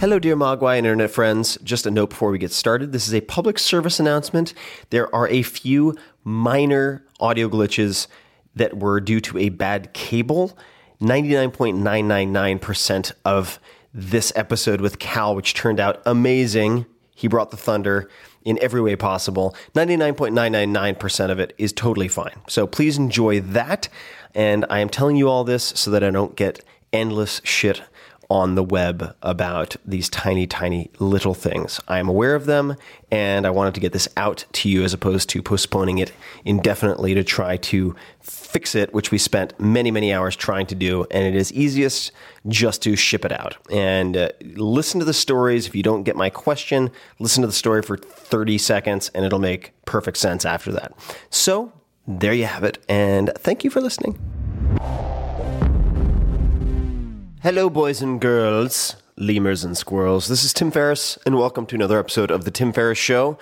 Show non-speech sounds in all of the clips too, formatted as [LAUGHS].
Hello, dear Mogwai and internet friends. Just a note before we get started. This is a public service announcement. There are a few minor audio glitches that were due to a bad cable. 99.999% of this episode with Cal, which turned out amazing. He brought the thunder in every way possible. 99.999% of it is totally fine. So please enjoy that. And I am telling you all this so that I don't get endless shit on the web about these tiny, tiny little things. I am aware of them, and I wanted to get this out to you as opposed to postponing it indefinitely to try to fix it, which we spent many, many hours trying to do. And it is easiest just to ship it out and uh, listen to the stories. If you don't get my question, listen to the story for 30 seconds, and it'll make perfect sense after that. So, there you have it, and thank you for listening. Hello, boys and girls, lemurs and squirrels. This is Tim Ferriss, and welcome to another episode of The Tim Ferriss Show,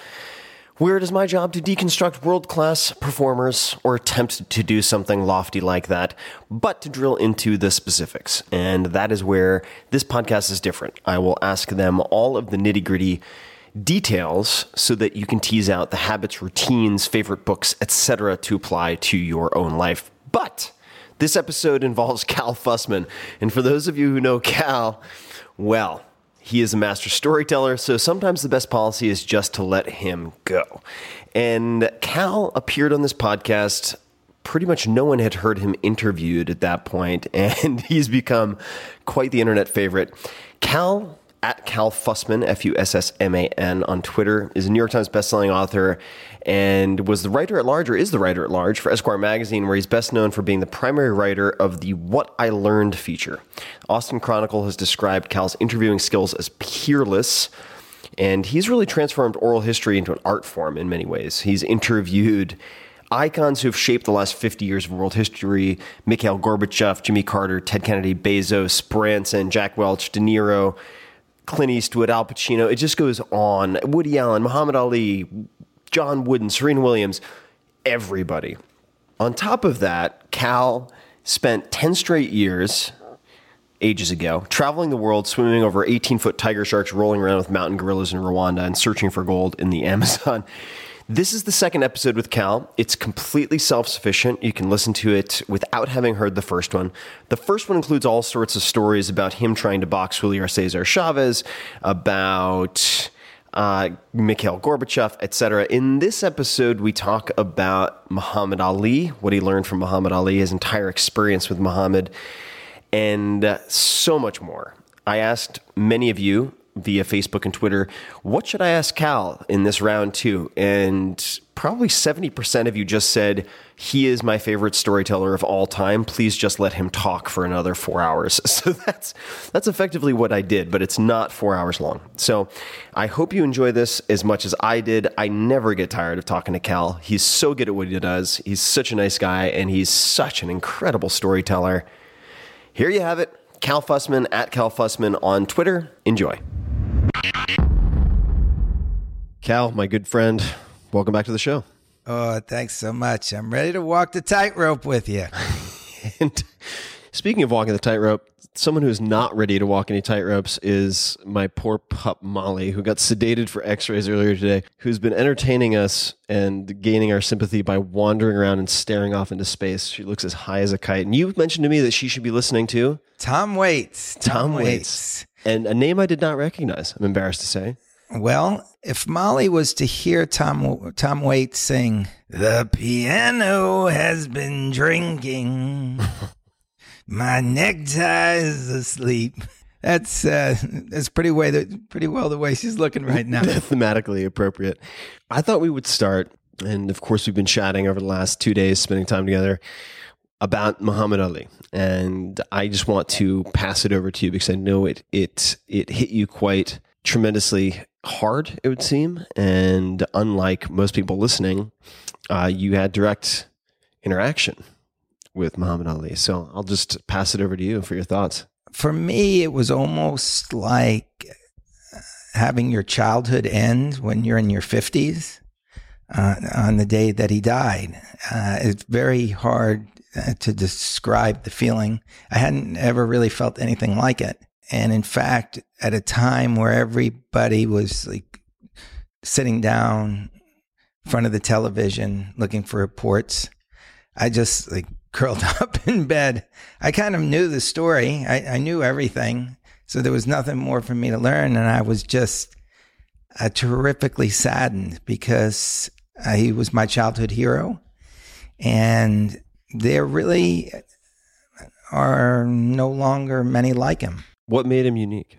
where it is my job to deconstruct world class performers or attempt to do something lofty like that, but to drill into the specifics. And that is where this podcast is different. I will ask them all of the nitty gritty details so that you can tease out the habits, routines, favorite books, etc. to apply to your own life. But this episode involves [LAUGHS] Cal Fussman. And for those of you who know Cal, well, he is a master storyteller, so sometimes the best policy is just to let him go. And Cal appeared on this podcast. Pretty much no one had heard him interviewed at that point, [LAUGHS] and he's become quite the internet favorite. Cal at Cal Fussman, F U S S M A N, on Twitter, is a New York Times bestselling author and was the writer at large, or is the writer at large, for Esquire magazine, where he's best known for being the primary writer of the What I Learned feature. Austin Chronicle has described Cal's interviewing skills as peerless. And he's really transformed oral history into an art form in many ways. He's interviewed icons who have shaped the last 50 years of world history Mikhail Gorbachev, Jimmy Carter, Ted Kennedy, Bezos, Branson, Jack Welch, De Niro, Clint Eastwood, Al Pacino. It just goes on. Woody Allen, Muhammad Ali, John Wooden, Serena Williams. everybody. On top of that, Cal spent 10 straight years, ages ago, traveling the world, swimming over 18 foot tiger sharks, rolling around with mountain gorillas in Rwanda, and searching for gold in the [LAUGHS] Amazon. This is the second episode with Cal. It's completely self sufficient. You can listen to it without having heard the first one. The first one includes all sorts of stories about him trying to box Julio Cesar Chavez, about uh, Mikhail Gorbachev, etc. In this episode, we talk about Muhammad Ali, what he learned from Muhammad Ali, his entire experience with Muhammad, and uh, so much more. I asked many of you via Facebook and Twitter, what should I ask Cal in this round two? And probably 70% of you just said, he is my favorite storyteller of all time. Please just let him talk for another four hours. [LAUGHS] So that's that's effectively what I did, but it's not four hours long. So I hope you enjoy this as much as I did. I never get tired of talking to Cal. He's so good at what he does. He's such a nice guy, and he's such an incredible storyteller. Here you have it. Cal Fussman at Cal Fussman on Twitter. Enjoy. Cal, my good friend, welcome back to the show. Oh, thanks so much. I'm ready to walk the tightrope with you. [LAUGHS] And speaking of walking the tightrope, someone who's not ready to walk any tightropes is my poor pup Molly, who got sedated for x-rays earlier today, who's been entertaining us and gaining our sympathy by wandering around and staring off into space. She looks as high as a kite. And you mentioned to me that she should be listening to Tom Waits. Tom Waits. And a name I did not recognize, I'm embarrassed to say. Well, if Molly was to hear Tom Tom Waits sing, "The piano has been drinking, my necktie is asleep," that's uh, that's pretty way that pretty well the way she's looking right [LAUGHS] now. thematically appropriate. I thought we would start, and of course, we've been chatting over the last two days, spending time together about Muhammad Ali, and I just want to pass it over to you because I know it it it hit you quite tremendously hard. It would seem, and unlike most people listening, uh, you had direct interaction with Muhammad Ali. So I'll just pass it over to you for your thoughts. For me, it was almost like having your childhood end when you're in your fifties. Uh, on the day that he died, uh, it's very hard to describe the feeling. I hadn't ever really felt anything like it. And in fact, at a time where everybody was like sitting down in front of the television looking for reports, I just like [LAUGHS] curled up in bed. I kind of knew the story. I, I knew everything. So there was nothing more for me to learn. And I was just uh, terrifically saddened because uh, he was my childhood hero. And there really are no longer many like him. What made him unique?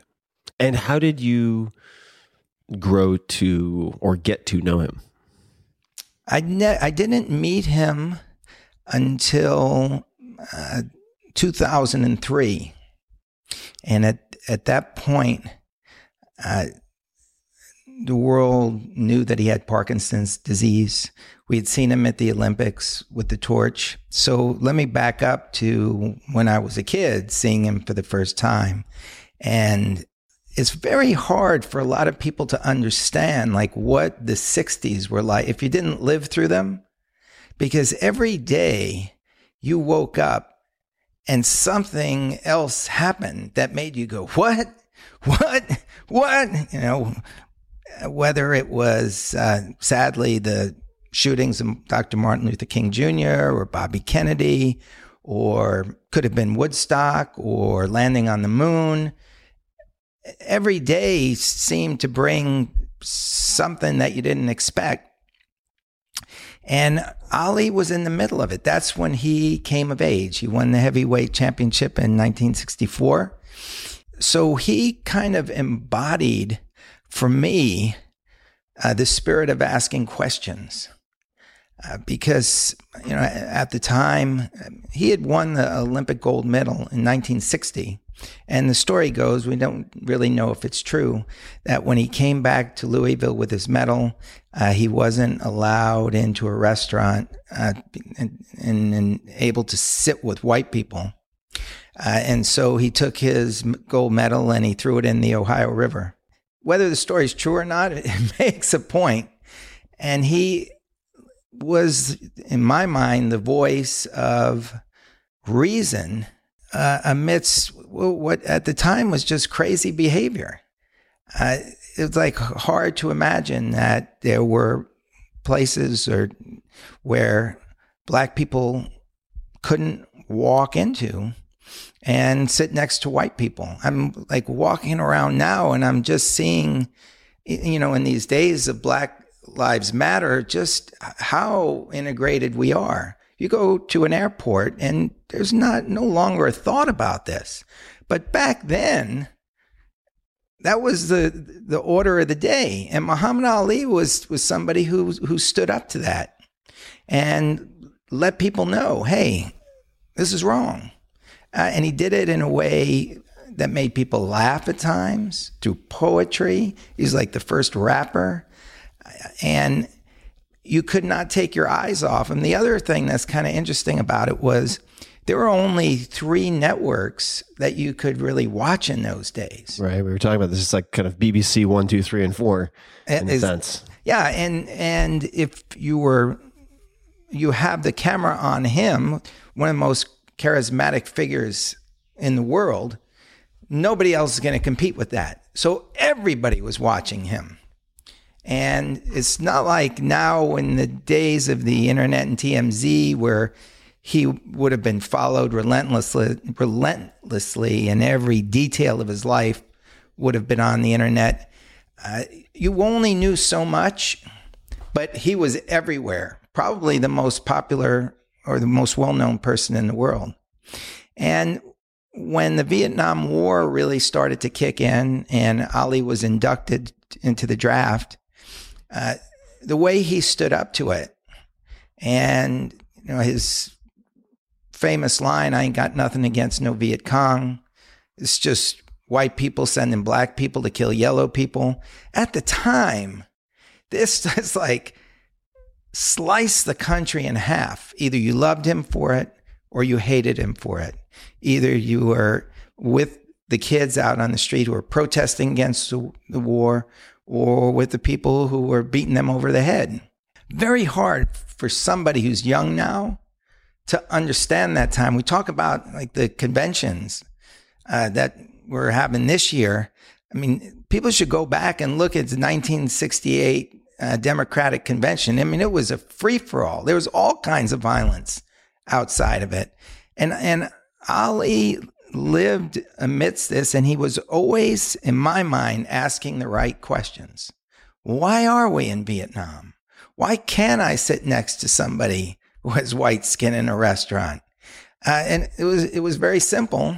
And how did you grow to or get to know him? I ne- I didn't meet him until uh, 2003, and at at that point, uh, the world knew that he had Parkinson's disease. We had seen him at the Olympics with the torch. So let me back up to when I was a kid, seeing him for the first time, and it's very hard for a lot of people to understand like what the 60s were like if you didn't live through them. Because every day you woke up and something else happened that made you go what? What? What? You know whether it was uh, sadly the shootings of Dr. Martin Luther King Jr. or Bobby Kennedy or could have been Woodstock or landing on the moon every day seemed to bring something that you didn't expect. And Ali was in the middle of it. That's when he came of age. He won the heavyweight championship in 1964. So he kind of embodied for me uh, the spirit of asking questions. Uh, because you know at the time he had won the Olympic gold medal in 1960 and the story goes, we don't really know if it's true, that when he came back to Louisville with his medal, uh, he wasn't allowed into a restaurant uh, and, and, and, able to sit with white people. Uh, and so he took his gold medal and he threw it in the Ohio River. Whether the story is true or not, [LAUGHS] it makes a point. And he was, in my mind, the voice of reason uh, amidst what at the time was just crazy behavior. Uh, it was like hard to imagine that there were places or where black people couldn't walk into and sit next to white people. I'm like walking around now and I'm just seeing, you know, in these days of Black Lives Matter, just how integrated we are. You go to an airport and there's not no longer a thought about this. But back then, that was the the order of the day. And Muhammad Ali was was somebody who who stood up to that and let people know, hey, this is wrong. Uh, and he did it in a way that made people laugh at times through poetry. He's like the first rapper. And you could not take your eyes off him. The other thing that's kind of interesting about it was there were only three networks that you could really watch in those days. Right. We were talking about this. It's like kind of BBC one, two, three, and four in a sense. Yeah, and and if you were you have the camera on him, one of the most charismatic figures in the world, nobody else is going to compete with that. So everybody was watching him. And it's not like now in the days of the internet and TMZ where he would have been followed relentlessly, relentlessly, and every detail of his life would have been on the internet. Uh, you only knew so much, but he was everywhere. Probably the most popular or the most well known person in the world. And when the Vietnam War really started to kick in and Ali was inducted into the draft, uh, the way he stood up to it and you know his famous line i ain't got nothing against no viet cong it's just white people sending black people to kill yellow people at the time this [LAUGHS] is like slice the country in half either you loved him for it or you hated him for it either you were with the kids out on the street who were protesting against the, war or with the people who were beating them over the head. Very hard for somebody who's young now to understand that time. We talk about like the conventions uh, that we're having this year. I mean, people should go back and look at the 1968 uh, Democratic Convention. I mean, it was a free for all. There was all kinds of violence outside of it, and and Ali lived amidst this, and he was always, in my mind, asking the right questions. Why are we in Vietnam? Why can't I sit next to somebody who has white skin in a restaurant? Uh, and it was it was very simple.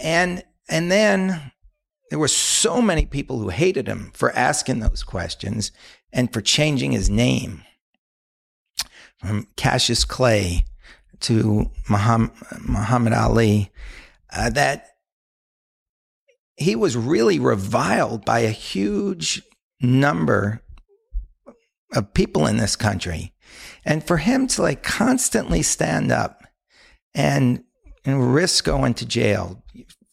And and then there were so many people who hated him for asking those questions and for changing his name from Cassius Clay to Muhammad, Ali uh, that he was really reviled by a huge number of people in this country. And for him to like constantly stand up and, and risk going to jail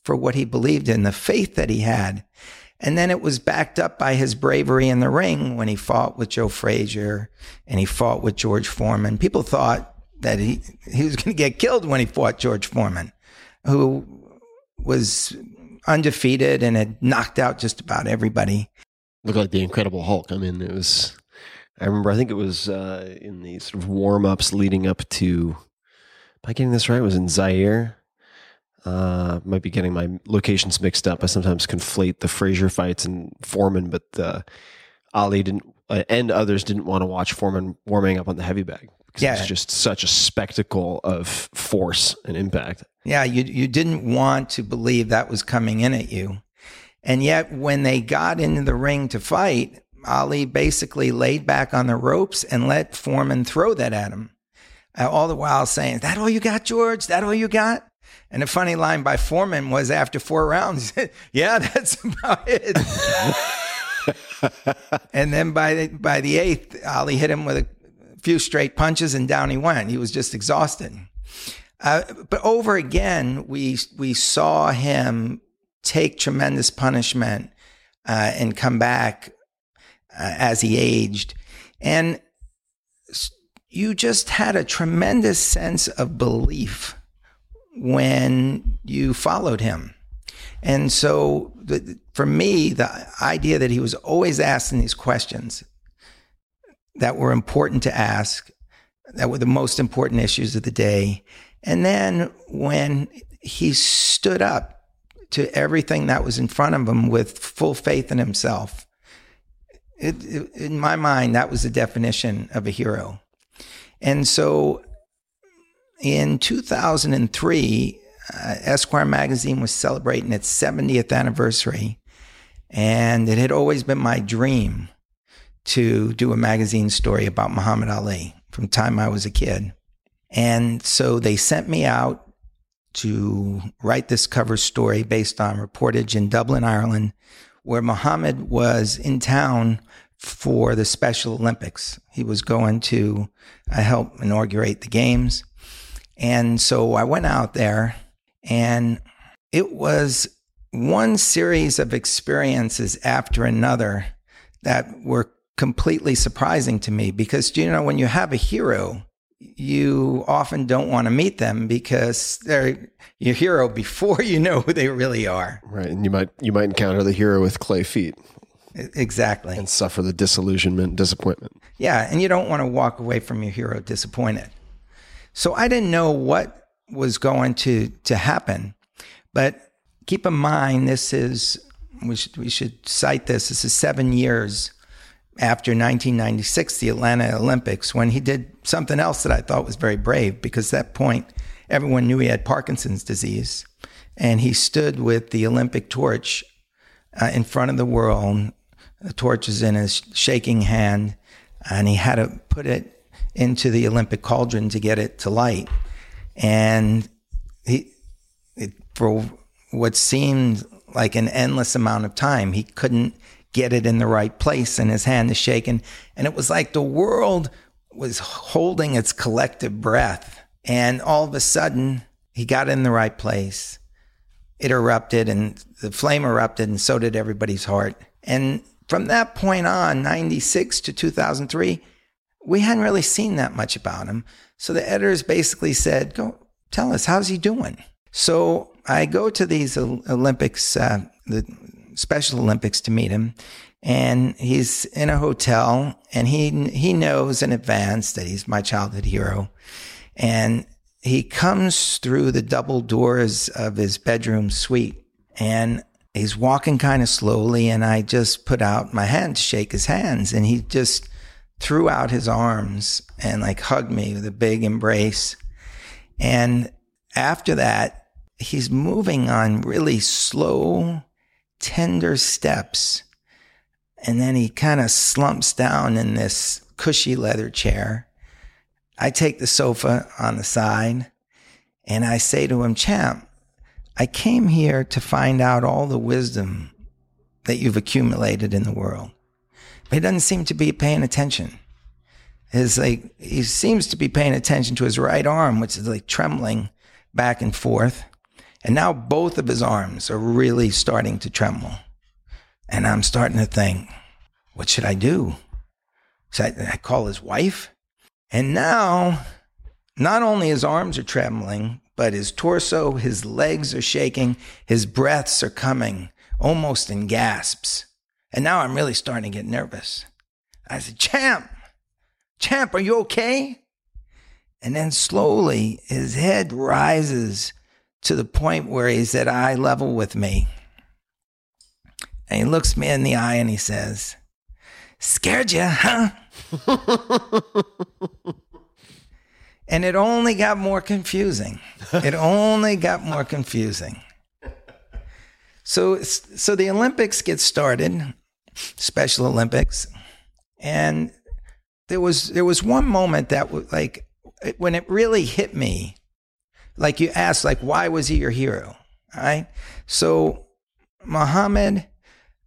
for what he believed in, the faith that he had. And then it was backed up by his bravery in the ring when he fought with Joe Frazier and he fought with George Foreman. People thought that he, he was [LAUGHS] going to get killed when he fought George Foreman, who was undefeated and had knocked out just about everybody. Looked like the Incredible Hulk. I mean, it was. I remember. I think it was uh, in the sort of warm ups leading up to. Am I getting this right? It was in Zaire. Uh, might be getting my locations mixed up. I sometimes conflate the Frazier fights and Foreman, but uh, Ali didn't, uh, and others didn't want to watch Foreman warming up on the heavy bag yeah. it's just such a spectacle of force and impact. Yeah, you you didn't want to believe that was coming in at you. And yet when they got into the ring to fight, Ali basically laid back on the ropes and let Foreman throw that at him. Uh, all the while saying, "That all you got, George? That all you got?" And a funny line by Foreman was after four rounds, [LAUGHS] "Yeah, that's about it." [LAUGHS] and then by the, by the eighth, Ali hit him with a few straight punches and down he went. He was just exhausted. Uh, but over again, we we saw him take tremendous punishment uh, and come back uh, as he aged. And you just had a tremendous sense of belief when you followed him. And so the, for me, the idea that he was always asking these questions that were important to ask, that were the most important issues of the day. And then when he stood up to everything that was in front of him with full faith in himself, it, it, in my mind, that was the definition of a hero. And so in 2003, uh, Esquire magazine was celebrating its 70th anniversary. And it had always been my dream to do a magazine story about Muhammad Ali from time I was a kid. And so they sent me out to write this cover story based on reportage in Dublin, Ireland, where Muhammad was in town for the Special Olympics. He was going to uh, help inaugurate the games. And so I went out there and it was one series of experiences after another that were completely surprising to me because, you know, when you have a hero, you often don't want to meet them because they're your hero [LAUGHS] before you know who they really are. Right. And you might you might encounter the hero with clay feet. Exactly. And suffer the disillusionment, disappointment. Yeah, and you don't want to walk away from your hero disappointed. So I didn't know what was going to to happen. But keep in mind this is we should we should cite this. This is 7 years after 1996, the Atlanta Olympics, when he did something else that I thought was very brave, because at that point, everyone knew he had Parkinson's disease. And he stood with the Olympic torch uh, in front of the world. The torch is in his shaking hand, and he had to put it into the Olympic cauldron to get it to light. And he, it, for what seemed like an endless amount of time, he couldn't get it in the right place and his hand is shaking. And it was like the world was holding its collective breath. And all of a sudden, he got in the right place. It erupted and the flame erupted, and so did everybody's heart. And from that point on, 96 to 2003, we hadn't really seen that much about him. So the editors basically said, Go tell us, how's he doing? So I go to these Olympics, uh, the Special Olympics to meet him. And he's in a hotel and he, he knows in advance that he's my childhood hero. And he comes through the double doors of his bedroom suite and he's walking kind of slowly. And I just put out my hand to shake his hands and he just threw out his arms and like hugged me with a big embrace. And after that, he's moving on really slow, tender steps. And then he kind of slumps down in this cushy leather chair. I take the sofa on the side and I say to him, Champ, I came here to find out all the wisdom that you've accumulated in the world. But he doesn't seem to be paying attention. His like he seems to be paying attention to his right arm, which is like trembling back and forth. And now both of his arms are really starting to tremble. And I'm starting to think, what should I do? Should I, I call his wife? And now, not only his arms are trembling, but his torso, his legs are shaking, his breaths are coming almost in gasps. And now I'm really starting to get nervous. I said, Champ, Champ, are you okay? And then slowly his head rises to the point where he's at eye level with me. And he looks me in the eye and he says, Scared you, huh? [LAUGHS] and it only got more confusing. It only got more confusing. So, so the Olympics get started, Special Olympics, and there was there was one moment that was like when it really hit me like you asked, like, why was he your hero? Right. So Muhammad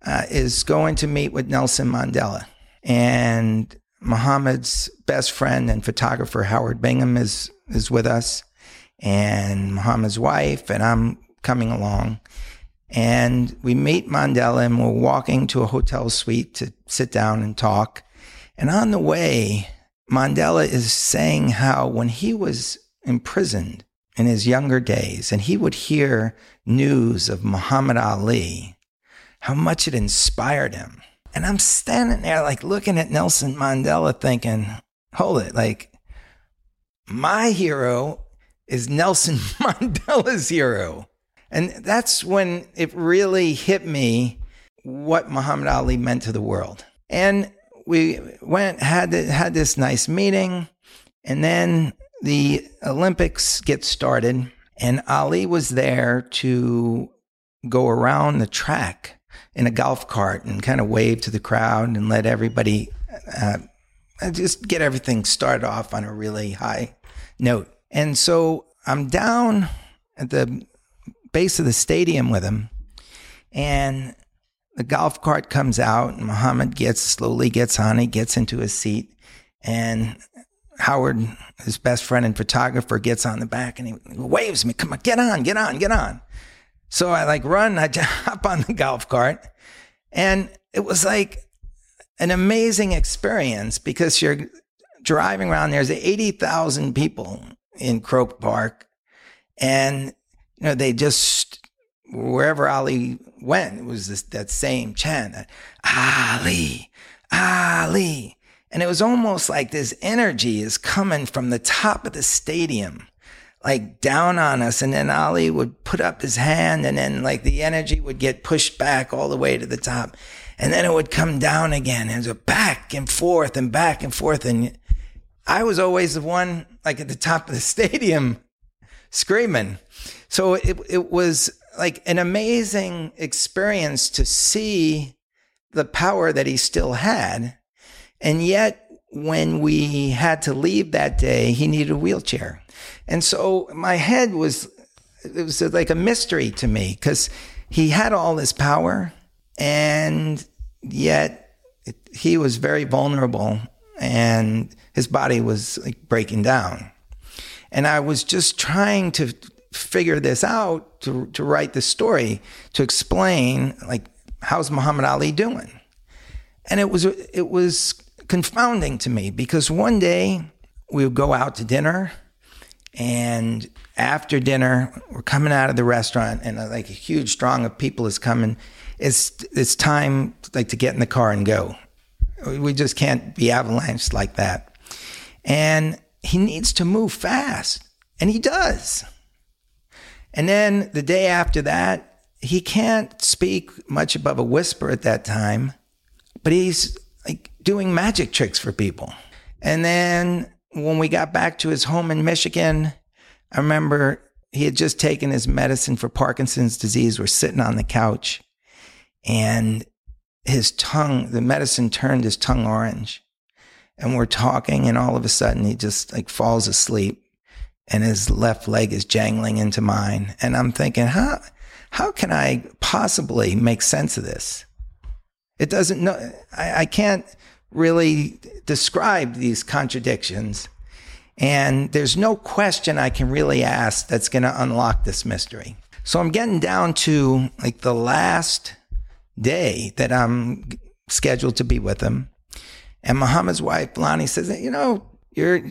uh, is going to meet with Nelson Mandela. And Muhammad's best friend and photographer, Howard Bingham, is, is with us. And Muhammad's wife, and I'm coming along. And we meet Mandela and we're walking to a hotel suite to sit down and talk. And on the way, Mandela is saying how when he was imprisoned in his younger days and he would hear news of Muhammad Ali, how much it inspired him. And I'm standing there like looking at Nelson Mandela thinking, hold it, like my hero is Nelson [LAUGHS] Mandela's hero. And that's when it really hit me what Muhammad Ali meant to the world. And we went, had, had this nice meeting, and then the Olympics get started, and Ali was there to go around the track in a golf cart and kind of wave to the crowd and let everybody uh, just get everything started off on a really high note. And so I'm down at the base of the stadium with him, and the golf cart comes out, and Muhammad gets slowly gets on, he gets into his seat, and Howard, his best friend and photographer, gets on the back and he waves me, come on, get on, get on, get on. So I like run, I [LAUGHS] hop on the golf cart, and it was like an amazing experience because you're driving around. There's 80,000 people in Croke Park, and you know they just wherever Ali went, it was this, that same chant, Ali, Ali. And it was almost like this energy is coming from the top of the stadium, like down on us. And then Ali would put up his hand and then like the energy would get pushed back all the way to the top. And then it would come down again and it was back and forth and back and forth. And I was always the one like at the top of the [LAUGHS] stadium screaming. So it, it was like an amazing experience to see the power that he still had and yet, when we had to leave that day, he needed a wheelchair. And so my head was, it was uh, like a mystery to me because he had all this power and yet it, he was very vulnerable and his body was like breaking down. And I was just trying to figure this out to, to write the story to explain like how's Muhammad Ali doing? And it was it was confounding to me because one day we would go out to dinner and after dinner we're coming out of the restaurant and uh, like a huge throng of people is coming. It's it's time like to get in the car and go. We just can't be avalanched like that. And he needs to move fast and he does and then the day after that he can't speak much above a whisper at that time but he's like doing magic tricks for people. And then when we got back to his home in Michigan, I remember he had just taken his medicine for Parkinson's disease. We're sitting on the couch and his tongue, the medicine turned his tongue orange. And we're talking, and all of a sudden he just like falls asleep and his left leg is jangling into mine. And I'm thinking, how, how can I possibly make sense of this? It doesn't know. I, I can't really describe these contradictions. And there's no question I can really ask that's going to unlock this mystery. So I'm getting down to like the last day that I'm scheduled to be with him. And Muhammad's wife, Lonnie, says, you know, you're,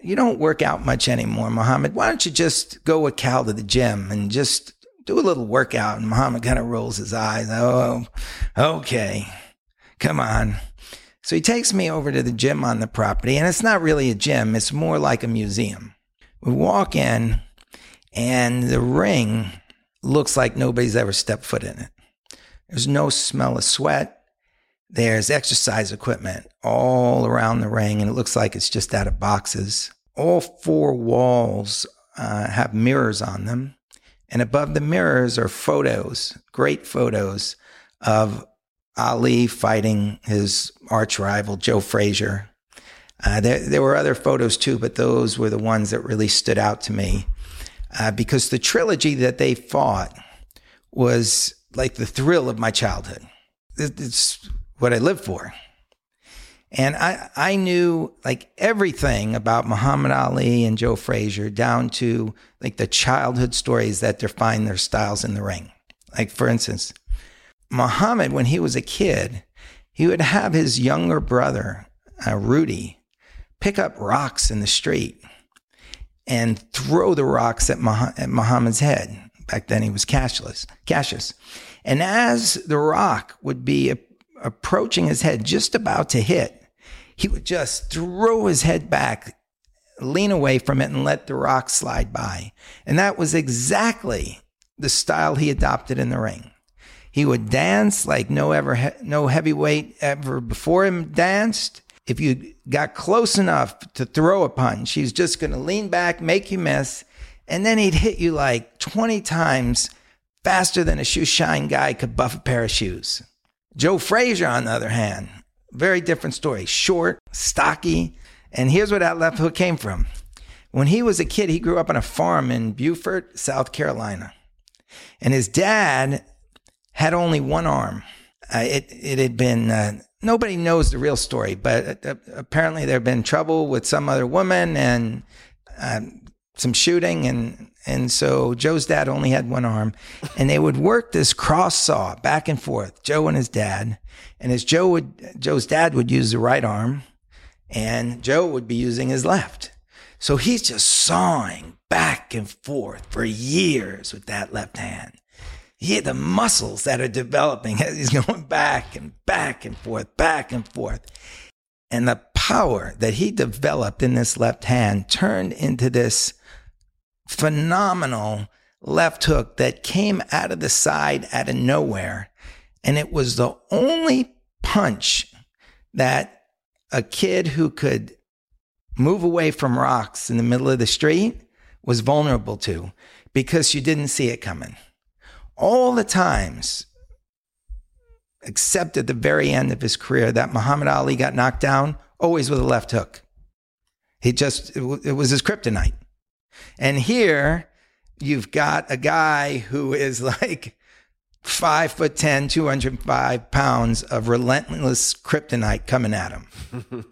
you don't work out much anymore, Muhammad. Why don't you just go with Cal to the gym and just do a little workout. And Muhammad kind of rolls his eyes. Oh, okay. Come on. So he takes me over to the gym on the property, and it's not really a gym, it's more like a museum. We walk in, and the ring looks like nobody's ever stepped foot in it. There's no smell of sweat. There's exercise equipment all around the ring, and it looks like it's just out of boxes. All four walls uh, have mirrors on them. And above the mirrors are photos, great photos of Ali fighting his arch rival, Joe Frazier. Uh, there, there, were other photos too, but those were the ones that really stood out to me uh, because the trilogy that they fought was like the thrill of my childhood. It's what I lived for. And I, I knew like everything about Muhammad Ali and Joe Frazier down to like the childhood stories that define their styles in the ring. Like, for instance, Muhammad, when he was a kid, he would have his younger brother, uh, Rudy, pick up rocks in the street and throw the rocks at, Mah- at Muhammad's head. Back then he was cashless, Cassius. And as the rock would be a- approaching his head, just about to hit, he would just throw his head back, lean away from it, and let the rock slide by. And that was exactly the style he adopted in the ring. He would dance like no ever he- no heavyweight ever before him danced. If you got close enough to throw a punch, he's just going to lean back, make you miss, and then he'd hit you like 20 times faster than a shoe shine guy could buff a pair of shoes. Joe Frazier, on the other hand, very different story. Short, stocky, and here's where that left hook came from. When he was a kid, he grew up on a farm in Beaufort, South Carolina. And his dad had only one arm. Uh, it, it had been, uh, nobody knows the real story, but uh, apparently there had been trouble with some other woman and um, some shooting. And, and so Joe's dad only had one arm. And they would work this cross saw back and forth, Joe and his dad. And as Joe would, Joe's dad would use the right arm and Joe would be using his left. So he's just sawing back and forth for years with that left hand. Yeah, the muscles that are developing as [LAUGHS] he's going back and back and forth, back and forth. And the power that he developed in this left hand turned into this phenomenal left hook that came out of the side out of nowhere. And it was the only punch that a kid who could move away from rocks in the middle of the street was vulnerable to because you didn't see it coming. All the times, except at the very end of his career, that Muhammad Ali got knocked down, always with a left hook. He just, it was his kryptonite. And here you've got a guy who is [LAUGHS] like five foot 10, 205 pounds of relentless kryptonite coming at him. [LAUGHS]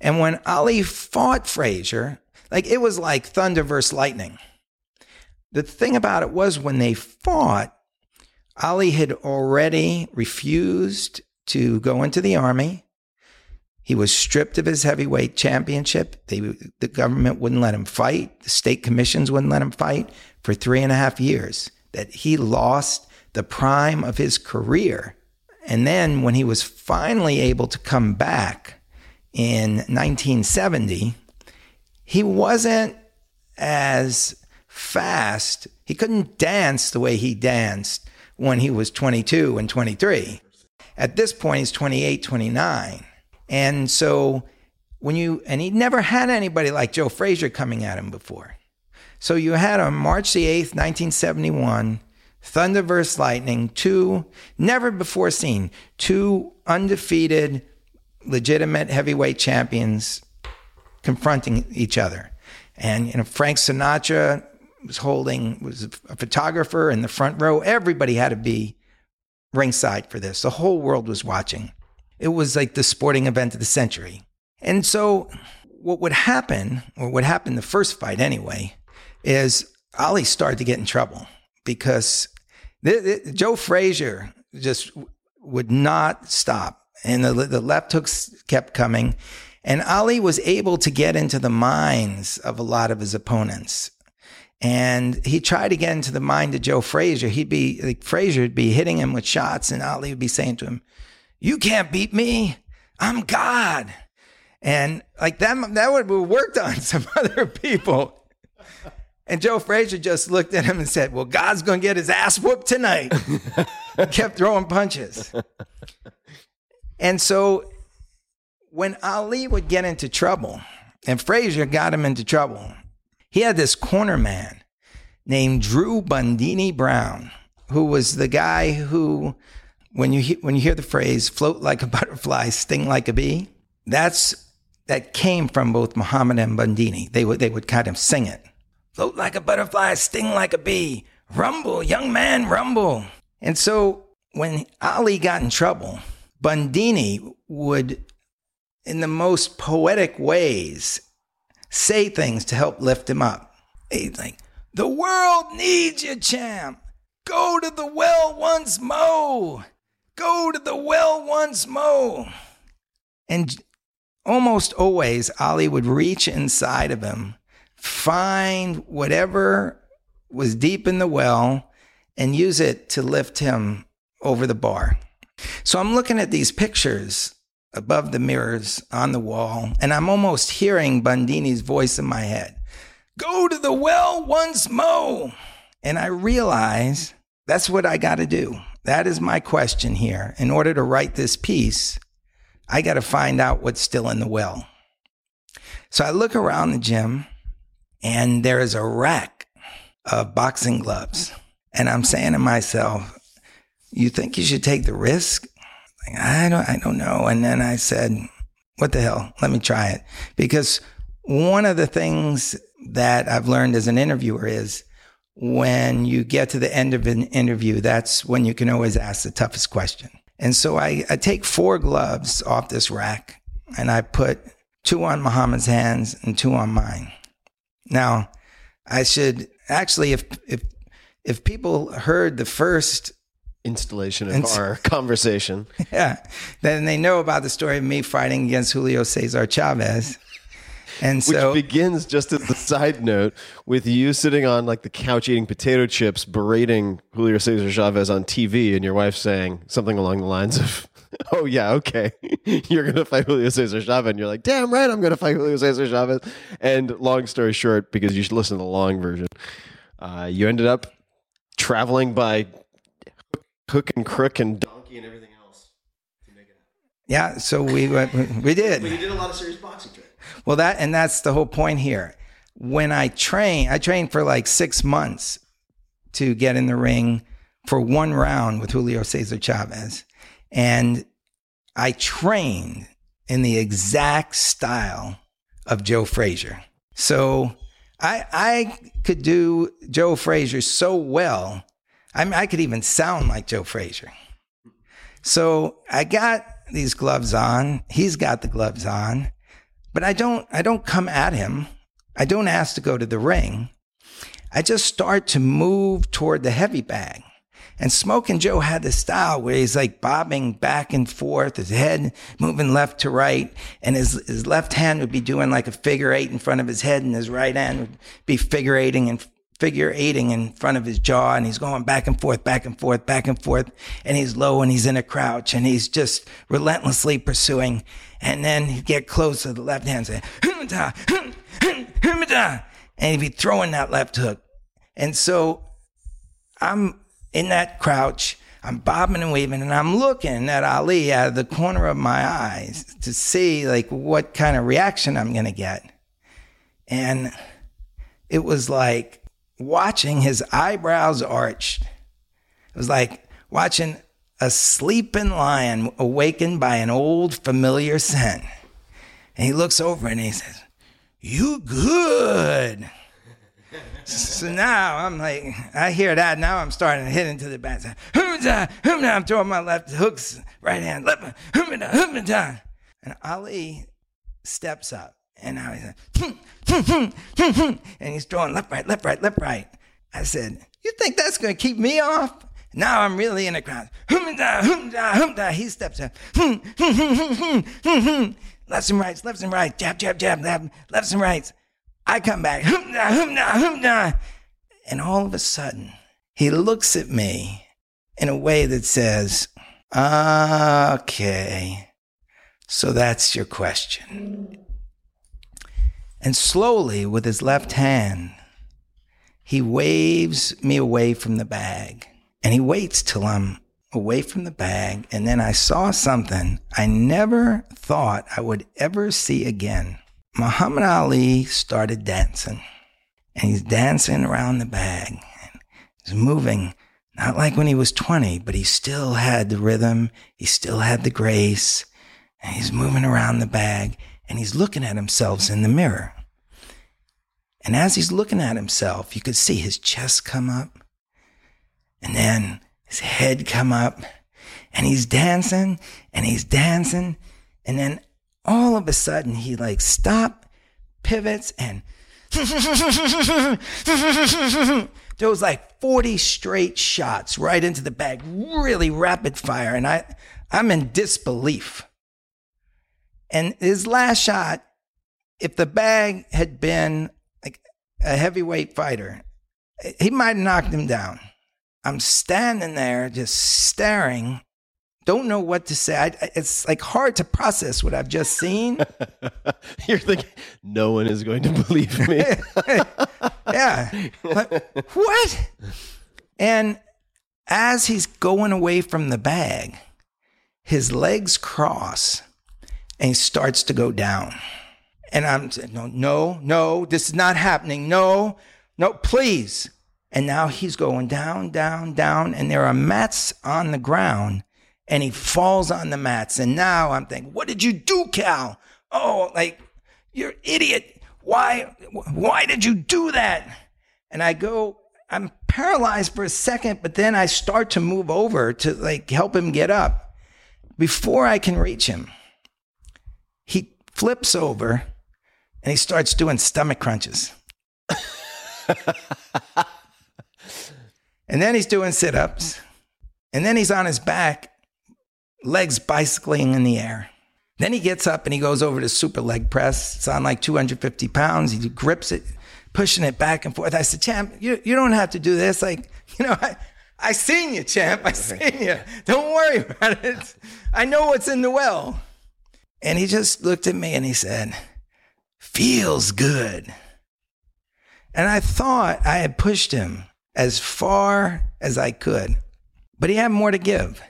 and when Ali fought Frazier, like it was like thunder versus lightning. The thing about it was when they fought, Ali had already refused to go into the army. He was stripped of his heavyweight championship. They, the government wouldn't let him fight. The state commissions wouldn't let him fight for three and a half years. That he lost the prime of his career. And then when he was finally able to come back in 1970, he wasn't as fast. He couldn't dance the way he danced when he was 22 and 23. At this point, he's 28, 29. And so when you, and he never had anybody like Joe Frazier coming at him before. So you had on March the 8th, 1971, Thunder vs. Lightning, two never before seen, two undefeated, legitimate heavyweight champions confronting each other. And you know, Frank Sinatra was holding was a photographer in the front row. Everybody had to be ringside for this. The whole world was watching. It was like the sporting event of the century. And so what would happen, or what happened the first fight anyway, is Ali started to get in trouble because th- th- Joe Frazier just would not stop. And the, the left hooks kept coming. And Ali was able to get into the minds of a lot of his opponents. And he tried to get into the mind of Joe Frazier. He'd be like Frazier would be hitting him with shots, and Ali would be saying to him, You can't beat me. I'm God. And like that that would have worked on [LAUGHS] some other people. And Joe Frazier just looked at him and said, Well, God's gonna get his ass whooped tonight. [LAUGHS] Kept throwing punches. And so when Ali would get into trouble, and Frazier got him into trouble, he had this corner man named Drew Bundini Brown, who was the guy who, when you he- when you hear the phrase "float like a [LAUGHS] butterfly, sting like a bee," that's that came from both Muhammad and Bundini. They would they would kind of sing it, "Float like a butterfly, sting like a bee, rumble, young man, rumble." And so when Ali got in trouble, Bundini would, in the most poetic ways, say things to help lift him up. He's like, The world needs you, champ. Go to the well once more. Go to the well once more. And almost always Ali would reach inside of him, find whatever was deep in the well, and use it to lift him over the bar. So I'm looking at these pictures above the mirrors on the wall, and I'm almost hearing Bundini's voice in my head Go to the well once more. And I realize that's what I got to do. That is my question here. In order to write this piece, I got to find out what's still in the well. So I look around the gym, and there is a rack of boxing gloves. And I'm saying to myself, you think you should take the risk? Like, I don't, I don't know. And then I said, what the hell? Let me try it. Because one of the things that I've learned as an interviewer is when you get to the end of an interview, that's when you can always ask the toughest question. And so I, I take four gloves off this rack and I put two on Muhammad's hands and two on mine. Now, I should actually, if, if, if people heard the first Installation of our conversation. [LAUGHS] yeah, then they know about the story of me fighting against Julio Cesar Chavez. And Which begins just as the side note with you sitting on like the couch eating potato chips, berating Julio Cesar Chavez on TV, and your wife saying something along the lines of, [LAUGHS] "Oh yeah, okay, [LAUGHS] you're gonna fight Julio Cesar Chavez," and you're like, "Damn right, I'm gonna fight Julio Cesar Chavez." And long story short, because you should listen to the long version, uh, you ended up traveling by hook and crook and donkey and everything else. yeah, so we went, we did. But you did a lot of serious boxing training. Well, that and that's the whole point here. When I train, I trained for like six months to get in the ring for one round with Julio Cesar Chavez, and I trained in the exact style of Joe Frazier. So I I could do Joe Frazier so well. I mean, I could even sound like Joe Frazier. So I got these gloves on. He's got the gloves on but I don't I don't come at him. I don't ask to go to the ring. I just start to move toward the heavy bag. And Smoking Joe had this style where he's like bobbing back and forth, his head moving left to right, and his, his left hand would be doing like a figure eight in front of his head, and his right hand would be figure eighting and figure eighting in front of his jaw, and he's going back and forth, back and forth, back and forth, and he's low and he's in a crouch, and he's just relentlessly pursuing. And then he'd get close to the left hand, say, "Humada, hum, hum, and he'd be throwing that left hook. And so I'm in that crouch, I'm bobbing and weaving, and I'm looking at Ali out of the corner of my eyes to see like what kind of reaction I'm gonna get. And it was like watching his eyebrows arched. It was like watching a sleeping lion awakened by an old familiar scent. And he looks over and he says, You good. So now I'm like, I hear that. Now I'm starting to hit into the back. I'm throwing my left hooks, right hand, left, and Ali steps up. And now he's like, hmm, hmm, hmm, and he's throwing left, right, left, right, left, right. I said, You think that's going to keep me off? Now I'm really in the crowd. Hum-da, hum-da, hum-da. He steps up. Lefts and rights, lefts and rights, jab, jab, jab, jab, lefts and rights. I come back. And all of a sudden, he looks at me in a way that says, Okay, so that's your question. And slowly, with his left hand, he waves me away from the bag. And he waits till I'm away from the bag. And then I saw something I never thought I would ever see again. Muhammad Ali started dancing. And he's dancing around the bag. He's moving, not like when he was 20, but he still had the rhythm. He still had the grace. And he's moving around the bag and he's looking at himself in the mirror. And as he's looking at himself, you could see his chest come up and then his head come up and he's dancing and he's dancing. And then all of a sudden he like stop, pivots and [LAUGHS] there was like 40 straight shots right into the bag, really rapid fire. And I, I'm in disbelief. And his last shot, if the bag had been like a heavyweight fighter, he might have knocked him down. I'm standing there just staring, don't know what to say. I, it's like hard to process what I've just seen. [LAUGHS] You're thinking, no one is going to believe me. [LAUGHS] yeah. But what? And as he's going away from the bag, his legs cross and he starts to go down. And I'm saying, no, no, no, this is not happening. No, no, please. And now he's going down, down, down, and there are mats on the ground, and he falls on the mats. And now I'm thinking, what did you do, Cal? Oh, like, you're idiot. Why, why did you do that? And I go, I'm paralyzed for a second, but then I start to move over to like help him get up. Before I can reach him, flips over and he starts doing stomach crunches. and then he's doing sit ups. And then he's on his back, legs bicycling in the air. Then he gets up and he goes over to super leg press. It's on like 250 pounds. He grips it, pushing it back and forth. I said, Champ, you, you don't have to do this. Like, [LAUGHS] you know, I, I seen you, Champ. I seen you. Don't worry about it. I know what's in the well. And he just looked at me and he said, feels good. And I thought I had pushed him as far as I could, but he had more to give.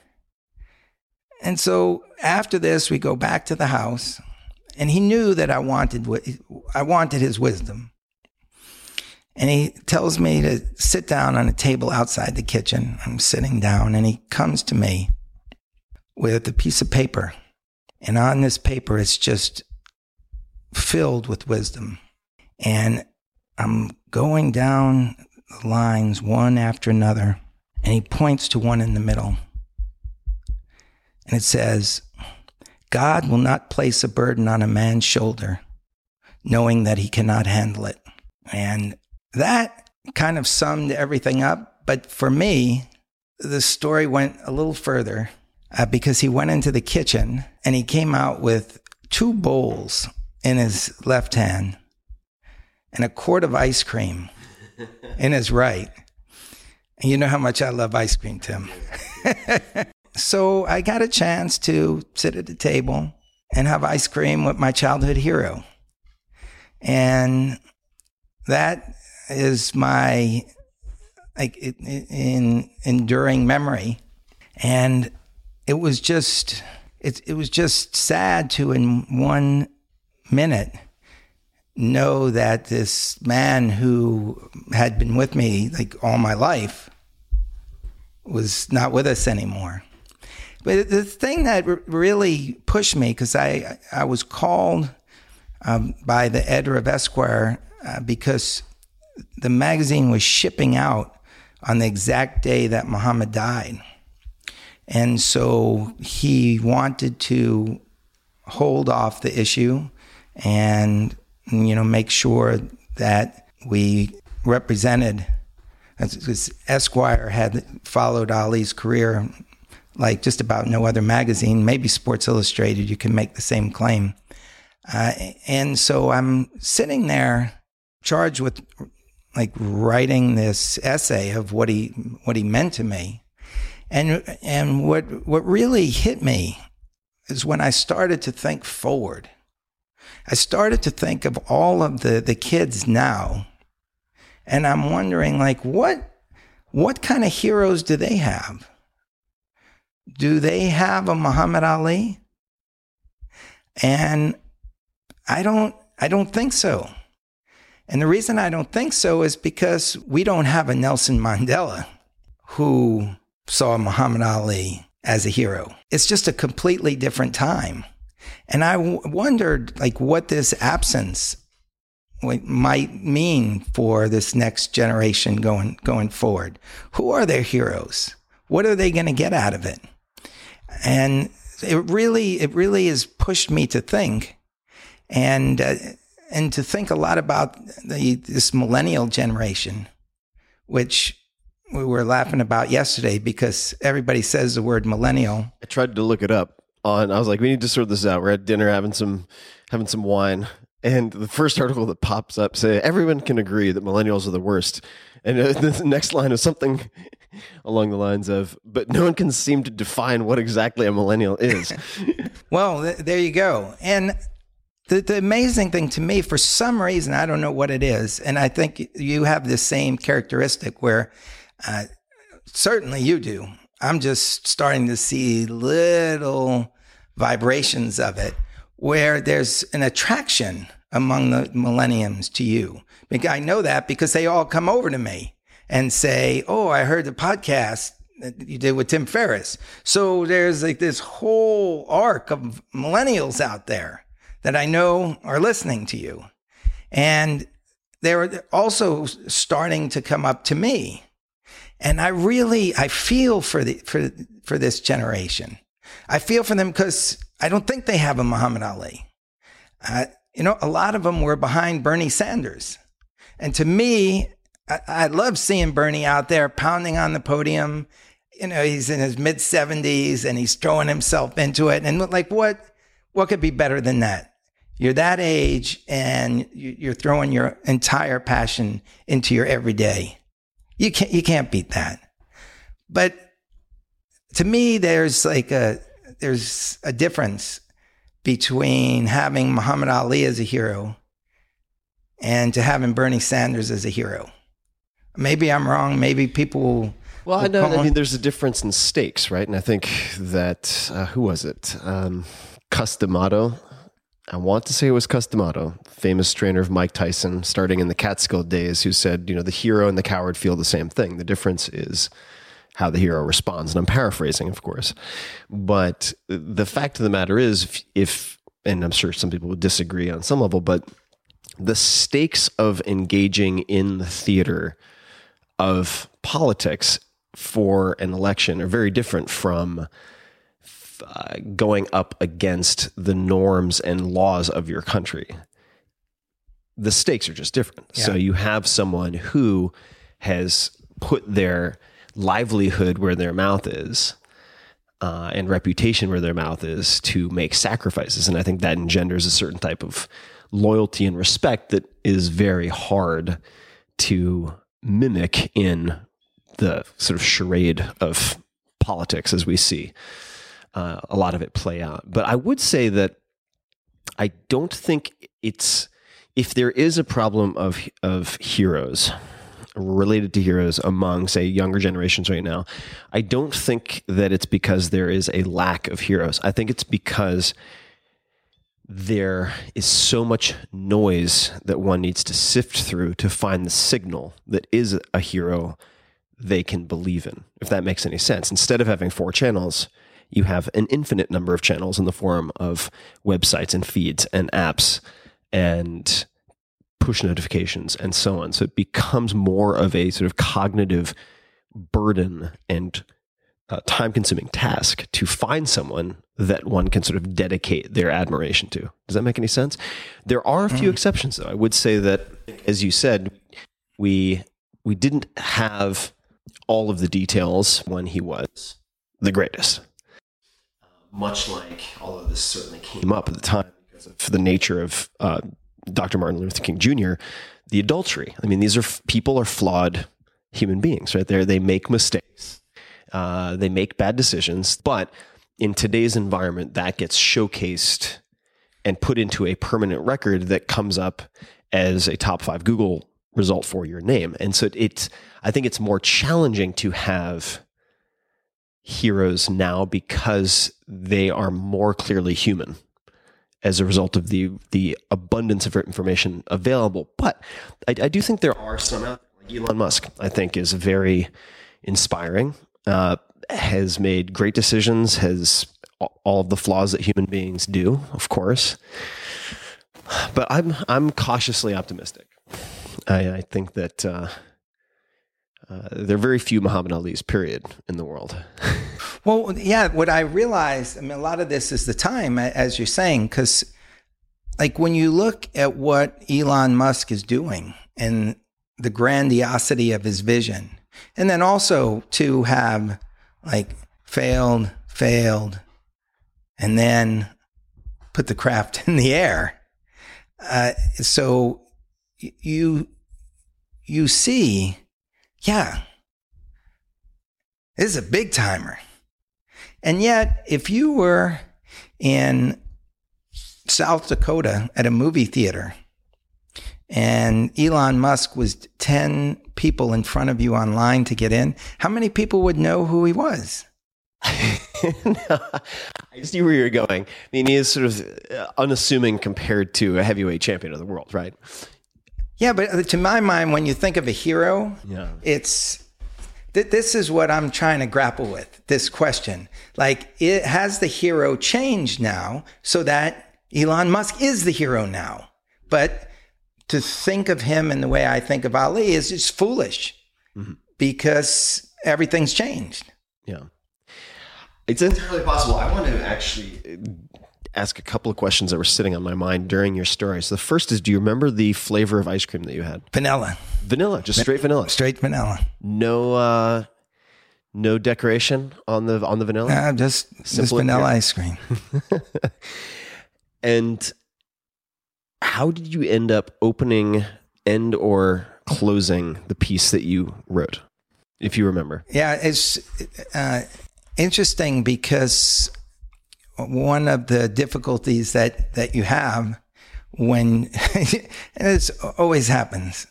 And so after this, we go back to the house, and he knew that I wanted I wanted his wisdom. And he tells me to sit down on a table outside the kitchen. I'm sitting down, and he comes to me with a piece of paper. And on this paper, it's just filled with wisdom. And I'm going down the lines one after another, and he points to one in the middle. And it says, God will not place a burden on a man's shoulder knowing that he cannot handle it. And that kind of summed everything up. But for me, the story went a little further uh, because he went into the kitchen and he came out with two bowls in his left hand and a quart of ice cream [LAUGHS] in his right. And you know how much I love ice cream, Tim. [LAUGHS] so I got a chance to sit at the table and have ice cream with my childhood hero. And that is my like in enduring memory. And it was just it, it was just sad to in one minute know that this man who had been with me like all my life was not with us anymore. But the thing that really pushed me, because I, I was called um, by the editor of Esquire uh, because the magazine was shipping out on the exact day that Muhammad died. And so he wanted to hold off the issue and you know make sure that we represented Esquire had followed Ali's career like just about no other magazine, maybe Sports Illustrated, you can make the same claim. Uh, and so I'm sitting there charged with like writing this essay of what he what he meant to me. And and what what really hit me is when I started to think forward. I started to think of all of the, the kids now, and I'm wondering, like, what what kind of heroes do they have? Do they have a Muhammad Ali? And I don't I don't think so. And the reason I don't think so is because we don't have a Nelson Mandela who saw Muhammad Ali as a hero. It's just a completely different time. And I w- wondered like what this absence might mean for this next generation going going forward. Who are their heroes? What are they going to get out of it? And it really it really has pushed me to think and uh, and to think a lot about the, this millennial generation which we were laughing about yesterday because everybody says the word millennial. I tried to look it up on. I was like, we need to sort this out. We're at dinner having some having some wine, and the first article that pops up say everyone can agree that millennials are the worst, and uh, [LAUGHS] the next line is something [LAUGHS] along the lines of, but no one can seem to define what exactly a millennial is. [LAUGHS] Well, th- there you go. And the, the amazing thing to me, for some reason, I don't know what it is, and I think you have the same characteristic where uh, certainly you do. I'm just starting to see little vibrations of it where there's an attraction among the millenniums to you. I know that because they all come over to me and say, Oh, I heard the podcast that you did with Tim Ferriss. So there's like this whole arc of millennials out there that I know are listening to you. And they're also starting to come up to me. And I really, I feel for the, for, for this generation. I feel for them because I don't think they have a Muhammad Ali. Uh, you know, a lot of them were behind Bernie Sanders. And to me, I, I love seeing Bernie out there pounding on the podium. You know, he's in his mid 70s and he's throwing himself into it. And like, what, what could be better than that? You're that age and you're throwing your entire passion into your everyday. You can't, you can't beat that. But to me, there's like a, there's a difference between having Muhammad Ali as a hero and to having Bernie Sanders as a hero. Maybe I'm wrong. Maybe people will. Well, I know. I mean, there's a difference in stakes, right? And I think that uh, who was it? Um, Cus D'Amato. I want to say it was Cus D'Amato, famous trainer of Mike Tyson, starting in the Catskill days, who said, you know, the hero and the coward feel the same thing. The difference is how the hero responds. And I'm paraphrasing, of course. But the fact of the matter is, if, if and I'm sure some people would disagree on some level, but the stakes of engaging in the theater of politics for an election are very different from uh, going up against the norms and laws of your country. The stakes are just different. So you have someone who has put their livelihood where their mouth is uh, and reputation where their mouth is to make sacrifices. And I think that engenders a certain type of loyalty and respect that is very hard to mimic in the sort of charade of politics as we see uh, a lot of it play out. But I would say that I don't think it's if there is a problem of of heroes related to heroes among say younger generations right now i don't think that it's because there is a lack of heroes i think it's because there is so much noise that one needs to sift through to find the signal that is a hero they can believe in if that makes any sense instead of having four channels you have an infinite number of channels in the form of websites and feeds and apps and push notifications and so on. So it becomes more of a sort of cognitive burden and uh, time consuming task to find someone that one can sort of dedicate their admiration to. Does that make any sense? There are a few exceptions though. I would say that as you said, we we didn't have all of the details when he was the greatest much like, although this certainly came up at the time because of the nature of uh, Dr. Martin Luther King Jr., the adultery. I mean, these are people are flawed human beings, right? There, they make mistakes, uh, they make bad decisions, but in today's environment, that gets showcased and put into a permanent record that comes up as a top five Google result for your name. And so it's, I think it's more challenging to have heroes now because they are more clearly human as a result of the the abundance of information available. But I, I do think there are some out there, Elon Musk. I think is very inspiring. Uh, has made great decisions. Has all of the flaws that human beings do, of course. But I'm I'm cautiously optimistic. I, I think that. Uh, uh, there are very few Muhammad Ali's, period, in the world. [LAUGHS] Well, yeah, what I realized, I mean, a lot of this is the time, as you're saying, because like when you look at what Elon Musk is doing and the grandiosity of his vision, and then also to have like failed, failed, and then put the craft [LAUGHS] in the air. Uh, so you you see, yeah, this is a big timer. And yet, if you were in South Dakota at a movie theater and Elon Musk was 10 people in front of you online to get in, how many people would know who he was? [LAUGHS] I see where you're going. I mean, he is sort of uh, unassuming compared to a heavyweight champion of the world, right? Yeah, but uh, to my mind, when you think of a hero, Yeah. it's th- this is what I'm trying to grapple with this question. Like, it has the hero changed now so that Elon Musk is the hero now? But to think of him in the way I think of Ali is just foolish because everything's changed. Yeah. It's entirely possible. I want to actually uh, ask a couple of questions that were sitting on my mind during your story. So the first is do you remember the flavor of ice cream that you had? Vanilla, Vanilla, just straight vanilla. straight vanilla. No uh no decoration on the on the vanilla? Uh, just just Simple vanilla ice cream. [LAUGHS] And how did you end up opening and or closing the piece that you wrote? If you remember. Yeah, it's uh, interesting because one of the difficulties that that you have when [LAUGHS] and it's always happens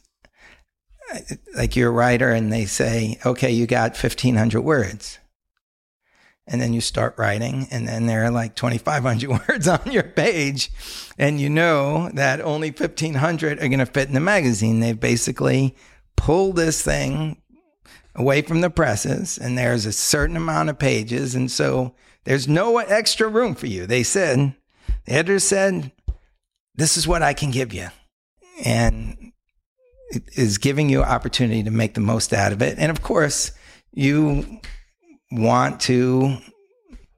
like you're a writer and they say okay you got 1500 words. And then you start writing and then there are like 2500 [LAUGHS] words on your page and you know that only 1500 are going to fit in the magazine. They've basically pulled this thing away from the presses and there's a certain amount of pages and so there's no extra room for you. They said the editor said this is what i can give you. And is giving you opportunity to make the most out of it. And of course you want to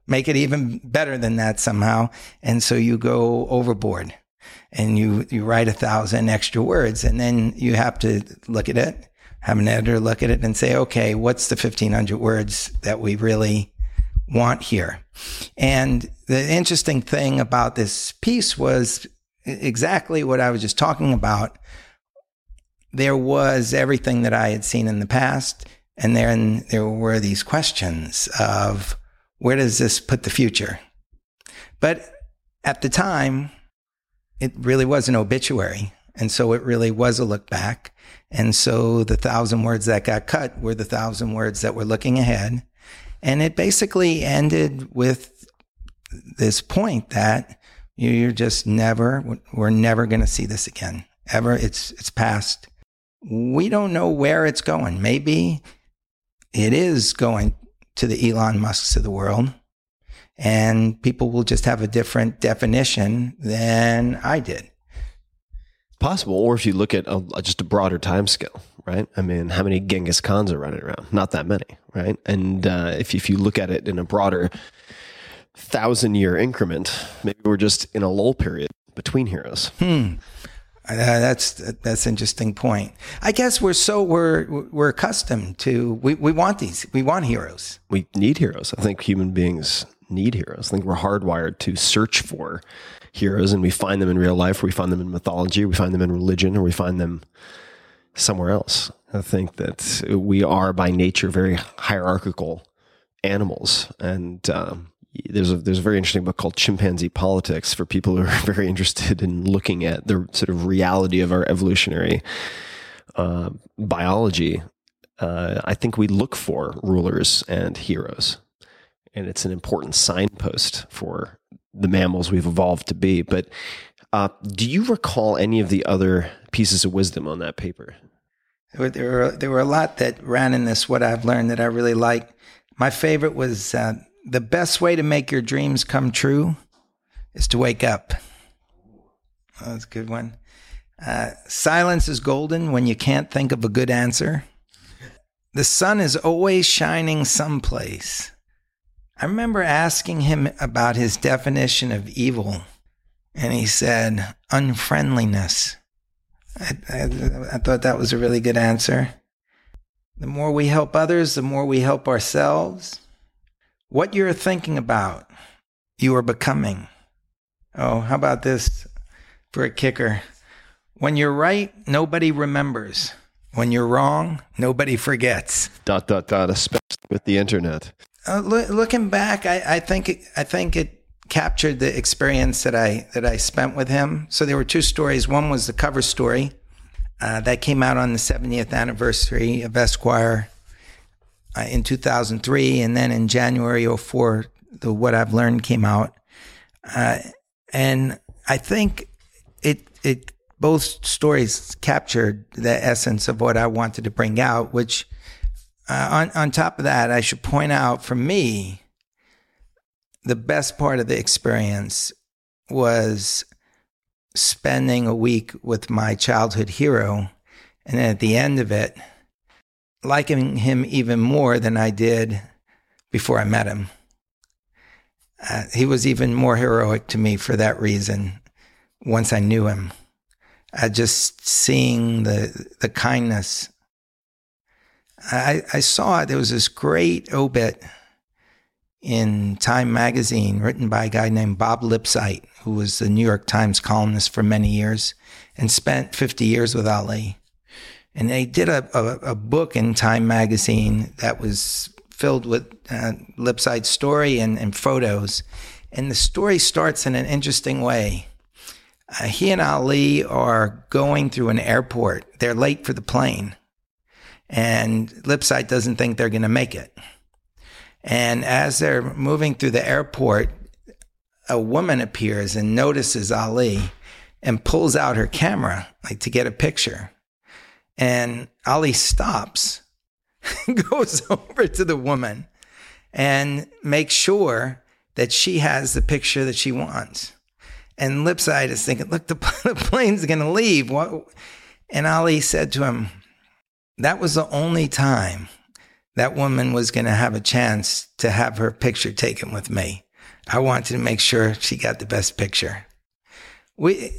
make it even better than that somehow. And so you go overboard and you you write a thousand extra words and then you have to look at it have an editor look at it and say okay what's the 1500 words that we really want here? And the interesting thing about this piece was exactly what i was just talking about there was everything that i had seen in the past and then there were these questions of where does this put the future but at the time it really was an obituary. And so it really was a look back. And so the thousand words that got cut were the thousand words that were looking ahead. And it basically ended with this point that you're just never, we're never going to see this again. Ever. It's, it's past. We don't know where it's going. Maybe it is going to the Elon Musks of the world and people will just have a different definition than I did. Possible, or if you look at a, just a broader time scale, right? I mean, how many Genghis Khans are running around? Not that many, right? And uh, if if you look at it in a broader thousand year increment, maybe we're just in a lull period between heroes. Uh, that's that's an interesting point. I guess we're so we're we're accustomed to we, we want these we want heroes. We need heroes. I think human beings need heroes. I think we're hardwired to search for heroes, and we find them in real life, or we find them in mythology, we find them in religion, or we find them somewhere else. I think that we are by nature very hierarchical animals, and um, there's a there's a very interesting book called Chimpanzee Politics for people who are [LAUGHS] very interested in looking at the sort of reality of our evolutionary uh, biology. Uh, I think we look for rulers and heroes, and it's an important signpost for the mammals we've evolved to be. But uh, do you recall any of the other pieces of wisdom on that paper? There were, there were there were a lot that ran in this. What I've learned that I really like. My favorite was uh, the best way to make your dreams come true is to wake up. Oh, that's a good one. Uh, silence is golden when you can't think of a good answer. The sun is always shining someplace. I remember asking him about his definition of evil, and he said unfriendliness. I, I, I thought that was a really good answer. The more we help others, the more we help ourselves. What you're thinking about, you are becoming. Oh, how about this for a kicker? When you're right, nobody remembers. When you're wrong, nobody forgets. Dot dot dot. Especially with the internet. Uh, loo- looking back, I, I think it, I think it captured the experience that I that I spent with him. So there were two stories. One was the cover story uh, that came out on the 70th anniversary of Esquire in 2003, and then in January 04, the What I've Learned came out, uh, and I think it it both stories captured the essence of what I wanted to bring out, which uh, on, on top of that, I should point out for me, the best part of the experience was spending a week with my childhood hero. And then at the end of it, liking him even more than I did before I met him. Uh, he was even more heroic to me for that reason once I knew him. Uh, just seeing the, the kindness I, I saw it. There was this great obit in Time magazine written by a guy named Bob Lipsyte, who was the New York Times columnist for many years and spent 50 years with Ali. And they did a, a, a book in Time magazine that was filled with uh, story and, and photos. And the story starts in an interesting way. Uh, he and Ali are going through an airport. They're late for the plane and Lipsyte doesn't think they're going to make it. And as they're moving through the airport, a woman appears and notices Ali and pulls out her camera like to get a picture. And Ali stops, [LAUGHS] goes [LAUGHS] over to the woman and makes sure that she has the picture that she wants. And Lipsyte is thinking, look, the, [LAUGHS] the plane's going to leave. What? And Ali said to him, that was the only time that woman was going to have a chance to have her picture taken with me. I wanted to make sure she got the best picture. We,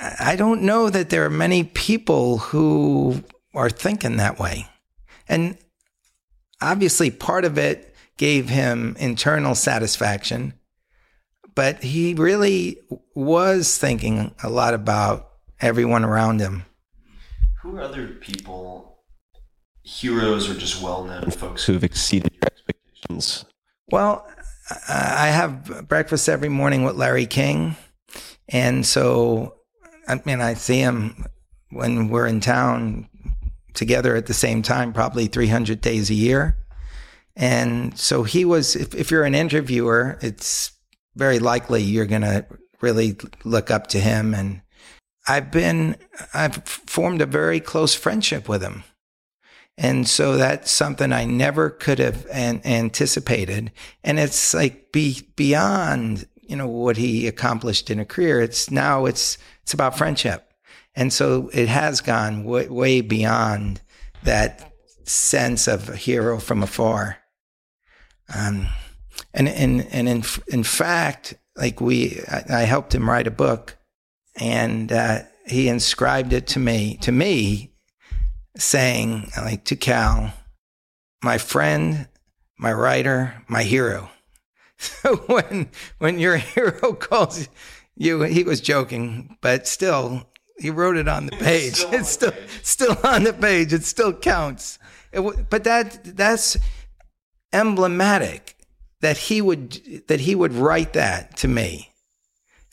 I don't know that there are many people who are thinking that way. And obviously, part of it gave him internal satisfaction, but he really was thinking a lot about everyone around him. Who are other people, heroes or just well known folks who have exceeded your expectations? Well, I have breakfast every morning with Larry King. And so, I mean, I see him when we're in town together at the same time, probably 300 days a year. And so he was, if, if you're an interviewer, it's very likely you're going to really look up to him. And I've been, I've formed a very close friendship with him. And so that's something I never could have an- anticipated. And it's like be beyond, you know, what he accomplished in a career. It's now it's, it's about friendship. And so it has gone way, way beyond that sense of a hero from afar. Um, and, and, and in, in fact, like we, I, I helped him write a book and, uh, he inscribed it to me, to me, saying, like, to Cal, my friend, my writer, my hero. So [LAUGHS] when when your [LAUGHS] hero calls you, he was joking, but still, he wrote it on the [LAUGHS] page. It's still still on the page. It still counts. It, but that that's emblematic that he would that he would write that to me.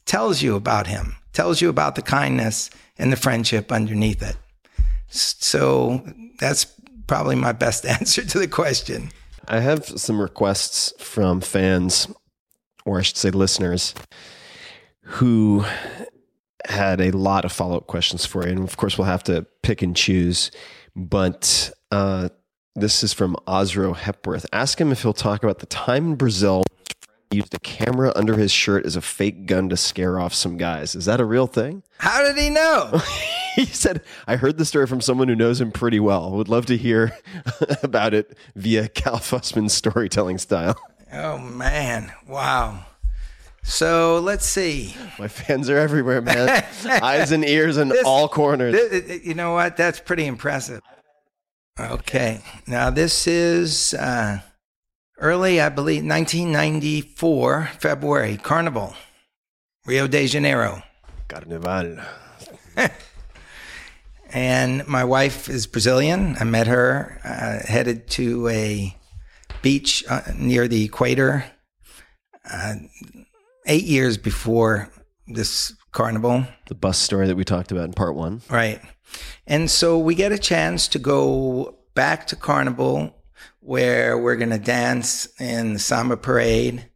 Tells you about him. Tells you about the kindness and the friendship underneath it. So that's probably my best answer to the question. I have some requests from fans, or I should say listeners, who had a lot of follow up questions for you. And of course, we'll have to pick and choose. But uh, this is from Osro Hepworth. Ask him if he'll talk about the time in Brazil he used a camera under his shirt as a fake gun to scare off some guys. Is that a real thing? How did he know? [LAUGHS] [LAUGHS] he said, I heard the story from someone who knows him pretty well. Would love to hear [LAUGHS] about it via Cal Fussman's storytelling style. Oh, man. Wow. So let's see. My fans are everywhere, man. [LAUGHS] Eyes and ears in This- all corners. Th- You know what? That's pretty impressive. Okay. Now, this is uh, early, I believe, 1994, February, Carnival, Rio de Janeiro. Carnival. And my wife is Brazilian. I met her uh, headed to a beach uh, near the equator uh, eight years before this carnival. The bus story that we talked about in part one. Right. And so we get a chance to go back to Carnival where we're going to dance in the samba parade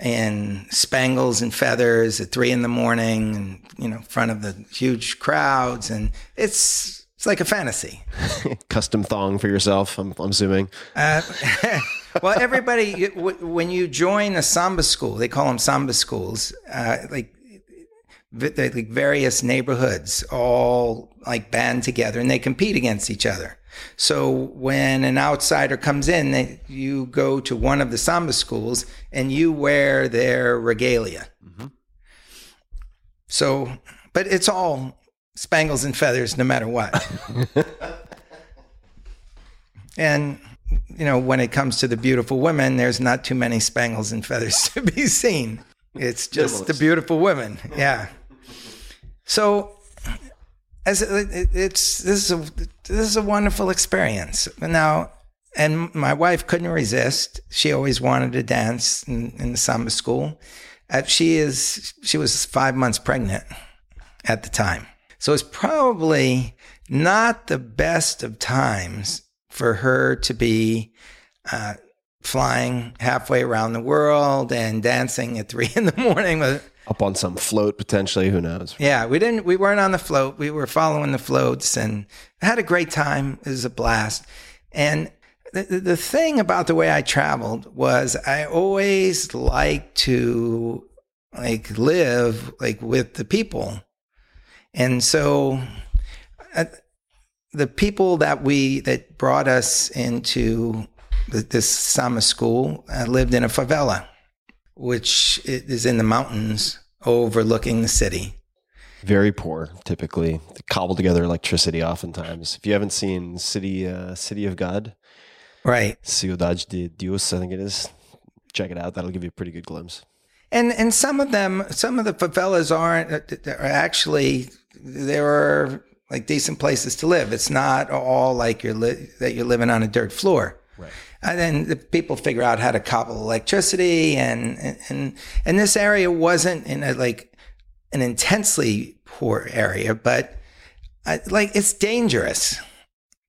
in spangles and feathers at three in the morning and, you know, in front of the huge crowds. And it's, it's like a fantasy. [LAUGHS] Custom thong for yourself, I'm, I'm assuming. Uh, [LAUGHS] well, everybody, when you join a samba school, they call them samba schools, uh, like, like various neighborhoods all like band together and they compete against each other. So when an outsider comes in, they, you go to one of the samba schools and you wear their regalia. Mm-hmm. So, but it's all spangles and feathers no matter what. [LAUGHS] and you know, when it comes to the beautiful women, there's not too many spangles and feathers [LAUGHS] to be seen. It's just the beautiful women. Yeah. So, as it, it- it's this is a this is a wonderful experience. Now, and my wife couldn't resist. She always wanted to dance in, in the samba school. Uh, she is she was five months pregnant at the time, so it's probably not the best of times for her to be uh, flying halfway around the world and dancing at three [LAUGHS] in the morning with Up on some float, potentially. Who knows? yeah, we didn't. We weren't on the float. We were following the floats and had a great time. It was a blast. And the, the- thing about the way I traveled was I always liked to like live like with the people, and so uh, the people that we that brought us into th- this samba school uh, lived in a favela, which is in the mountains overlooking the city. Very poor, typically. Cobbled together electricity, oftentimes. If you haven't seen City uh, City of God, Right. Ciudad de Dios, I think it is, check it out. That'll give you a pretty good glimpse. And and some of them, some of the favelas aren't uh, are actually there are like decent places to live. It's not all like you're li- that you're living on a dirt floor. Right. And then the people figure out how to cobble electricity, and and and, this area wasn't in a like an intensely poor area, but I, like it's dangerous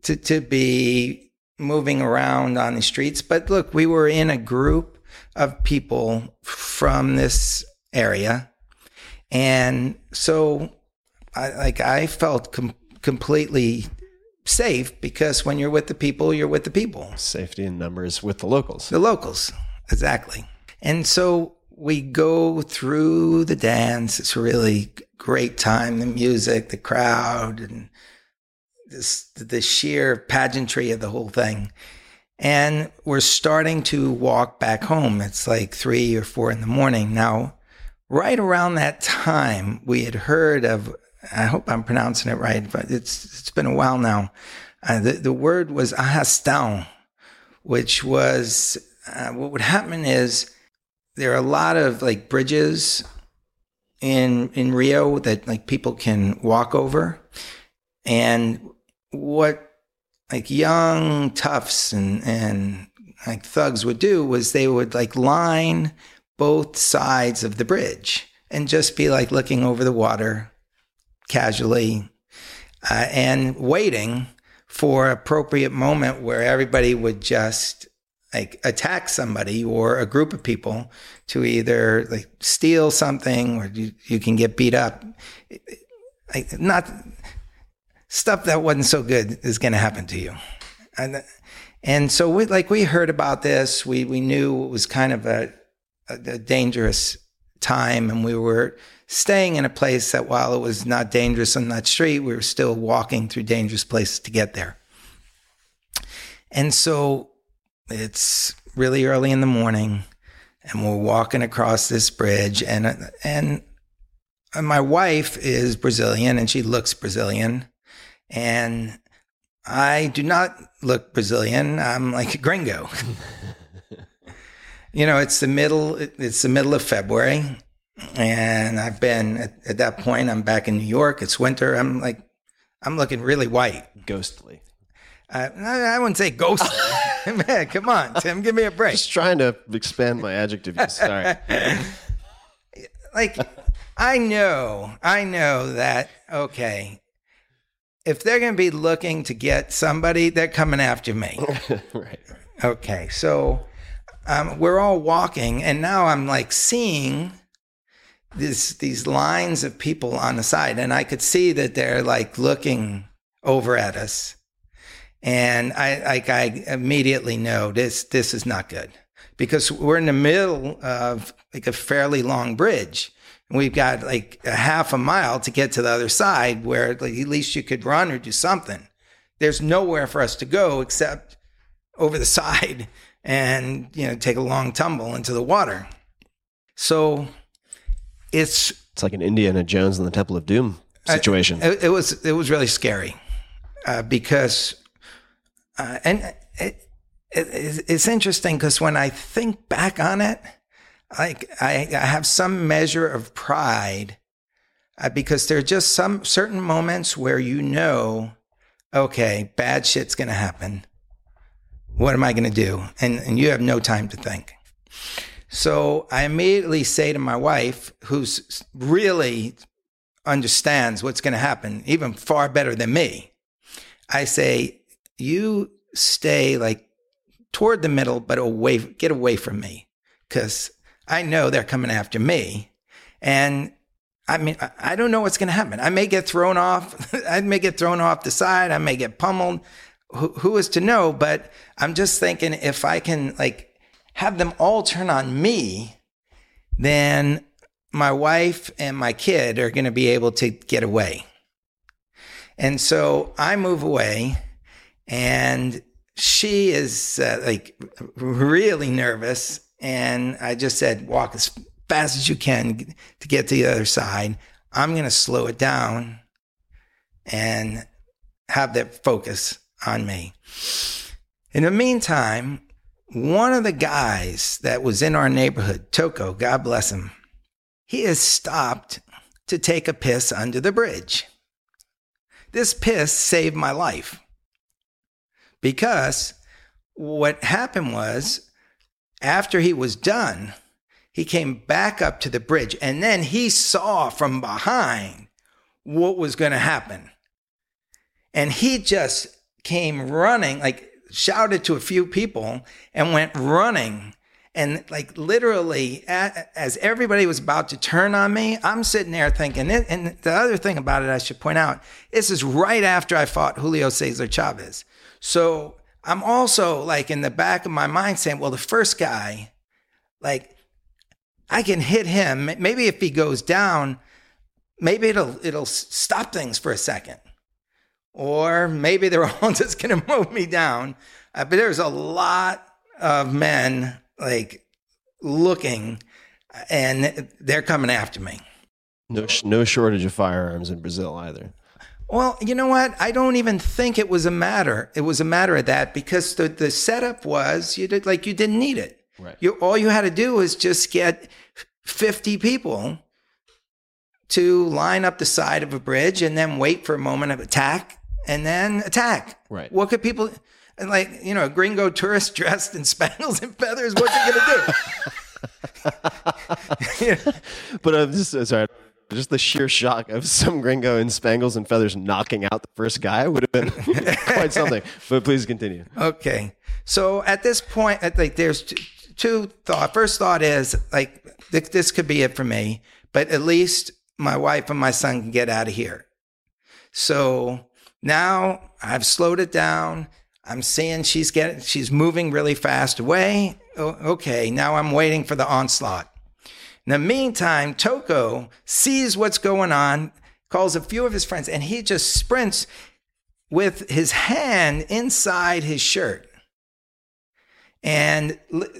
to to be moving around on the streets. But look, we were in a group of people from this area, and so I like I felt com- completely safe because when you're with the people, you're with the people. Safety in numbers with the locals. the locals exactly. And so we go through the dance. It's a really great time the music the crowd and this the sheer pageantry of the whole thing. And we're starting to walk back home. It's like three or four in the morning. Now right around that time we had heard of i hope i'm pronouncing it right but it's it's been a while now. Uh, the, the word was arrastão which was uh, what would happen is there are a lot of like bridges in in Rio that like people can walk over, and what like young toughs and and like thugs would do was they would like line both sides of the bridge and just be like looking over the water casually uh, and waiting for appropriate moment where everybody would just like attack somebody or a group of people to either like steal something or you, you can get beat up. Like not stuff that wasn't so good is going to happen to you. And and so we like we heard about this. We we knew it was kind of a, a, a dangerous time and we were staying in a place that while it was not dangerous on that street we were still walking through dangerous places to get there. And so it's really early in the morning and we're walking across this bridge and and my wife is Brazilian and she looks Brazilian. And I do not look Brazilian. I'm like a gringo. [LAUGHS] You know, it's the middle. It's the middle of February, and I've been at, at that point. I'm back in New York. It's winter. I'm like, I'm looking really white. Ghostly. Uh, I, I wouldn't say ghostly. [LAUGHS] [LAUGHS] Man, come on, Tim, give me a break. Just trying to expand my adjective use. Sorry. [LAUGHS] like I know, I know that okay. If they're going to be looking to get somebody, they're coming after me. right. Okay, so um, we're all walking, and now I'm like seeing this these lines of people on the side, and I could see that they're like looking over at us, and I like I immediately know this this is not good because we're in the middle of like a fairly long bridge. And we've got like a half a mile to get to the other side where like, at least you could run or do something. There's nowhere for us to go except over the [LAUGHS] side and, you know, take a long tumble into the water. So it's It's like an Indiana Jones and the Temple of Doom situation. it, it was it was really scary uh, because uh, and it, it, it's interesting because when I think back on it, like I, I have some measure of pride uh, because there are just some certain moments where you know, okay, bad shit's gonna happen. What am I gonna do? And and you have no time to think. So I immediately say to my wife, who's really understands what's going to happen, even far better than me. I say, you stay like toward the middle, but away, get away from me because I know they're coming after me. And I mean, I- I don't know what's going to happen. I may get thrown off. [LAUGHS] I may get thrown off the side. I may get pummeled. Who, who is to know? But I'm just thinking if I can like have them all turn on me, then my wife and my kid are going to be able to get away. And so I move away and she is uh, like really nervous. And I just said, walk as fast as you can to get to the other side. I'm going to slow it down and have that focus on me. In the meantime, one of the guys that was in our neighborhood, Toko, God bless him, he has stopped to take a piss under the bridge. This piss saved my life because what happened was after he was done, he came back up to the bridge and then he saw from behind what was going to happen. And he just came running, like shouted to a few people and went running and like literally, as everybody was about to turn on me, I'm sitting there thinking. And the other thing about it, I should point out, this is right after I fought Julio Cesar Chavez. So I'm also like in the back of my mind saying, well, the first guy, like I can hit him. Maybe if he goes down, maybe it'll it'll stop things for a second, or maybe they're [LAUGHS] all just going to move me down. Uh, but there's a lot of men like looking and they're coming after me. No, sh- no shortage of firearms in Brazil either. Well, you know what? I don't even think it was a matter. It was a matter of that because the, the setup was you did like you didn't need it. Right. You all you had to do was just get 50 people to line up the side of a bridge and then wait for a moment of attack and then attack. Right. What could people and like, you know, a gringo tourist [LAUGHS] dressed in spangles and feathers, what's he gonna do? [LAUGHS] But I'm just sorry. Just the sheer shock of some gringo in spangles and feathers knocking out the first guy would have been [LAUGHS] quite something. But please continue. Okay. So at this point, I think there's two thought. First thought is like th- this could be it for me, but at least my wife and my son can get out of here. So now I've slowed it down. I'm seeing she's getting she's moving really fast away. Oh, okay, now I'm waiting for the onslaught. In the meantime, Toko sees what's going on, calls a few of his friends, and he just sprints with his hand inside his shirt. And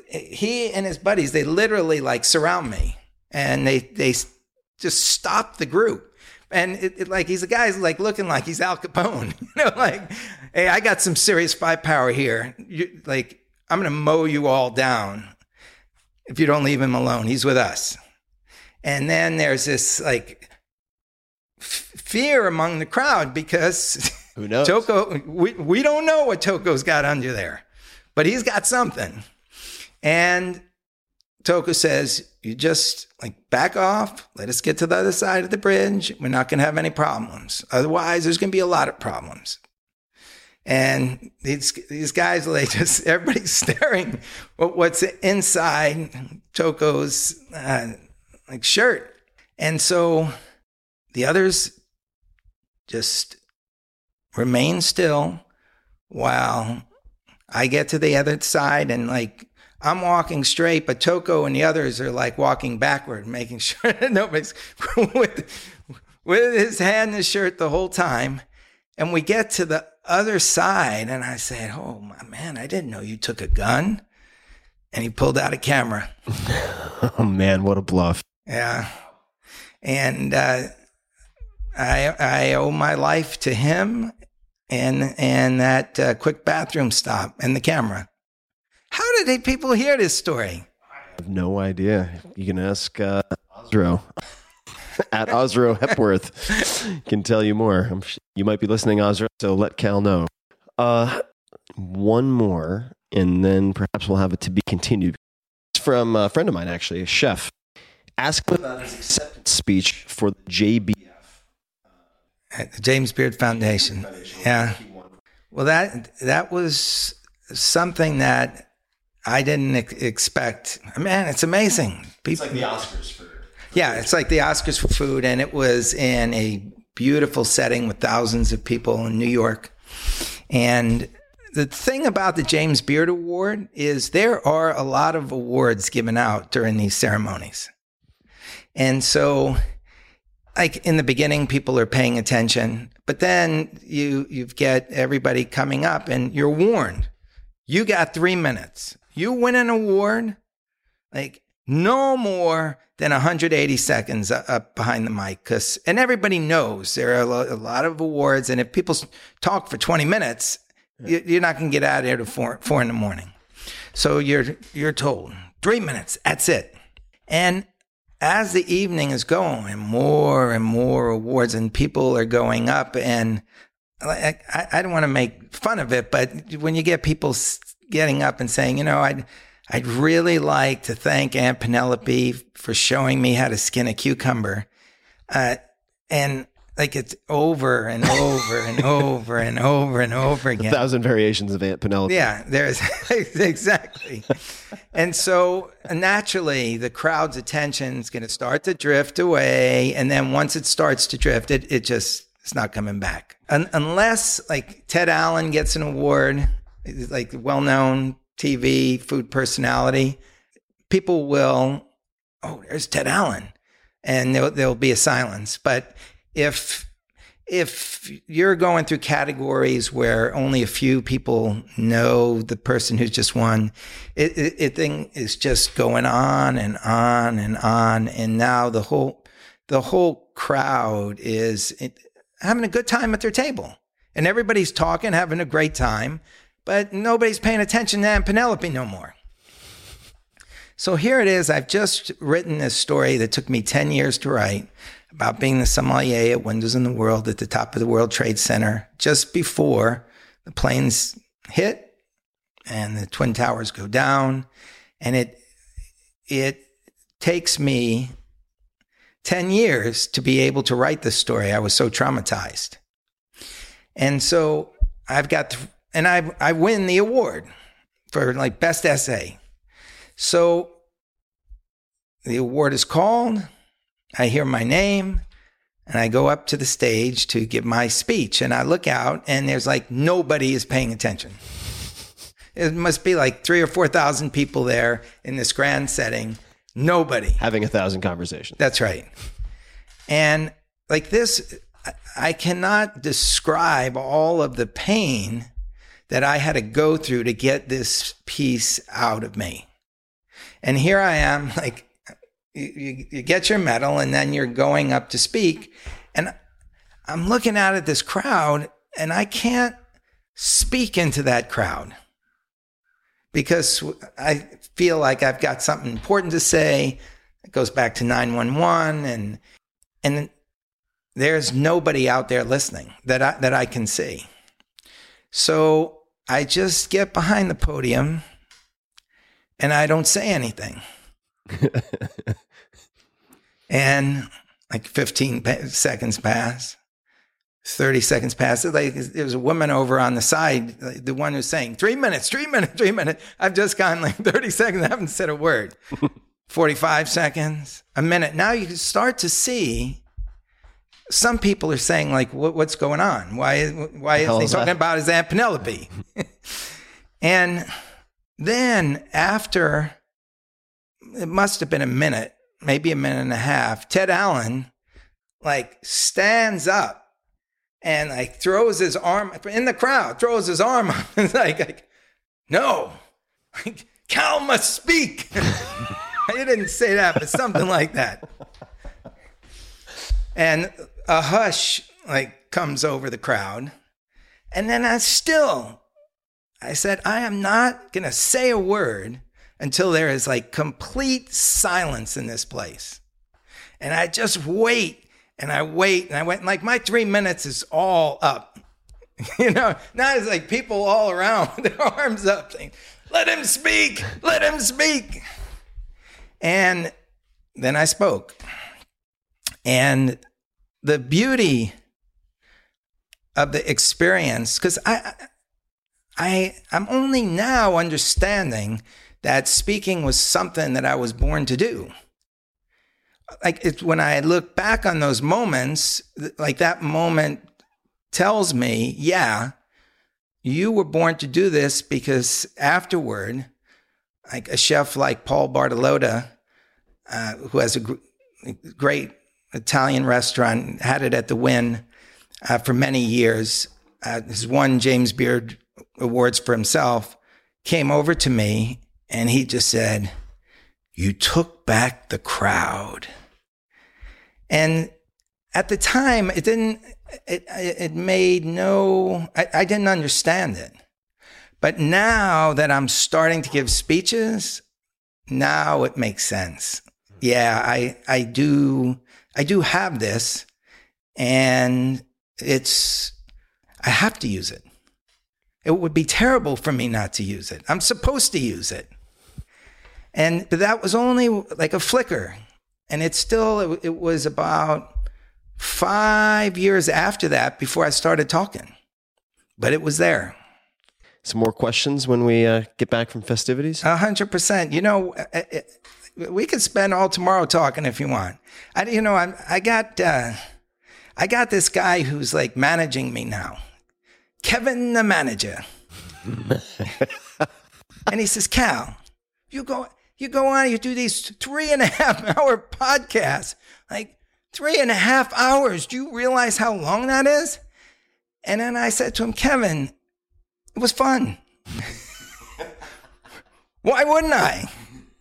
he and his buddies, they literally like surround me and they, they just stop the group. And it, it, like he's a guy's like looking like he's Al Capone, [LAUGHS] you know, like, hey, I got some serious firepower here. You, like, I'm gonna mow you all down. if you don't leave him alone. He's with us. And then there's this like f- fear among the crowd because Who knows? [LAUGHS] Toko, we, we don't know what Toko's got under there, but he's got something. And Toko says, You just like back off, let us get to the other side of the bridge. We're not going to have any problems. Otherwise, there's going to be a lot of problems. And these these guys, they [LAUGHS] just everybody's staring at what's inside Toko's uh, like shirt, and so the others just remain still while I get to the other side and like I'm walking straight, but Toko and the others are like walking backward, making [LAUGHS] sure that nobody's [LAUGHS] with, with his hand in his shirt the whole time. And we get to the other side, and I said, Oh my man, I didn't know you took a gun. And he pulled out a camera. [LAUGHS] Oh man, what a bluff! Yeah. And uh, I I owe my life to him and and that uh, quick bathroom stop and the camera. How did they, people hear this story? I have no idea. You can ask uh, Osro [LAUGHS] at Osro Hepworth. Can tell you more. I'm, sh- you might be listening, Osro. So let Cal know. Uh, one more, and then perhaps we'll have it to be continued. It's from a friend of mine, actually, a chef. Ask him about his acceptance speech for the JBF. At the James Beard Foundation. Yeah. Well, that that was something that I didn't ex- expect. Man, it's amazing. People, It's like the Oscars for Yeah, it's like the Oscars for food, and it was in a beautiful setting with thousands of people in New York. And the thing about the James Beard Award is there are a lot of awards given out during these ceremonies. And so, like in the beginning, people are paying attention, but then you you get everybody coming up, and you're warned. You got three minutes. You win an award, like no more than 180 seconds up behind the mic because and everybody knows there are a lot of awards and if people talk for 20 minutes you- you're not going to get out of here to four, four in the morning. So you're you're told three minutes that's it. And as the evening is going and more and more awards and people are going up and I, I, I don't want to make fun of it but when you get people getting up and saying you know I'd, I'd really like to thank Aunt Penelope for showing me how to skin a cucumber. Uh, and like it's over and over and [LAUGHS] over and over and over again. a thousand variations of Aunt Penelope. Yeah, there's [LAUGHS] exactly. And so naturally, the crowd's attention is going to start to drift away. And then once it starts to drift, it, it just, it's not coming back. Un- unless like Ted Allen gets an award, like well known TV food personality, people will, oh, there's Ted Allen. And there'll, there'll be a silence. But if if you're going through categories where only a few people know the person who's just won, it, it, it thing is just going on and on and on, and now the whole the whole crowd is having a good time at their table, and everybody's talking, having a great time, but nobody's paying attention to Aunt Penelope no more. So here it is. I've just written this story that took me 10 years to write about being the sommelier at Windows on the World at the top of the World Trade Center just before the planes hit and the Twin Towers go down. And it, it takes me 10 years to be able to write this story. I was so traumatized. And so I've got, th- and I, I win the award for like best essay. So the award is called. I hear my name and I go up to the stage to give my speech. And I look out and there's like nobody is paying attention. It must be like three or 4,000 people there in this grand setting. Nobody. Having a thousand conversations. That's right. And like this, I- I cannot describe all of the pain that I had to go through to get this piece out of me. And here I am, [LAUGHS] like, you, you, get your medal and then you're going up to speak. And I'm looking out at this crowd and I can't speak into that crowd because I feel like I've got something important to say. It goes back to 911 and and there's nobody out there listening that I, that I can see. So I just get behind the podium and I don't say anything. [LAUGHS] and like 15 pa- seconds pass. 30 seconds pass. Like there was a woman over on the side, like, the one who's saying, three minutes, three minutes, three minutes. I've just gone like 30 seconds. I haven't said a word. [LAUGHS] 45 seconds, a minute. Now you can start to see some people are saying like, what, what's going on? Why, why is he talking about his Aunt Penelope? [LAUGHS] and then after, it must have been a minute, maybe a minute and a half, Ted Allen like stands up and like throws his arm in the crowd, throws his arm up [LAUGHS] like, like no, like, Cal must speak. [LAUGHS] he didn't say that, but something like that. And a hush like comes over the crowd. And then I still, I said, I am not going to say a word until there is like complete silence in this place. And I just wait and I wait and I went like my three minutes is all up. [LAUGHS] You know, now it's like people all around with their [LAUGHS] arms up saying, let him speak, let him speak. And then I spoke. And the beauty of the experience, because I, I, I'm only now understanding that speaking was something that I was born to do. Like it's when I look back on those moments, like that moment tells me, yeah, you were born to do this because afterward, like a chef like Paul Bartolotta, uh, who has a gr- great Italian restaurant, had it at the Wynn uh, for many years, uh, has won James Beard awards for himself, came over to me and he just said, You took back the crowd. And at the time, it didn't, it, it made no, I, I didn't understand it. But now that I'm starting to give speeches, now it makes sense. Yeah, I, I do, I do have this and it's, I have to use it. It would be terrible for me not to use it. I'm supposed to use it. And but that was only like a flicker. And it's still, it, it was about five years after that before I started talking. But it was there. Some more questions when we uh, get back from festivities. A hundred percent. You know, uh, uh, we could spend all tomorrow talking if you want. I, you know, I, I got, uh, I got this guy who's like managing me now, Kevin the manager, [LAUGHS] and he says, "Cal, you go, you go on, you do these three and a half [LAUGHS] hour podcasts, like three and a half hours. Do you realize how long that is?" And then I said to him, Kevin, it was fun. [LAUGHS] Why wouldn't I?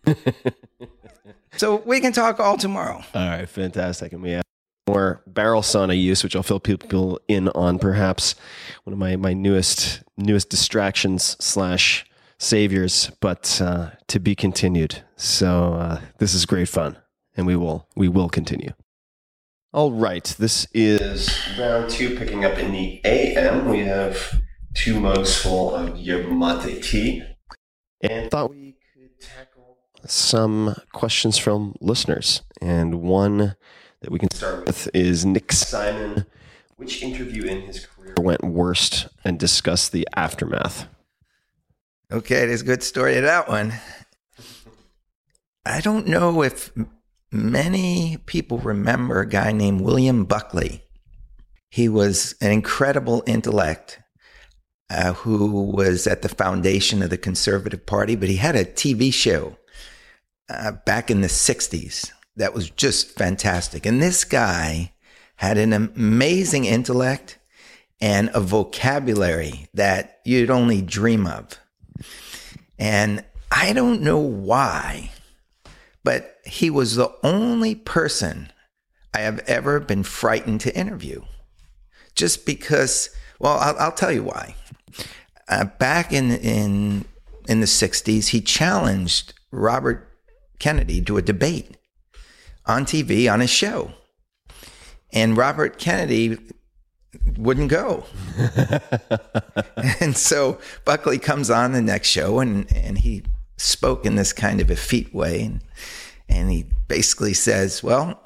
[LAUGHS] so we can talk all tomorrow. All right, fantastic. And we have more barrel sauna use, which I'll fill people in on perhaps one of my, my newest newest distractions slash saviors, but uh, to be continued. So uh, this is great fun, and we will we will continue. All right, this is round two, picking up in the AM. We have two mugs full of yerba mate tea, and thought we some questions from listeners. And one that we can start with is Nick Simon. Which interview in his career went worst, and discuss the aftermath? Okay, there's a good story to that one. I don't know if many people remember a guy named William Buckley. He was an incredible intellect uh, who was at the foundation of the Conservative Party, but he had a TV show uh, back in the 60s that was just fantastic. And this guy had an amazing intellect and a vocabulary that you'd only dream of. And I don't know why, but he was the only person I have ever been frightened to interview. Just because, well, I'll, I'll tell you why. Uh, back in, in in the 60s, he challenged Robert Kennedy to a debate on TV on his show. And Robert Kennedy wouldn't go. [LAUGHS] and so Buckley comes on the next show and, and he spoke in this kind of effete way. And, and he basically says, Well,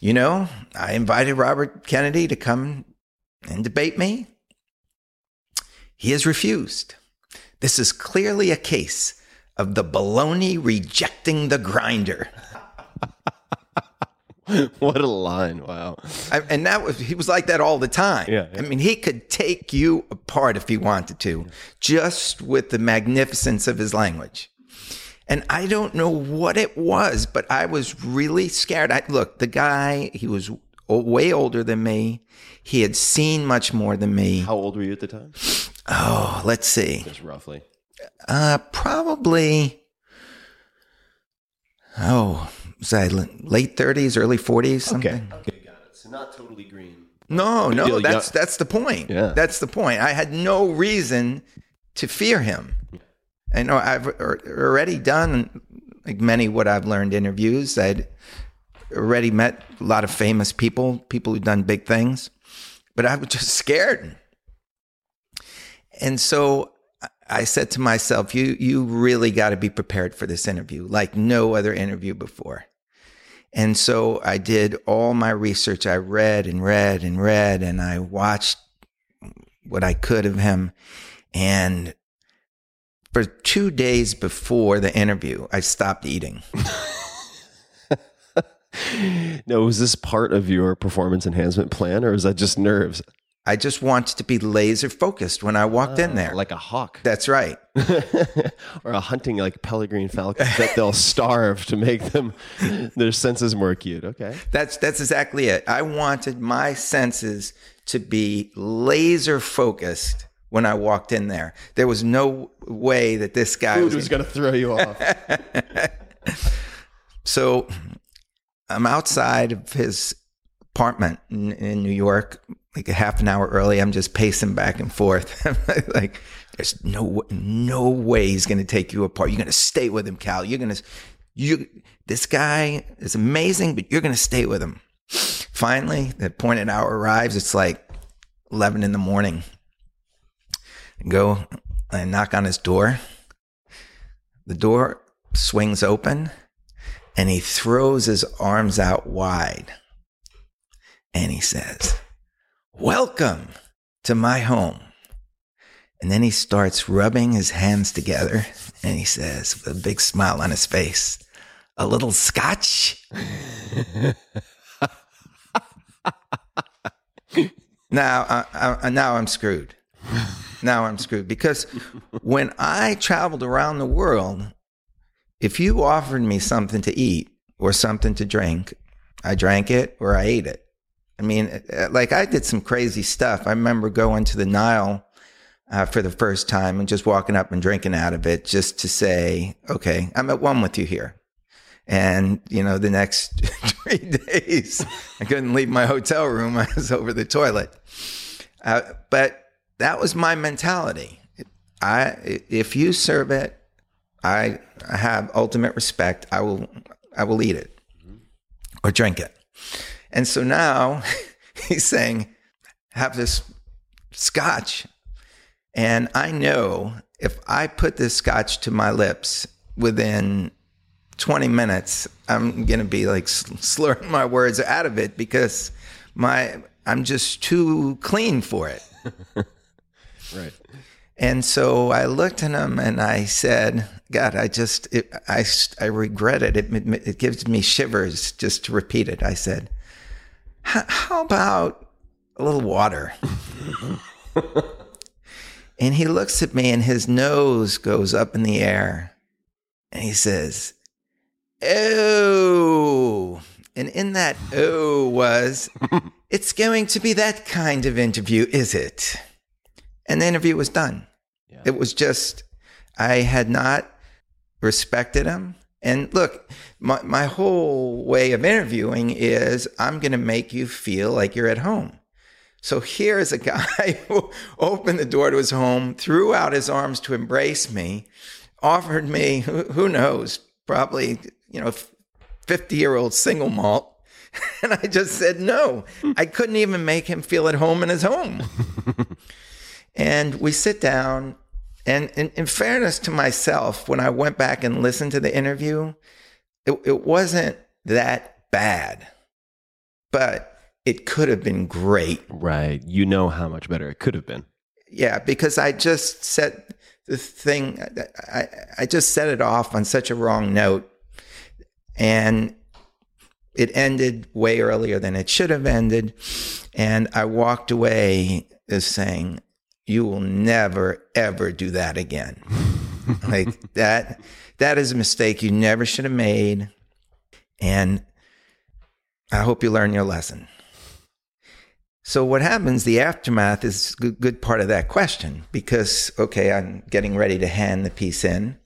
you know, I invited Robert Kennedy to come and debate me. He has refused. This is clearly a case of the baloney rejecting the grinder. [LAUGHS] what a line! Wow. I, and that was he was like that all the time. Yeah, yeah. I mean, he could take you apart if he wanted to, just with the magnificence of his language. And I don't know what it was, but I was really scared. I look, the guy, he was way older than me. He had seen much more than me. How old were you at the time? Oh, let's see. Just roughly. Uh, probably. Oh, l- late thirties, early forties, something? Okay, got it. So not totally green. No, no, that's that's the point. Yeah. That's the point. I had no reason to fear him. I know I've already done like many what I've learned interviews. I'd already met a lot of famous people, people who've done big things, but I was just scared. And so I- said to myself, "You you really got to be prepared for this interview, like no other interview before." And so I did all my research. I read and read and read, and I watched what I could of him. And for two days before the interview, I stopped eating. [LAUGHS] No, was this part of your performance enhancement plan, or is that just nerves? I just wanted to be laser focused when I walked in oh, there. Like a hawk, That's right. [LAUGHS] or a hunting like peregrine falcon that they'll [LAUGHS] starve to make them their senses more acute. Okay. That's that's exactly it. I wanted my senses to be laser focused when I walked in there. There was no way that this guy Food was was going to throw you off. [LAUGHS] So I'm outside of his apartment in, in New York, like a half an hour early. I'm just pacing back and forth. [LAUGHS] Like, there's no no way he's going to take you apart. You're going to stay with him, Cal. You're going to you. This guy is amazing, but you're going to stay with him. Finally, the appointed hour arrives. It's like 11 in the morning. I go and knock on his door. The door swings open and he throws his arms out wide and he says, Welcome to my home. And then he starts rubbing his hands together and he says, with a big smile on his face, A little scotch? [LAUGHS] now, I, I, now I'm screwed. Now I'm screwed because when I traveled around the world, if you offered me something to eat or something to drink, I drank it or I ate it. I mean, uh, like I did some crazy stuff. I remember going to the Nile uh, for the first time and just walking up and drinking out of it just to say, okay, I'm at one with you here. And, you know, the next [LAUGHS] three [LAUGHS] days, I couldn't leave my hotel room. [LAUGHS] I was over the toilet. Uh, but that was my mentality. I, if you serve it, I have ultimate respect. I will, I will eat it or drink it. And so now [LAUGHS] he's saying, have this scotch. And I know if I put this scotch to my lips within 20 minutes, I'm going to be like slurring my words out of it because my, I'm just too clean for it. [LAUGHS] right. And so I looked at him and I said, God, I just, it, I, I regret it. it. It gives me shivers just to repeat it. I said, how about a little water? [LAUGHS] and he looks at me and his nose goes up in the air and he says, Oh. And in that oh was, [LAUGHS] it's going to be that kind of interview, is it? And the interview was done. Yeah. It was just, I had not respected him. And look, my, my whole way of interviewing is I'm going to make you feel like you're at home. So here is a [LAUGHS] guy who opened the door to his home, threw out his arms to embrace me, offered me, who, who knows, probably, you know, 50 year old single malt. [LAUGHS] And I just said no. Hmm. I couldn't even make him feel at home in his home. [LAUGHS] and we sit down. And in, in, fairness to myself, when I went back and listened to the interview, it, it wasn't that bad, but it could have been great. Right. You know how much better it could have been. Yeah, because I just set the thing, I, I just set it off on such a wrong note. And it ended way earlier than it should have ended. And I walked away as saying, You will never, ever do that again. [LAUGHS] like that, that is a mistake you never should have made. And I hope you learn your lesson. So what happens? The aftermath is a good part of that question because okay, I'm getting ready to hand the piece in,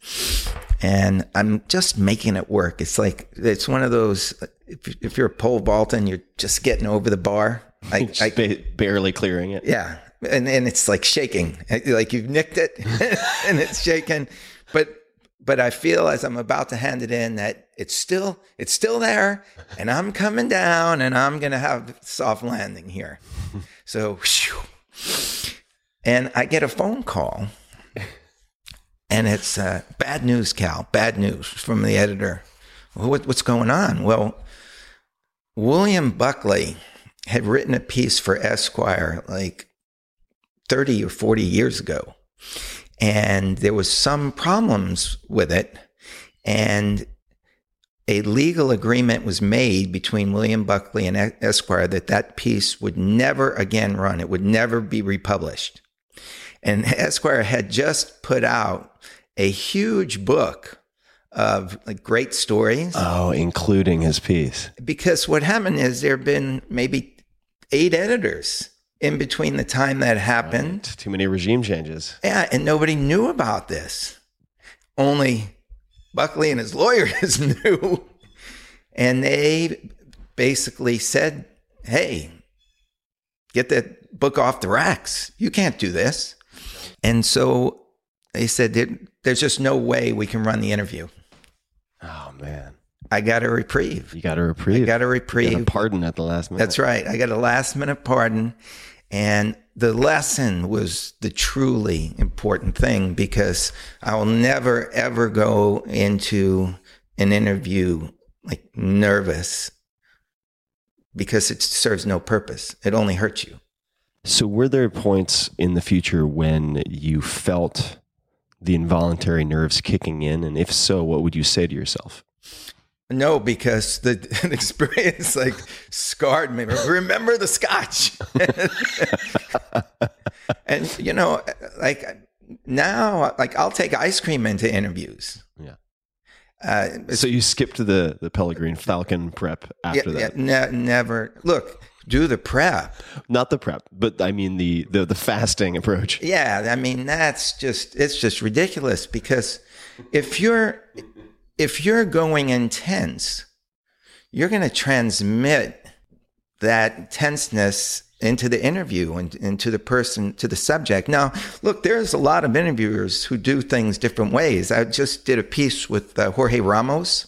and I'm just making it work. It's like it's one of those. If, if you're a pole vault and you're just getting over the bar, I, I [LAUGHS] barely clearing it. Yeah, and and it's like shaking, like you've nicked it, [LAUGHS] and it's shaking. But but I feel as I'm about to hand it in that it's still it's still there, and I'm coming down, and I'm gonna have soft landing here. [LAUGHS] So, and I get a phone call, and it's uh, bad news, Cal. Bad news from the editor. What, what's going on? Well, William Buckley had written a piece for Esquire like 30 or 40 years ago and there was some problems with it and a legal agreement was made between William Buckley and Esquire that that piece would never again run. It would never be republished. And [LAUGHS] Esquire had just put out a huge book of like great stories. Oh, including his piece. Because what happened is there have been maybe eight editors in between the time that happened. Right. Too many regime changes. Yeah, and nobody knew about this. Only Buckley and his lawyers [LAUGHS] knew. And they basically said, hey, get that book off the racks. You can't do this. And so they said, there's just no way we can run the interview. Oh, man. I got a reprieve. You got a reprieve. I got a reprieve. Got a pardon at the last minute. That's right. I got a last minute pardon. And the lesson was the truly important thing because I will never, ever go into an interview like nervous because it serves no purpose. It only hurts you. So, were there points in the future when you felt the involuntary nerves kicking in? And if so, what would you say to yourself? No, because the, [LAUGHS] the experience like scarred me. Remember the scotch. [LAUGHS] and you know, like now, like I'll take ice cream into interviews. Yeah. Uh, so you skipped the the Peregrine Falcon prep after yeah, that? Yeah, ne- never. Look, do the prep. Not the prep, but I mean the the the fasting approach. Yeah, I mean that's just it's just ridiculous because if you're if you're going intense, you're going to transmit that tenseness into the interview and into the person, to the subject. Now, look, there's a lot of interviewers who do things different ways. I just did a piece with uh, Jorge Ramos,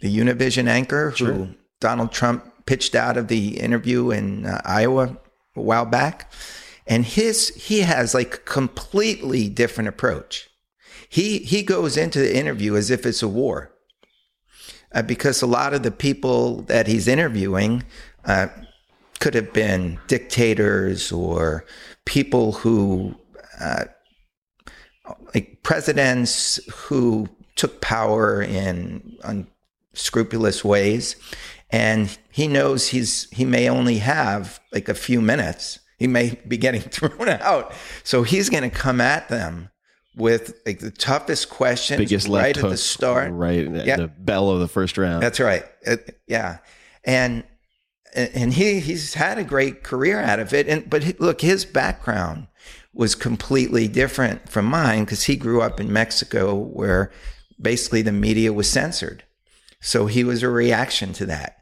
the Univision anchor, sure. who Donald Trump pitched out of the interview in uh, Iowa a while back. And his, he has like completely different approach he he goes into the interview as if it's a war, uh, because a lot of the people that he's interviewing uh, could have been dictators or people who, uh, like presidents who took power in unscrupulous ways, and he knows he's he may only have like a few minutes. He may be getting [LAUGHS] thrown out, so he's going to come at them with like the toughest questions Biggest right at the start. Right at yeah. the bell of the first round. That's right. It, yeah. And and he he's had a great career out of it and but he, look his background was completely different from mine cuz he grew up in Mexico where basically the media was censored. So he was a reaction to that.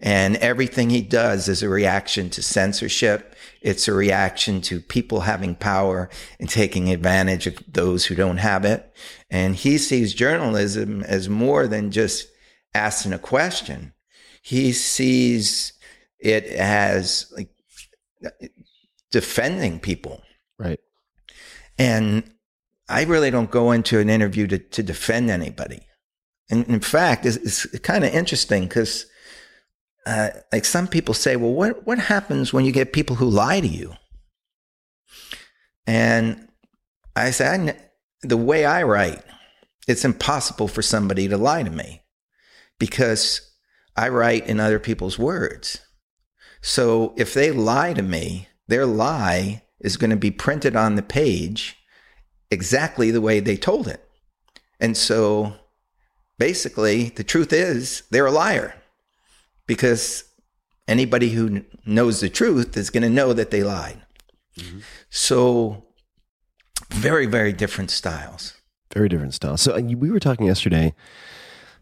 And everything he does is a reaction to censorship. It's a reaction to people having power and taking advantage of those who don't have it. And he sees journalism as more than just asking a question. He sees it as like defending people. Right. And I really don't go into an interview to, to defend anybody. And in fact, it's, it's kind of interesting because, uh, like some people say, well, what, what happens when you get people who lie to you? And I say, I, the way I write, it's impossible for somebody to lie to me because I write in other people's words. So if they lie to me, their lie is going to be printed on the page exactly the way they told it. And so basically, the truth is they're a liar because anybody who knows the truth is going to know that they lied. So, very, very different styles. Very different styles. So we were talking yesterday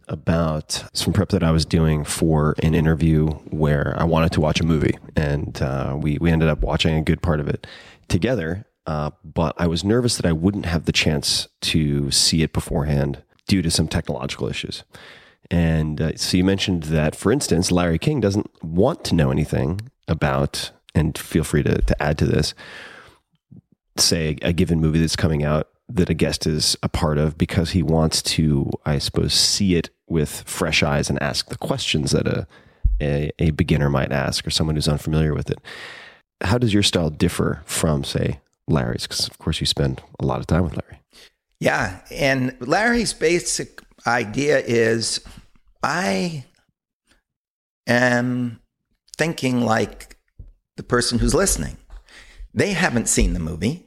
about some prep that I was doing for an interview where I wanted to watch a movie, and uh, we we ended up watching a good part of it together. Uh, but I was nervous that I wouldn't have the chance to see it beforehand due to some technological issues. And uh, so you mentioned that, for instance, Larry King doesn't want to know anything about, and feel free to, to add to this, say a given movie that's coming out that a guest is a part of because he wants to, I suppose, see it with fresh eyes and ask the questions that a, a, a beginner might ask or someone who's unfamiliar with it. How does your style differ from, say, Larry's? Because, of course, you spend a lot of time with Larry. Yeah. And Larry's basic idea is I am thinking like the person who's listening. They haven't seen the movie,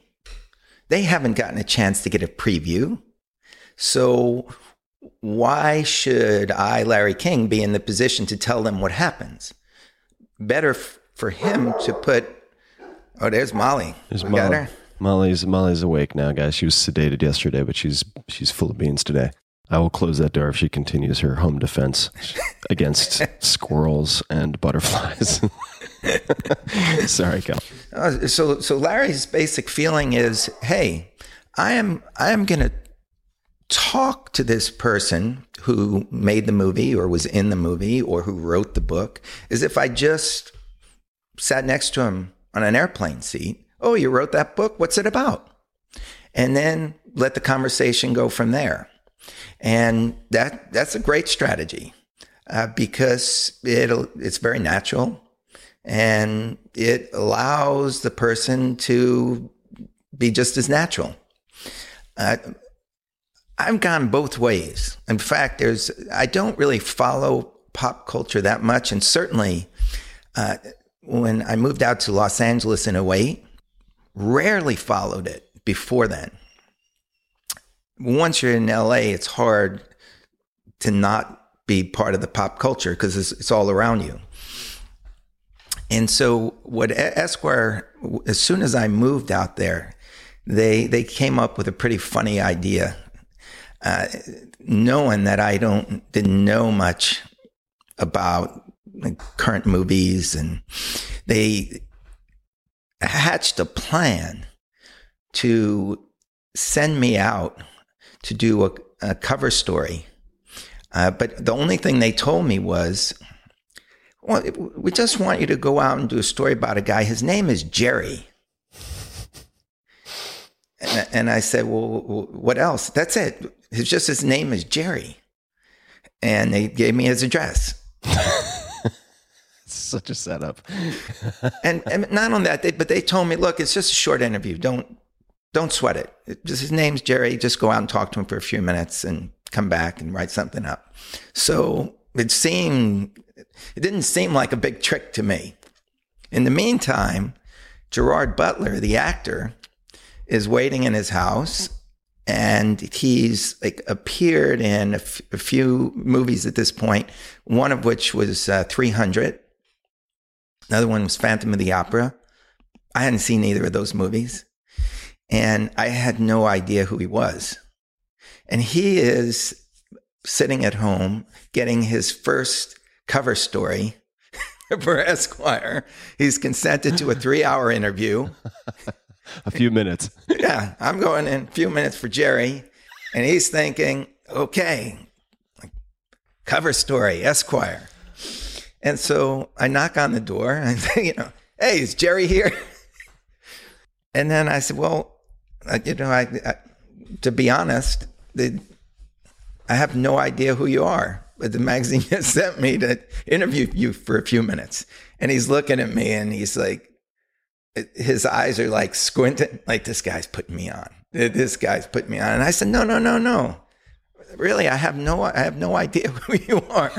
they haven't gotten a chance to get a preview. So, why should I, Larry King, be in the position to tell them what happens? Better f- for him to put. Oh, there's Molly. There's Molly. Molly's Molly's awake now, guys. She was sedated yesterday, but she's she's full of beans today. I will close that door if she continues her home defense [LAUGHS] against squirrels and butterflies. [LAUGHS] Sorry, Cal. Uh, so so Larry's basic feeling is, hey, I am I am going to talk to this person who made the movie or was in the movie or who wrote the book as if I just sat next to him on an airplane seat. Oh, you wrote that book? What's it about? And then let the conversation go from there. And that that's a great strategy uh, because it it's very natural and it allows the person to be just as natural. Uh, I've gone both ways. In fact, there's I don't really follow pop culture that much, and certainly uh, when I moved out to Los Angeles in 08, rarely followed it before then. Once you're in LA, it's hard to not be part of the pop culture because it's, it's all around you. And so, what Esquire, as soon as I moved out there, they they came up with a pretty funny idea, uh, knowing that I don't didn't know much about current movies, and they hatched a plan to send me out to do a, a cover story. Uh, but the only thing they told me was, well, we just want you to go out and do a story about a guy. His name is Jerry. And, and I said, well, what else? That's it. It's just his name is Jerry. And they gave me his address. [LAUGHS] Such a setup. and, and not on that, they, but they told me, look, it's just a short interview. Don't don't sweat it. Just his name's Jerry. Just go out and talk to him for a few minutes and come back and write something up. So it seemed it didn't seem like a big trick to me. In the meantime, Gerard Butler, the actor, is waiting in his house and he's like appeared in a, f- a few movies at this point one of which was uh, 300 another one was phantom of the opera i hadn't seen either of those movies and i had no idea who he was and he is sitting at home getting his first cover story [LAUGHS] for Esquire. He's consented to a [LAUGHS] three hour interview. [LAUGHS] A few minutes. Yeah, I'm going in a few minutes for Jerry. And he's thinking, okay, cover story, Esquire. And so I knock on the door and I say, you know, hey, is Jerry here? And then I said, well, you know, I, I to be honest, the, I have no idea who you are. But the [LAUGHS] magazine has sent me to interview you for a few minutes. And he's looking at me and he's like, his eyes are like squinting, like this guy's putting me on. This guy's putting me on. And I said, no, no, no, no. Really, I have no, I have no [LAUGHS] idea who you are.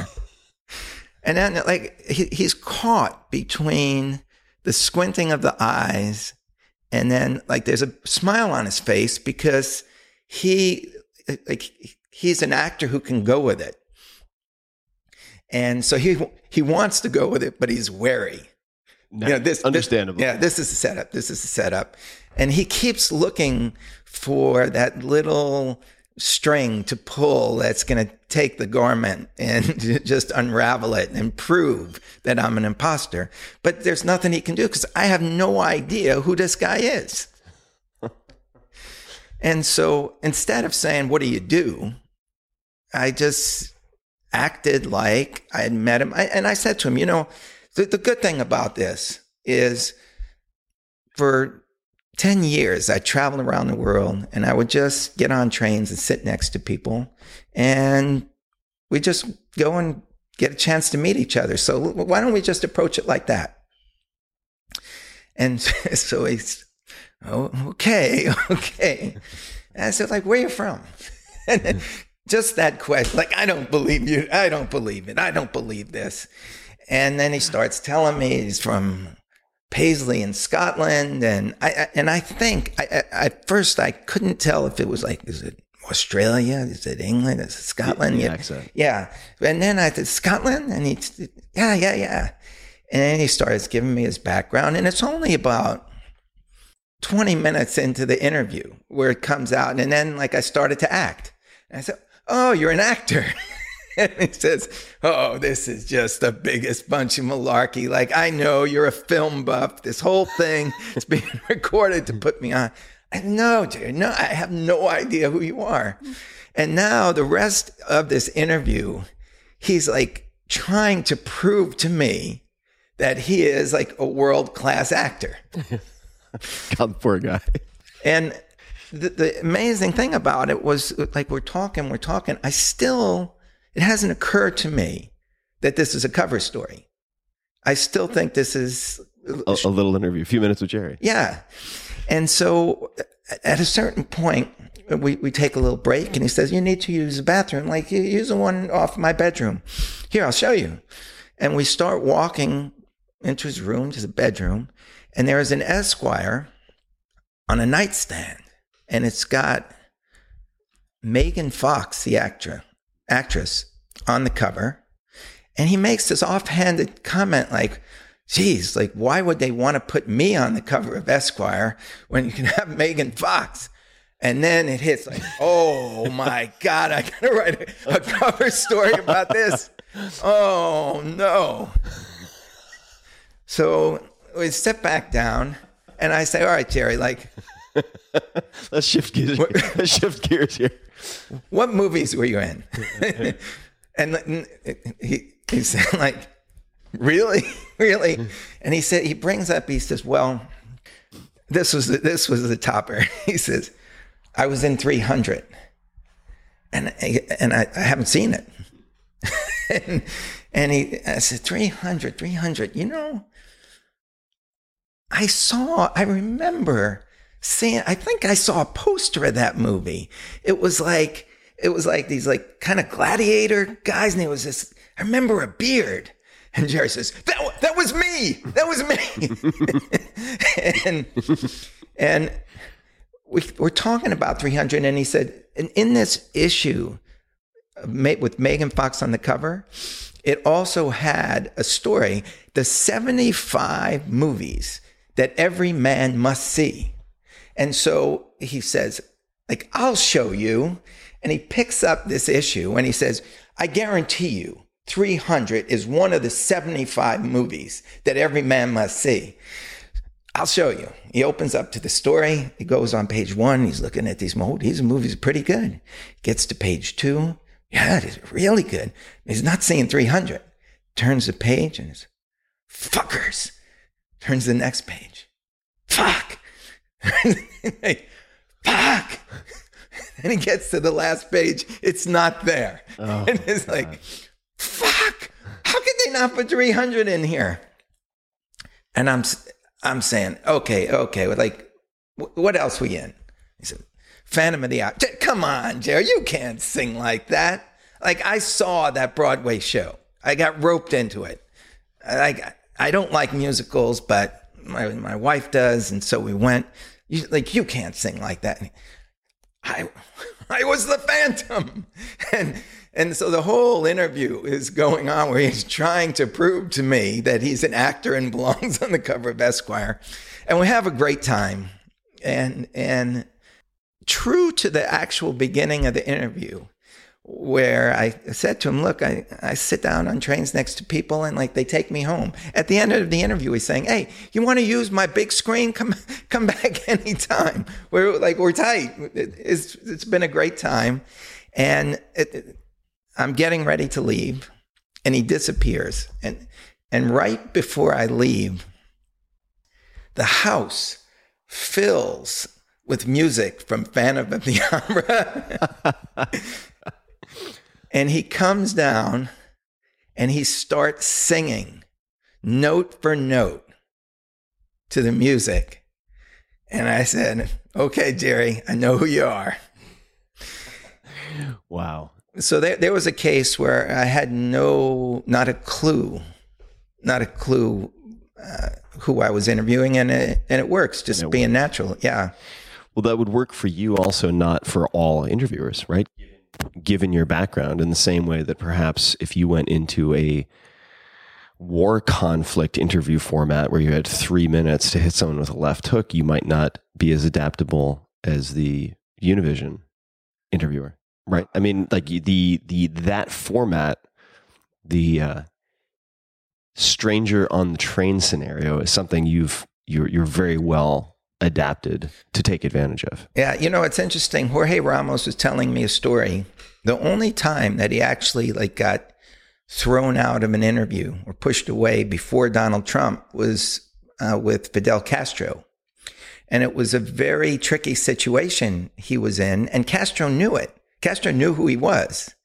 And then, like, he, he's caught between the squinting of the eyes and then like there's a smile on his face because he like he's an actor who can go with it and so he he wants to go with it but he's wary No, you know, this understandable. This, yeah, this is a setup. This is a setup, and he keeps looking for that little string to pull that's going to take the garment and [LAUGHS] just unravel it and prove that I'm an imposter. But there's nothing he can do because I have no idea who this guy is. [LAUGHS] and so instead of saying, "What do you do?" I just acted like I had met him, I, and I said to him, "You know." The, the good thing about this is for 10 years, I traveled around the world and I would just get on trains and sit next to people and we just go and get a chance to meet each other. So why don't we just approach it like that? And [LAUGHS] so he's, oh, okay, [LAUGHS] okay. And I said, like, where you from? [LAUGHS] And just that question, like, I don't believe you. I don't believe it. I don't believe this. And then he starts telling me he's from Paisley in Scotland, and I, I and I think I, I, at first I couldn't tell if it was like is it Australia, is it England, is it Scotland? The yeah, accent. yeah. And then I said Scotland, and he yeah yeah yeah, and then he starts giving me his background, and it's only about. 20 minutes into the interview where it comes out and then like I started to act. And I said, "Oh, you're an actor." [LAUGHS] and [LAUGHS] he says, Oh, this is just the biggest bunch of malarkey. Like, I know you're a film buff. This whole thing is being [LAUGHS] recorded to put me on. I no, dude, no, I have no idea who you are. And now the rest of this interview, he's like trying to prove to me that he is like a world class actor. [LAUGHS] God, poor guy. And the, the amazing thing about it was like we're talking, we're talking. I still, it hasn't occurred to me that this is a cover story. I still think this is A, a little interview, a few minutes with Jerry. yeah. And so at a certain point, we, we take a little break and he says, You need to use the bathroom. Like, use the one off my bedroom. Here, I'll show you. And we start walking into his room, to the bedroom, and there is an Esquire on a nightstand. And it's got Megan Fox, the actor, actress, on the cover. And he makes this offhanded comment like, geez, like, why would they want to put me on the cover of Esquire when you can have [LAUGHS] Megan Fox? And then it hits like, [LAUGHS] oh my God, I gotta write a, a cover story about this. [LAUGHS] Oh no. So we step back down and I say, all right, Jerry, like, Let's shift gears. Let's shift gears here. what movies were you in? [LAUGHS] and he, he said, like, really, [LAUGHS] really? And he said, he brings up, he says, well, this was the, this was the topper. [LAUGHS] He says, I was in 300, and and I, I haven't seen it. and, and he, I said, 300, 300. You know, I saw, I remember I think I saw a poster of that movie. It was like, it was like these like kind of gladiator guys, and it was this, I remember a beard. And Jerry says, that, that was me. That was me. [LAUGHS] and, and we, we're talking about 300. And he said, and in this issue with Megan Fox on the cover, it also had a story, the 75 movies that every man must see. And so he says, like, I'll show you. And he picks up this issue and he says, I guarantee you, 300 is one of the 75 movies that every man must see. I'll show you. He opens up to the story. He goes on page one. He's looking at these, oh, these movies are pretty good. Gets to page two. Yeah, it is really good. He's not seeing 300. Turns the page and it's fuckers. Turns the next page. Fuck. [LAUGHS] Like, fuck. [LAUGHS] And he gets to the last page. It's not there. Oh, and it's like, fuck. How could they not put 300 in here? And I'm, I'm saying, okay, okay. well, Like, what else we in? He said, Phantom of the Opera. Come on, Jerry, you can't sing like that. Like, I saw that Broadway show. I got roped into it. Like, I don't like musicals, but my, my wife does. And so we went. You, like, you can't sing like that. I, [LAUGHS] I was the Phantom. [LAUGHS] And, and so the whole interview is going on where he's trying to prove to me that he's an actor and [LAUGHS] belongs on the cover of Esquire. And we have a great time. And, and true to the actual beginning of the interview, where I said to him, Look, I, I sit down on trains next to people and like they take me home. At the end of the interview, he's saying, Hey, you want to use my big screen? [LAUGHS] Come come back [LAUGHS] anytime. We're like, we're tight. It- it's, it's been a great time. And it, it- I'm getting ready to leave and he disappears. And, and right before I leave, the house fills with music from Phantom of the [LAUGHS] Opera. And he comes down and he starts singing note for note to the music. And I said, Okay, Jerry, I know who you are. Wow. So there, there was a case where I had no, not a clue, not a clue uh, who I was interviewing, and it, and it works, just being natural. Yeah. Well, that would work for you also, not for all interviewers, right? Given your background, in the same way that perhaps if you went into a war conflict interview format where you had three minutes to hit someone with a left hook, you might not be as adaptable as the Univision interviewer, right? I mean, like the the that format, the uh, stranger on the train scenario is something you've you're you're very well adapted to take advantage of. Yeah, you know, it's interesting. Jorge Ramos was telling me a story. The only time that he actually like got thrown out of an interview or pushed away before Donald Trump was uh, with Fidel Castro. And it was a very tricky situation he was in, and Castro knew it. Castro knew who he was.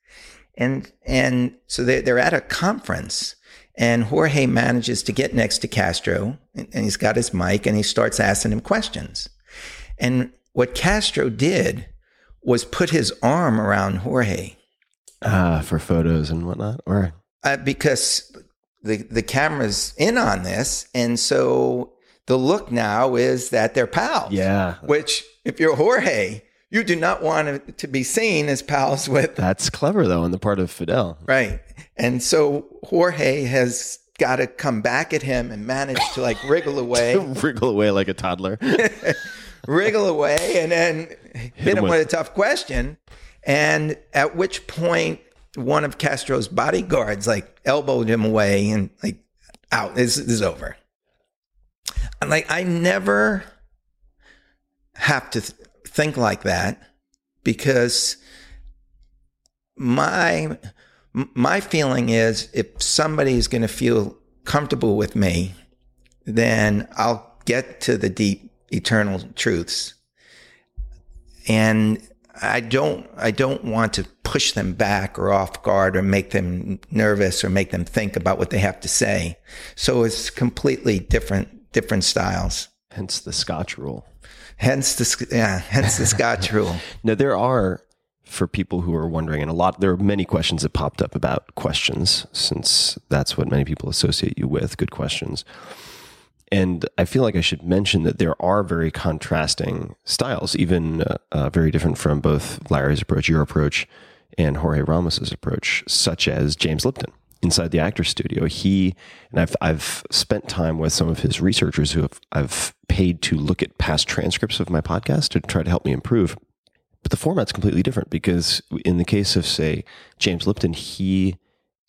And and so they, they're at a conference, and Jorge manages to get next to Castro, and, and he's got his mic, and he starts asking him questions. And what Castro did was put his arm around Jorge Ah, for photos and whatnot, or uh, because the the camera's in on this, and so the look now is that they're pals. yeah, Which, if you're Jorge, you do not want to, be seen as pals with. that's clever though on the part of Fidel. Right. And so Jorge has got to come back at him and manage to like wriggle [LAUGHS] away, Wriggle away like a toddler. [LAUGHS] wriggle away, and then hit, him him with, with- a tough question. And at which point, one of Castro's bodyguards like elbowed him away and like, out. This, this is over. I'm like, I never have to think like that because my my feeling is if somebody's going to feel comfortable with me, then I'll get to the deep eternal truths. And I don't I don't want to push them back or off guard or make them nervous or make them think about what they have to say. So it's completely different different styles. Hence the Scotch rule. Hence the yeah, hence the Scotch [LAUGHS] rule. Now there are for people who are wondering, and a lot there are many questions that popped up about questions, since that's what many people associate you with, good questions. And I feel like I should mention that there are very contrasting styles, even uh, uh, very different from both Larry's approach, your approach, and Jorge Ramos's approach, such as James Lipton inside the actor studio. He and I've I've spent time with some of his researchers who have I've paid to look at past transcripts of my podcast to try to help me improve. But the format's completely different because in the case of say James Lipton, he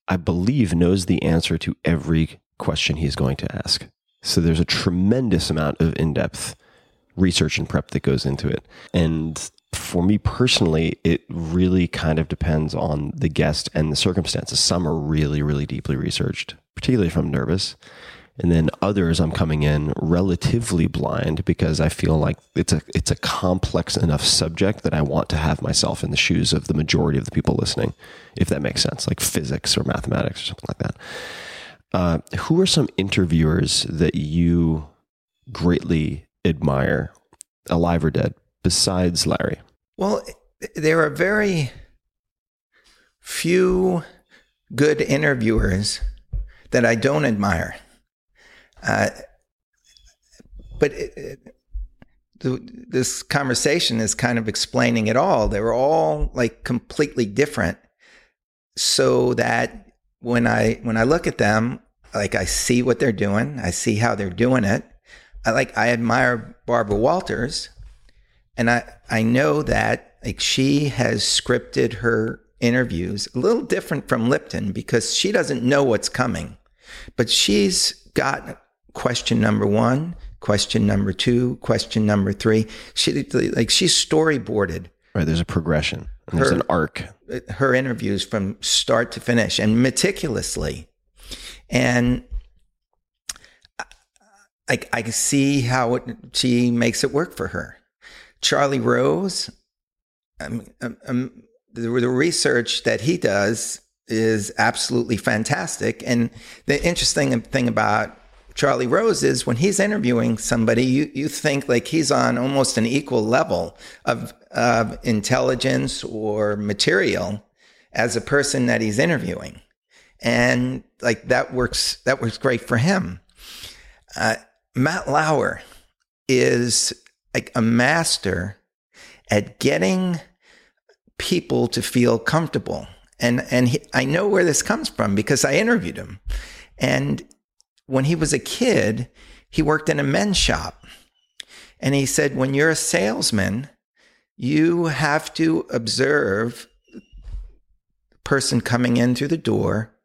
I believe, knows the answer to every question he's going to ask. So there's a tremendous amount of in depth research and prep that goes into it. And for me personally, it really kind of depends on the guest and the circumstances. Some are really, really deeply researched, particularly if I'm nervous. And then others I'm coming in relatively blind because I feel like it's a it's a complex enough subject that I want to have myself in the shoes of the majority of the people listening, if that makes sense, like physics or mathematics or something like that. Uh, who are some interviewers that you greatly admire, alive or dead, besides Larry? Well, there are very few good interviewers that I don't admire. Uh, but it, it, this conversation is kind of explaining it all. They were all like completely different, so that when I when I look at them, like I see what they're doing, I see how they're doing it. I like I admire Barbara Walters, and I I know that like she has scripted her interviews a little different from Lipton because she doesn't know what's coming, but she's got question number one, question number two, question number three. She like she's storyboarded. Right, there's a progression. And there's an arc. Her interviews from start to finish and meticulously, and I, I see how it, she makes it work for her. Charlie Rose, um, um, um, the, the research that he does is absolutely fantastic. And the interesting thing about Charlie Rose is when he's interviewing somebody, you, you think like he's on almost an equal level of, of intelligence or material as a person that he's interviewing. And like that works, that works great for him. Uh, Matt Lauer is like a master at getting people to feel comfortable. And and he, I know where this comes from because I interviewed him. And when he was a kid, he worked in a men's shop. And he said when you're a salesman, you have to observe the person coming in through the door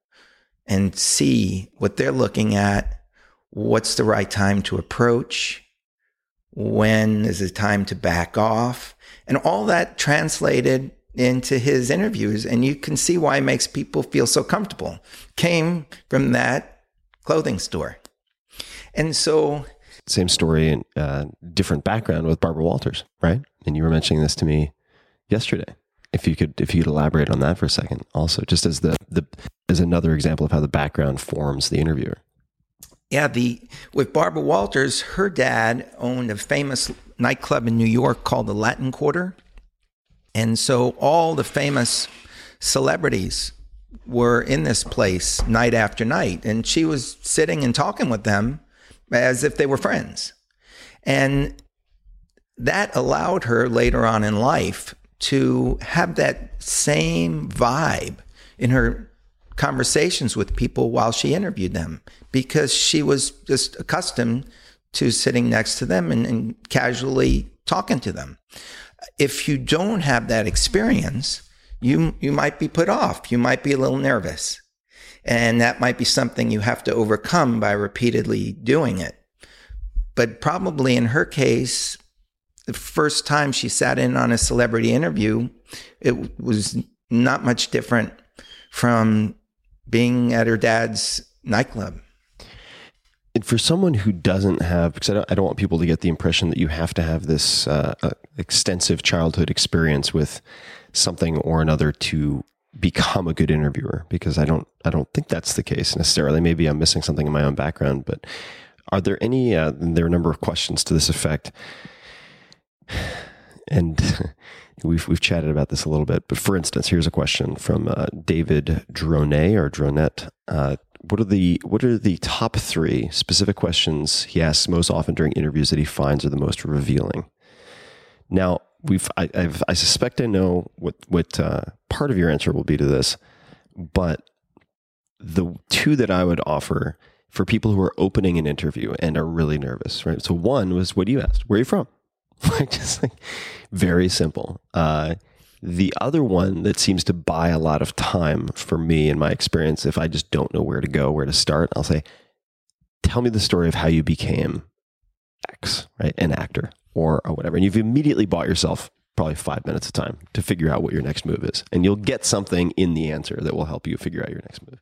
and see what they're looking at, what's the right time to approach, when is it time to back off, and all that translated into his interviews. And you can see why it makes people feel so comfortable. Came from that clothing store. And so, Same story and uh, different background with Barbara Walters, right? And you were mentioning this to me yesterday. If you could, if you could elaborate on that for a second, also, just as the the as another example of how the background forms the interviewer. Yeah, the with Barbara Walters, her dad owned a famous nightclub in New York called the Latin Quarter. And so all the famous celebrities were in this place night after night. And she was sitting and talking with them as if they were friends. And that allowed her later on in life to have that same vibe in her conversations with people while she interviewed them because she was just accustomed to sitting next to them and, and casually talking to them. If you don't have that experience, you you might be put off. You might be a little nervous. And that might be something you have to overcome by repeatedly doing it. But probably in her case, the first time she sat in on a celebrity interview, it was not much different from being at her dad's nightclub. And for someone who doesn't have, because I don't, I don't want people to get the impression that you have to have this uh, uh, extensive childhood experience with something or another to become a good interviewer, because I don't, I don't think that's the case necessarily. Maybe I'm missing something in my own background, but are there any? Uh, there are a number of questions to this effect, [SIGHS] and [LAUGHS] we've we've chatted about this a little bit. But for instance, here's a question from uh, David Dronet or Dronet. Uh, what are the what are the top three specific questions he asks most often during interviews that he finds are the most revealing? Now we've I, I've, I suspect I know what what uh, part of your answer will be to this, but the two that I would offer for people who are opening an interview and are really nervous, right? So one was what do you asked, where are you from? [LAUGHS] Like, Just like very simple. Uh, The other one that seems to buy a lot of time for me in my experience, if I just don't know where to go, where to start, I'll say, tell me the story of how you became X, right? An actor or, or whatever. And you've immediately bought yourself probably five minutes of time to figure out what your next move is. And you'll get something in the answer that will help you figure out your next move.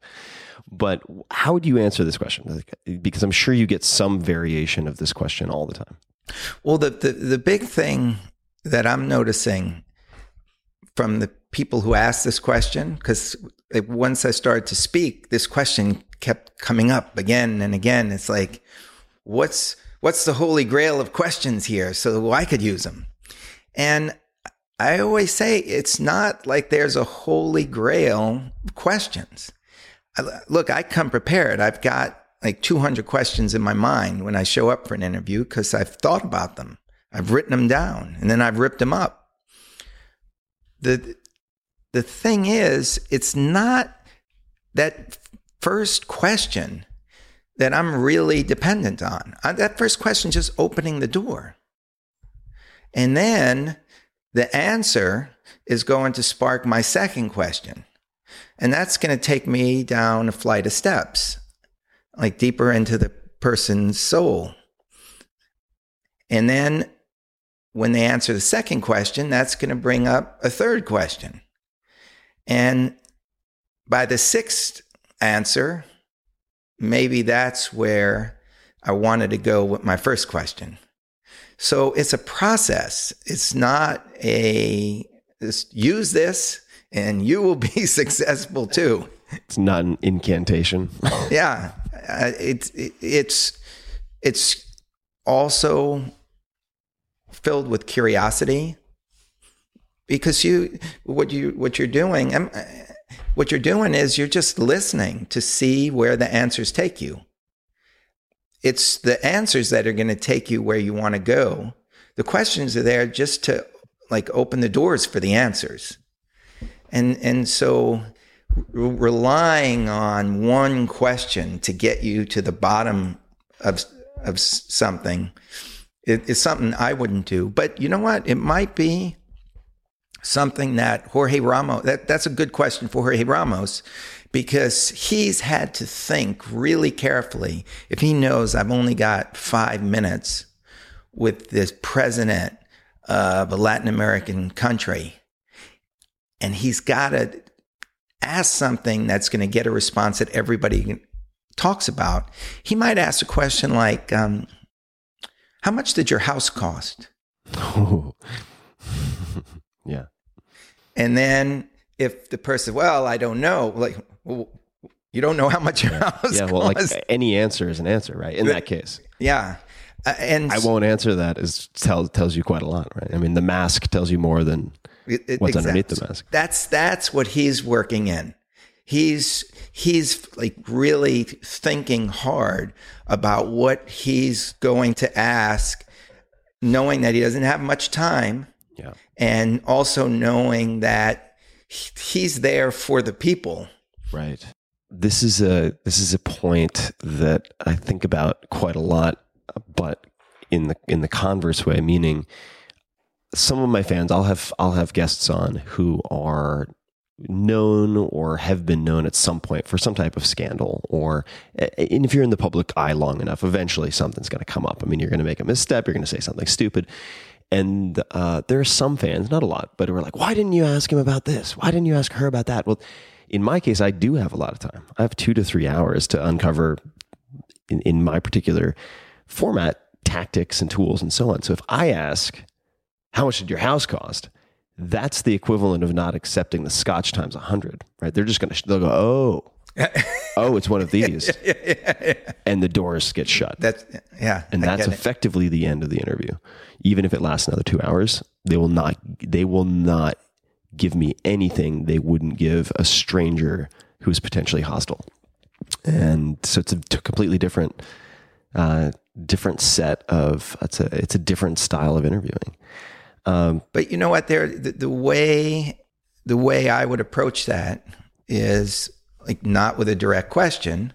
But how would you answer this question? Because I'm sure you get some variation of this question all the time. Well, the, the, the big thing that I'm noticing from the people who ask this question, because once I started to speak, this question kept coming up again and again. It's like, what's what's the holy grail of questions here so I could use them? And I always say it's not like there's a holy grail of questions. I, look, I come prepared. I've got like 200 questions in my mind when I show up for an interview because I've thought about them. I've written them down and then I've ripped them up. The, the thing is, it's not that first question that I'm really dependent on. That first question just opening the door. And then the answer is going to spark my second question. And that's going to take me down a flight of steps, like deeper into the person's soul. And then when they answer the second question, that's going to bring up a third question. And by the sixth answer, maybe that's where I wanted to go with my first question. So it's a process. It's not a just use this and you will be [LAUGHS] successful too. It's not an incantation. [LAUGHS] yeah, it's it, it's it's also filled with curiosity because you what you what you're doing um, what you're doing is you're just listening to see where the answers take you it's the answers that are going to take you where you want to go. The questions are there just to like open the doors for the answers. And and so relying on one question to get you to the bottom of of something it's something I wouldn't do. But you know what? It might be something that Jorge Ramos that, that's a good question for Jorge Ramos because he's had to think really carefully. If he knows I've only got five minutes with this president of a Latin American country, and he's got to ask something that's going to get a response that everybody talks about, he might ask a question like, um, How much did your house cost? [LAUGHS] yeah. And then if the person, well, I don't know, like, well, you don't know how much your house yeah well like any answer is an answer right in that case. Yeah. Uh, and i won't answer that is tell, tells you quite a lot right? I mean the mask tells you more than it, it, what's underneath the mask? that's that's what he's working in. He's he's like really thinking hard about what he's going to ask knowing that he doesn't have much time yeah. and also knowing that he's there for the people. Right. This is a this is a point that I think about quite a lot, but in the in the converse way, meaning some of my fans, I'll have I'll have guests on who are known or have been known at some point for some type of scandal or and if you're in the public eye long enough eventually something's going to come up i mean you're going to make a misstep you're going to say something stupid and uh, there are some fans not a lot but who are like why didn't you ask him about this why didn't you ask her about that well in my case, I do have a lot of time. I have two to three hours to uncover, in, in my particular format, tactics and tools and so on. So if I ask, how much did your house cost? That's the equivalent of not accepting the scotch times 100, right? They're just going to, they'll go, oh, [LAUGHS] oh, it's one of these. yeah, yeah, yeah, and the doors get shut. That's, yeah. And that's effectively the end of the interview. Even if it lasts another two hours, they will not, they will not give me anything they wouldn't give a stranger who's potentially hostile. And so it's a completely different, uh, different set of it's a it's a different style of interviewing. Um, but you know what? There, the, the way the way I would approach that is like not with a direct question,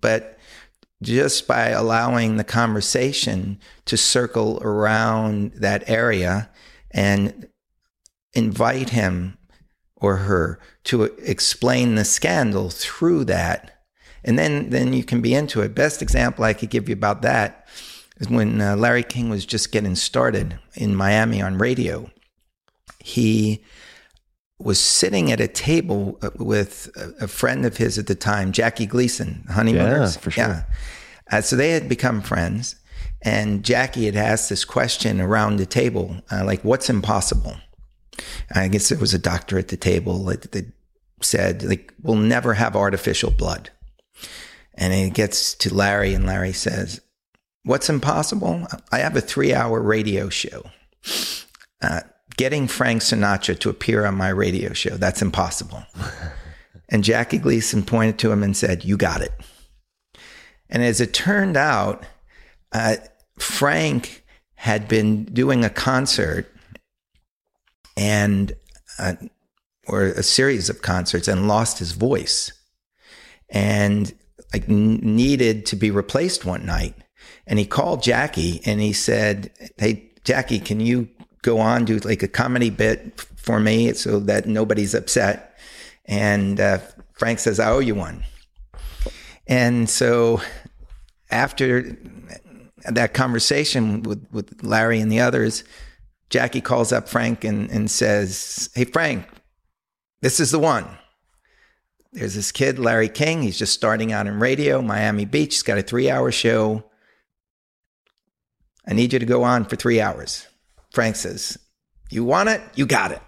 but just by allowing the conversation to circle around that area and invite him or her to explain the scandal through that. And then, then you can be into it. Best example I could give you about that is when uh, Larry King was just getting started in Miami on radio. He was sitting at a table uh, with a, a friend of his at the time, Jackie Gleason, Honeymooners. Yeah, for sure. Uh, so they had become friends. And Jackie had asked this question around the table, uh, like, what's impossible? I guess there was a doctor at the table that, that said, like, we'll never have artificial blood. And it gets to Larry, and Larry says, What's impossible? I have a three hour radio show. Uh, getting Frank Sinatra to appear on my radio show, that's impossible. [LAUGHS] and Jackie Gleason pointed to him and said, You got it. And as it turned out, uh, Frank had been doing a concert and uh, or a series of concerts and lost his voice and like needed to be replaced one night and he called Jackie and he said hey Jackie can you go on do like a comedy bit for me so that nobody's upset and uh, Frank says I owe you one and so after that conversation with, with Larry and the others Jackie calls up Frank and, and says, Hey, Frank, this is the one. There's this kid, Larry King. He's just starting out in radio, Miami Beach. He's got a three hour show. I need you to go on for three hours. Frank says, You want it? You got it.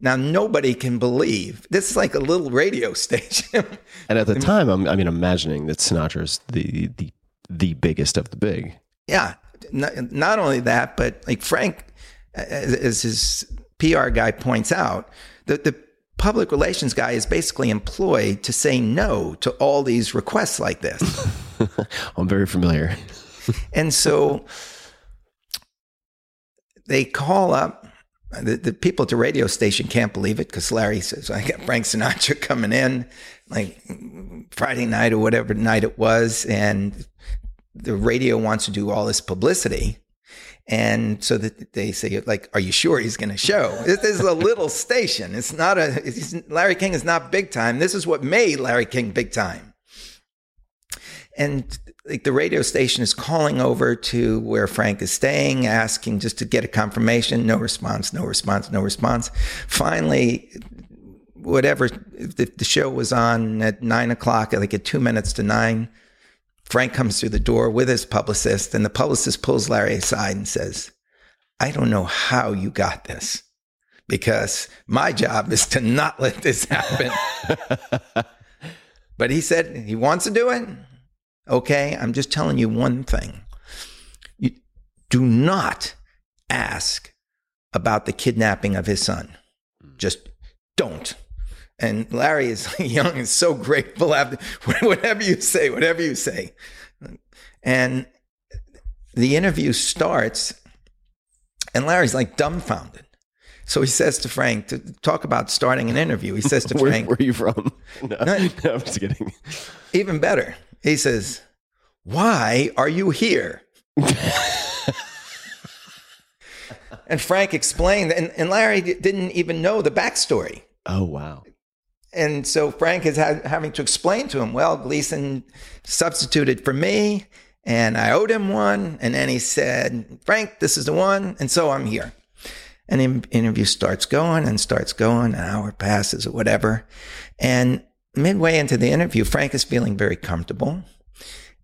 Now, nobody can believe this is like a little radio [LAUGHS] station. and at the time, I'm, I mean, imagining that Sinatra's the, the, the biggest of the big. Yeah. Not, not only that, but like Frank as his PR guy points out, the, the public relations guy is basically employed to say no to all these requests like this. [LAUGHS] I'm very familiar. and so they call up. The, the people at the radio station can't believe it because Larry says, I got Frank Sinatra [LAUGHS] coming in like Friday night or whatever night it was. And the radio wants to do all this publicity. And so that they say, like, are you sure he's going to show? This is a little station. It's not a, it's, Larry King is not big time. This is what made Larry King big time. And like the radio station is calling over to where Frank is staying, asking just to get a confirmation. No response, no response, no response. Finally, whatever, the, the show was on at nine o'clock, like at two minutes to nine Frank comes through the door with his publicist, and the publicist pulls Larry aside and says, I don't know how you got this because my job is to not let this happen. [LAUGHS] but he said he wants to do it. Okay, I'm just telling you one thing. You do not ask about the kidnapping of his son. Hmm. Just don't. And Larry is [LAUGHS] young and so grateful. After, [LAUGHS] whatever you say, whatever you say. And the interview starts, and Larry's like dumbfounded. So he says to Frank to talk about starting an interview. He says to [LAUGHS] Frank, "Where are you from?" No, no, I'm just kidding. Even better, he says, "Why are you here?" [LAUGHS] and Frank explained, and, and Larry didn't even know the backstory. Oh wow! And so Frank is ha- having to explain to him, well, Gleason substituted for me and I owed him one. And then he said, Frank, this is the one. And so I'm here. And the interview starts going and starts going. An hour passes or whatever. And midway into the interview, Frank is feeling very comfortable.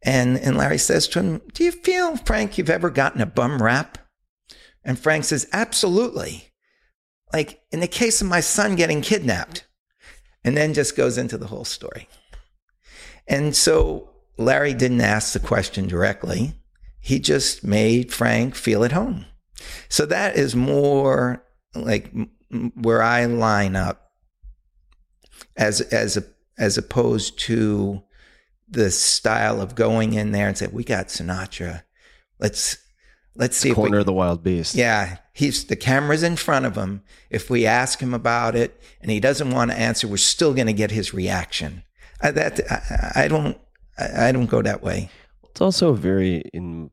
And, and Larry says to him, Do you feel, Frank, you've ever gotten a bum rap? And Frank says, Absolutely. Like in the case of my son getting kidnapped and then just goes into the whole story. And so Larry didn't ask the question directly. He just made Frank feel at home. So that is more like where I line up as as a, as opposed to the style of going in there and say we got Sinatra. Let's let's see corner we, of the wild beast. Yeah, he's the camera's in front of him. If we ask him about it and he doesn't want to answer, we're still going to get his reaction. I, that I, I don't I, I don't go that way. It's also very in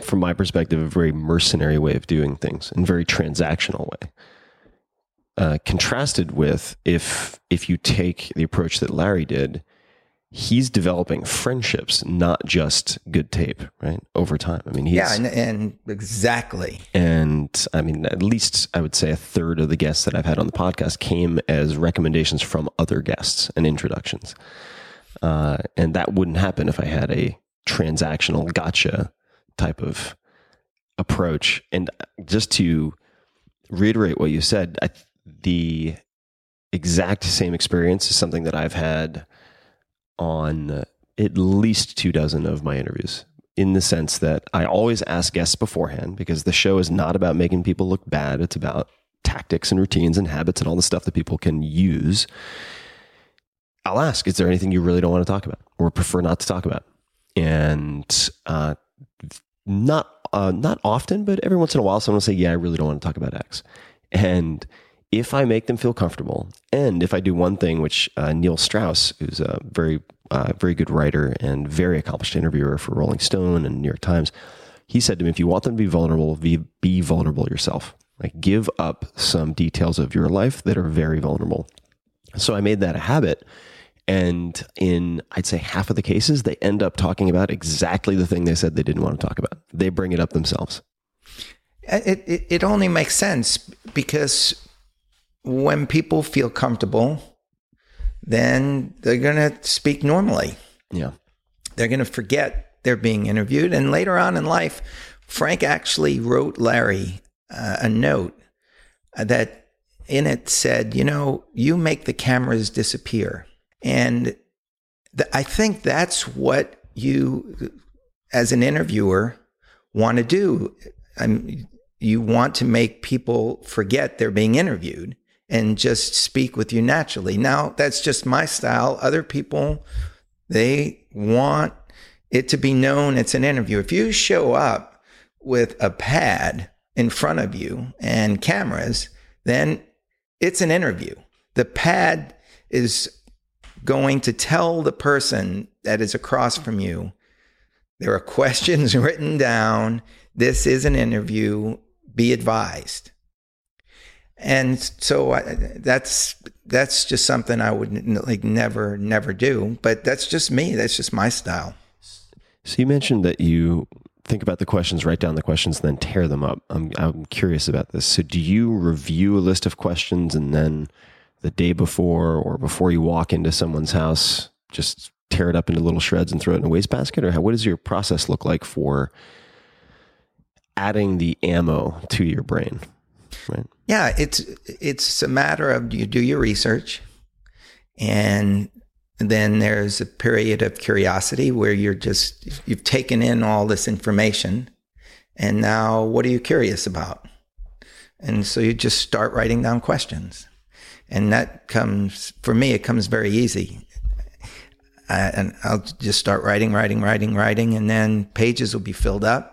from my perspective, a very mercenary way of doing things and very transactional way. Uh, contrasted with if if you take the approach that Larry did, he's developing friendships, not just good tape, right? Over time. I mean, he's, yeah, and, and exactly. and I mean, at least I would say a third of the guests that I've had on the podcast came as recommendations from other guests and introductions. Uh, and that wouldn't happen if I had a transactional gotcha type of approach. And just to reiterate what you said, I, the exact same experience is something that I've had on at least two dozen of my interviews in the sense that I always ask guests beforehand because the show is not about making people look bad. It's about tactics and routines and habits and all the stuff that people can use. I'll ask, is there anything you really don't want to talk about or prefer not to talk about? And uh, not uh, not often, but every once in a while, someone will say, "Yeah, I really don't want to talk about X." And if I make them feel comfortable, and if I do one thing, which uh, Neil Strauss, who's a very uh, very good writer and very accomplished interviewer for Rolling Stone and New York Times, he said to me, "If you want them to be vulnerable, be, be vulnerable yourself. Like give up some details of your life that are very vulnerable." So I made that a habit. And in, I'd say, half of the cases, they end up talking about exactly the thing they said they didn't want to talk about. They bring it up themselves. It, it, it only makes sense because when people feel comfortable, then they're going to speak normally. Yeah. They're going to forget they're being interviewed. And later on in life, Frank actually wrote Larry uh, a note that in it said, you know, you make the cameras disappear. And th- I think that's what you, as an interviewer, want to do. I'm, you want to make people forget they're being interviewed and just speak with you naturally. Now, that's just my style. Other people, they want it to be known it's an interview. If you show up with a pad in front of you and cameras, then it's an interview. The pad is going to tell the person that is across from you there are [LAUGHS] questions written down. This is an interview. Be advised. And so I, that's that's just something I would like never never do. But that's just me. That's just my style. So you mentioned that you think about the questions, write down the questions, and then tear them up. I'm I'm curious about this. So do you review a list of questions and then the day before or before you walk into someone's house, just tear it up into little shreds and throw it in a wastebasket? Or how, what does your process look like for adding the ammo to your brain? Right. Yeah, it's it's a matter of you do your research, and then there's a period of curiosity where you're just you've taken in all this information, and now what are you curious about? And so you just start writing down questions, and that comes for me. It comes very easy. Uh, and I'll just start writing, writing, writing, writing, and then pages will be filled up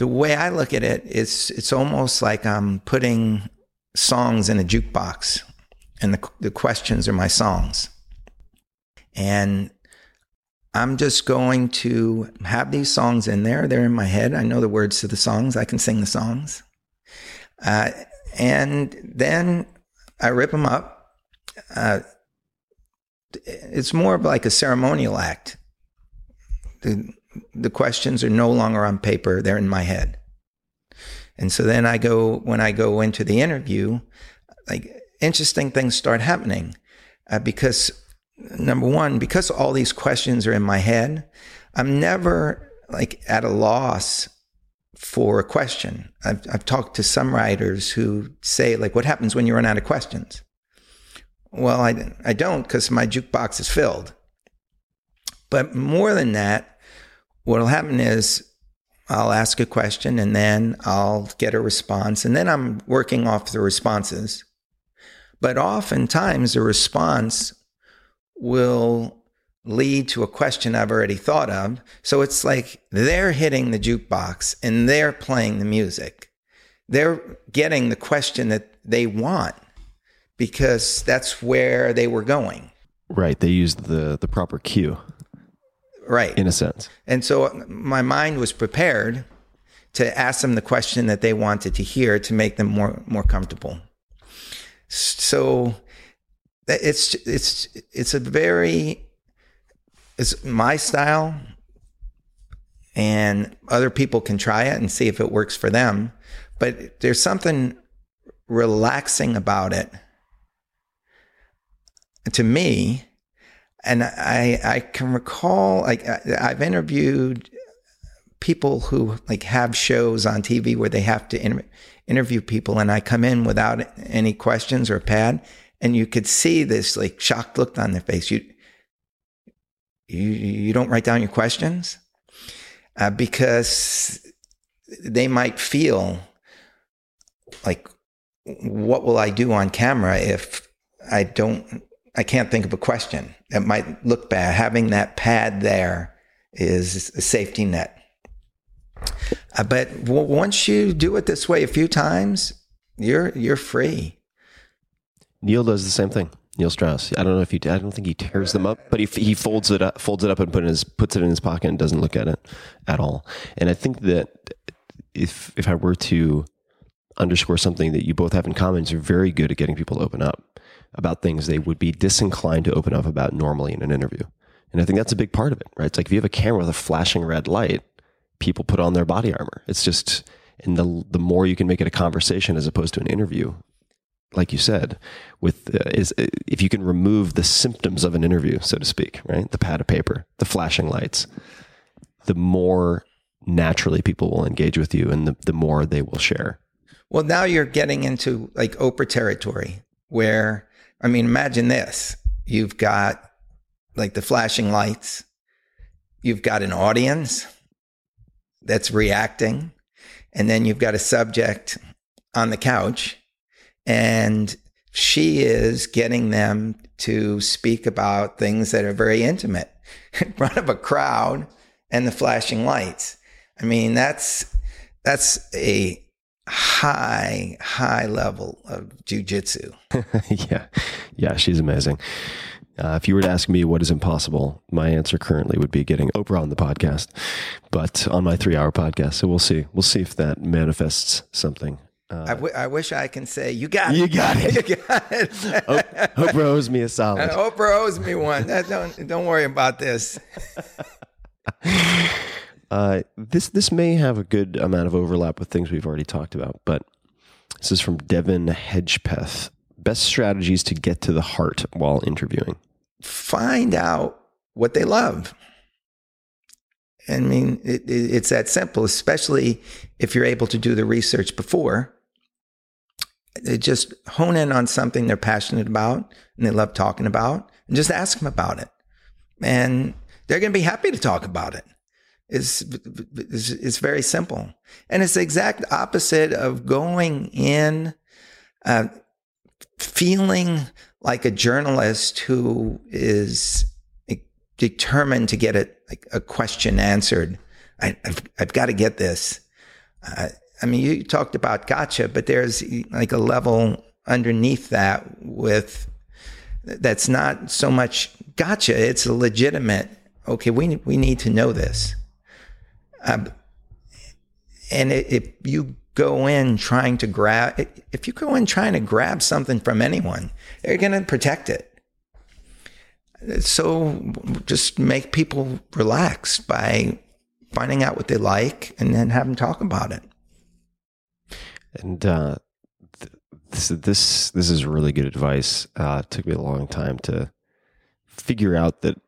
the way I look at it, it's it's almost like I'm putting songs in a jukebox, and the the questions are my songs, and I'm just going to have these songs in there. They're in my head. I know the words to the songs. I can sing the songs, uh, and then I rip them up. Uh, it's more of like a ceremonial act. The, the questions are no longer on paper, they're in my head. And so then I go, when I go into the interview, like interesting things start happening uh, because number one, because all these questions are in my head, I'm never like at a loss for a question. I've, I've talked to some writers who say, like, what happens when you run out of questions? Well, I, I don't because my jukebox is filled. But more than that, what'll happen is I'll ask a question and then I'll get a response, and then I'm working off the responses. But oftentimes, the response will lead to a question I've already thought of. So it's like they're hitting the jukebox and they're playing the music. They're getting the question that they want because that's where they were going. Right. They used the the proper cue. Right. in a sense. And so uh, my mind was prepared to ask them the question that they wanted to hear to make them more more comfortable. So it's it's it's a very it's my style and other people can try it and see if it works for them, but there's something relaxing about it to me and I I can recall like I've interviewed people who like have shows on TV where they have to inter- interview people, and I come in without any questions or pad, and you could see this like shocked look on their face. You you you don't write down your questions uh, because they might feel like what will I do on camera if I don't I can't think of a question that might look bad. Having that pad there is a safety net. Uh, but w- once you do it this way a few times, you're you're free. Neil does the same thing. Neil Strauss. I don't know if he. I don't think he tears them up, but he he folds it up, folds it up, and put his puts it in his pocket and doesn't look at it at all. And I think that if if I were to underscore something that you both have in common, you're very good at getting people to open up about things they would be disinclined to open up about normally in an interview. And I think that's a big part of it, right? It's like if you have a camera with a flashing red light, people put on their body armor. It's just, and the the more you can make it a conversation as opposed to an interview, like you said, with uh, is uh, if you can remove the symptoms of an interview, so to speak, right? The pad of paper, the flashing lights, the more naturally people will engage with you, and the the more they will share. Well, now you're getting into like Oprah territory where, I mean, imagine this. You've got like the flashing lights. You've got an audience that's reacting. And then you've got a subject on the couch and she is getting them to speak about things that are very intimate in front of a crowd and the flashing lights. I mean, that's, that's a high, high level of jujitsu. [LAUGHS] yeah, yeah, she's amazing. Uh, if you were to ask me what is impossible, my answer currently would be getting Oprah on the podcast, but on my three-hour podcast. So we'll see. We'll see if that manifests something. Uh, I, w- I wish I can say you got it. You got it. [LAUGHS] you got it. [LAUGHS] Oprah owes me a solid. Oprah owes me one. Don't don't worry about this. Uh, this this may have a good amount of overlap with things we've already talked about, but this is from Devin Hedgepeth. Best strategies to get to the heart while interviewing. Find out what they love. I mean, it, it, it's that simple, especially if you're able to do the research before. They just hone in on something they're passionate about and they love talking about, and just ask them about it. And they're going to be happy to talk about it. It's, it's, it's very simple. And it's the exact opposite of going in uh, feeling like a journalist who is determined to get a, a question answered. I, have I've got to get this. Uh, I mean, you talked about gotcha, but there's like a level underneath that with that's not so much gotcha. It's a legitimate. Okay, we we need to know this. Um, and if you go in trying to grab, if you go in trying to grab something from anyone, they're going to protect it. So just make people relax by finding out what they like and then have them talk about it. And uh, th- this this this is really good advice. Uh, it took me a long time to figure out that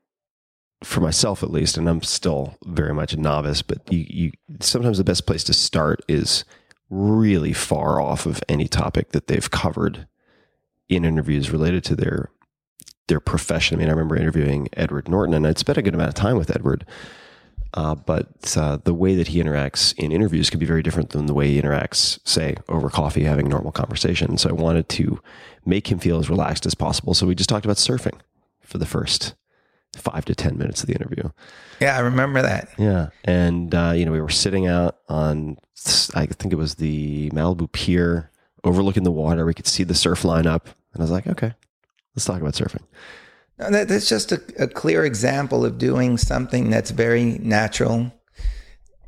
for myself at least, and I'm still very much a novice, but you, you sometimes the best place to start is really far off of any topic that they've covered in interviews related to their their profession. I mean, I remember interviewing Edward Norton, and I'd spent a good amount of time with Edward. Uh, but uh, the way that he interacts in interviews can be very different than the way he interacts, say, over coffee, having normal conversation. So I wanted to make him feel as relaxed as possible. So we just talked about surfing for the first five to 10 minutes of the interview. Yeah, I remember that. Yeah. And, uh, you know, we were sitting out on, I think it was the Malibu Pier overlooking the water. We could see the surf line up. And I was like, okay, let's talk about surfing. No, that, that's just a, a clear example of doing something that's very natural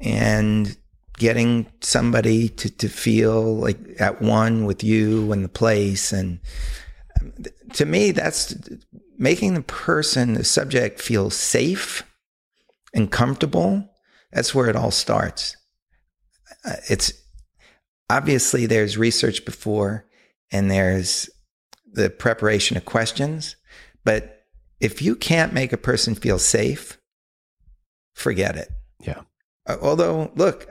and getting somebody to, to feel like at one with you and the place. And um, to me, that's making the person, the subject, feel safe and comfortable. That's where it all starts. Uh, it's obviously there's research before and there's the preparation of questions. But if you can't make a person feel safe, forget it. Yeah. Uh, although, look,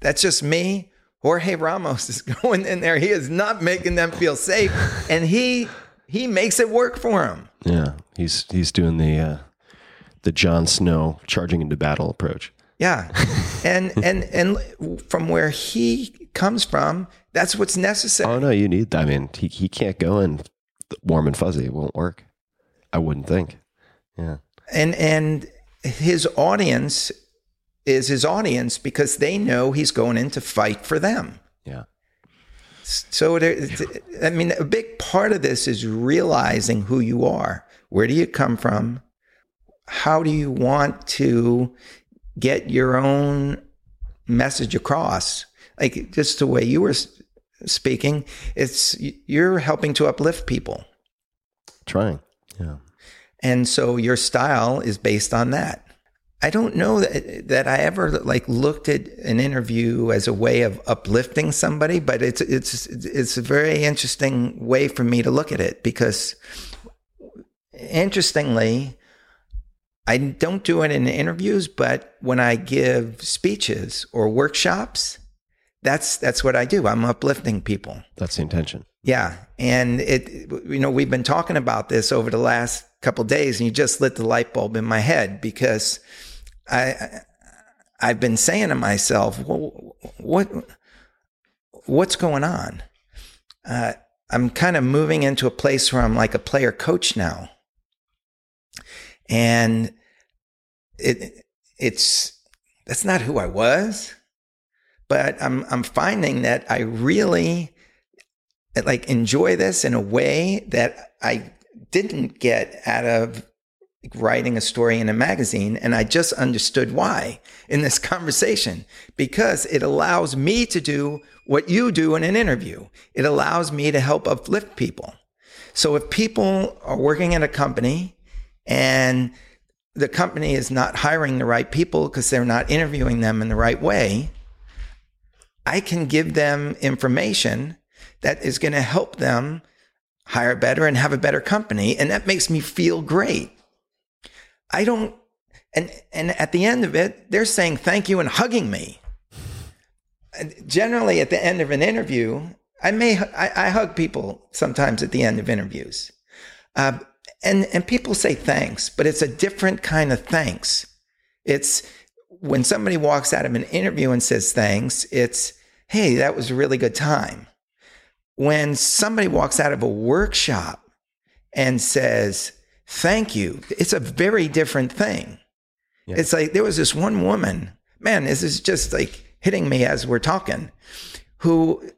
that's just me. Jorge Ramos is [LAUGHS] going in there. He is not making them feel safe, and he he makes it work for him. Yeah. He's he's doing the uh, the Jon Snow charging into battle approach. Yeah, [LAUGHS] and and and from where he comes from, that's what's necessary. Oh no, you need. I mean, he he can't go in warm and fuzzy. It won't work. I wouldn't think. Yeah. And and his audience is his audience because they know he's going in to fight for them. Yeah. So there, I mean, a big part of this is realizing who you are. Where do you come from? How do you want to get your own message across? Like just the way you were speaking, it's you're helping to uplift people. Trying. Yeah. And so your style is based on that. I don't know that that I ever like looked at an interview as a way of uplifting somebody, but it's it's it's a very interesting way for me to look at it because interestingly, I don't do it in interviews, but when I give speeches or workshops, that's that's what I do. I'm uplifting people. That's the intention. Yeah, and it you know we've been talking about this over the last couple days, and you just lit the light bulb in my head because I I've been saying to myself, well, what what's going on? Uh, I'm kind of moving into a place where I'm like a player coach now, and it it's that's not who I was, but I'm I'm finding that I really like enjoy this in a way that I didn't get out of writing a story in a magazine. And I just understood why in this [LAUGHS] conversation because it allows me to do what you do in an interview. It allows me to help uplift people. So if people are working at a company and the company is not hiring the right people because they're not interviewing them in the right way, I can give them information that is going to help them hire better and have a better company. And that makes me feel great. I don't, and, and at the end of it, they're saying thank you and hugging me. Generally, at the end of an interview, I may, I, I hug people sometimes at the end of interviews. Uh, and, and people say thanks, but it's a different kind of thanks. It's when somebody walks out of an interview and says thanks, it's, hey, that was a really good time. When somebody walks out of a workshop and says, thank you. It's a very different thing. Yeah. It's like there was this one woman, man, this is just like hitting me as we're talking, who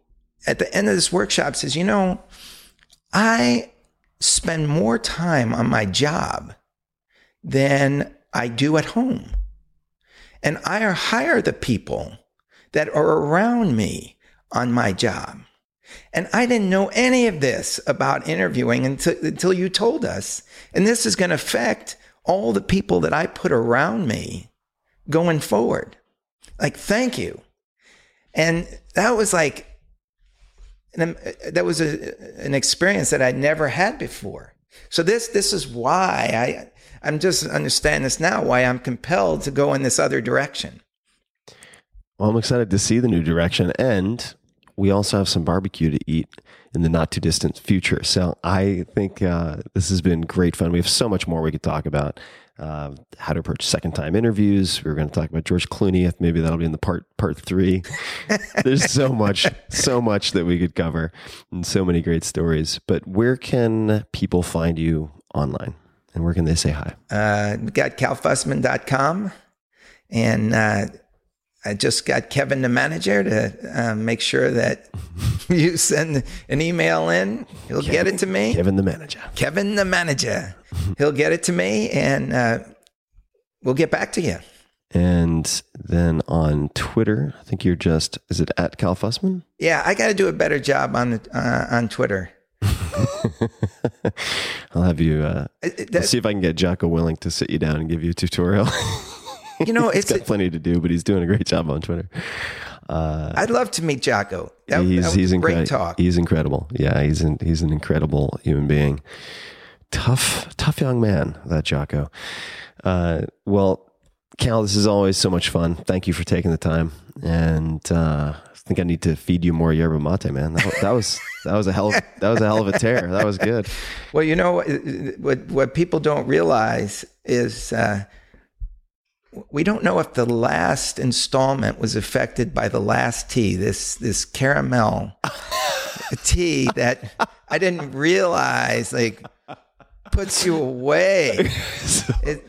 at the end of this workshop says, you know, I spend more time on my job than I do at home. And I hire the people that are around me on my job. And I didn't know any of this about interviewing until, until you told us. And this is going to affect all the people that I put around me going forward. Like, thank you. And that was like, um, uh, that was a, an experience that I'd never had before. So this, this is why I, I'm just understand this now, why I'm compelled to go in this other direction. Well, I'm excited to see the new direction. And we also have some barbecue to eat in the not too distant future. So I think uh, this has been great fun. We have so much more we could talk about. Uh, how to approach second time interviews. We were going to talk about George Clooney. If Maybe that'll be in the part part three. [LAUGHS] There's so much, so much that we could cover, and so many great stories. But where can people find you online, and where can they say hi? Uh, we got calfussman.com, and uh, I just got Kevin, the manager, to uh, make sure that [LAUGHS] you send an email in. He'll get it to me. Kevin the manager. Kevin, the manager. He'll get it to me, and uh, we'll get back to you. And then on Twitter, I think you're just, is it at Cal Fussman? Yeah, I got to do a better job on uh, on Twitter. [LAUGHS] I'll have you, uh, I'll see if I can get Jocko Willink to sit you down and give you a tutorial. [LAUGHS] You know, [LAUGHS] he's it's got plenty to do, but he's doing a great job on Twitter. I'd love to meet Jocko. That, he's that he's a great talk. He's incredible. Yeah, he's an, he's an incredible human being. Tough, tough young man, that Jocko. Uh, well, Cal, this is always so much fun. Thank you for taking the time. And uh, I think I need to feed you more yerba mate, man. That, that was that was a hell of, that was a hell of a tear. That was good. [LAUGHS] Well, you know what, what what people don't realize is uh, we don't know if the last installment was affected by the last tea. This this caramel [LAUGHS] tea that I didn't realize like puts you away. [LAUGHS] It,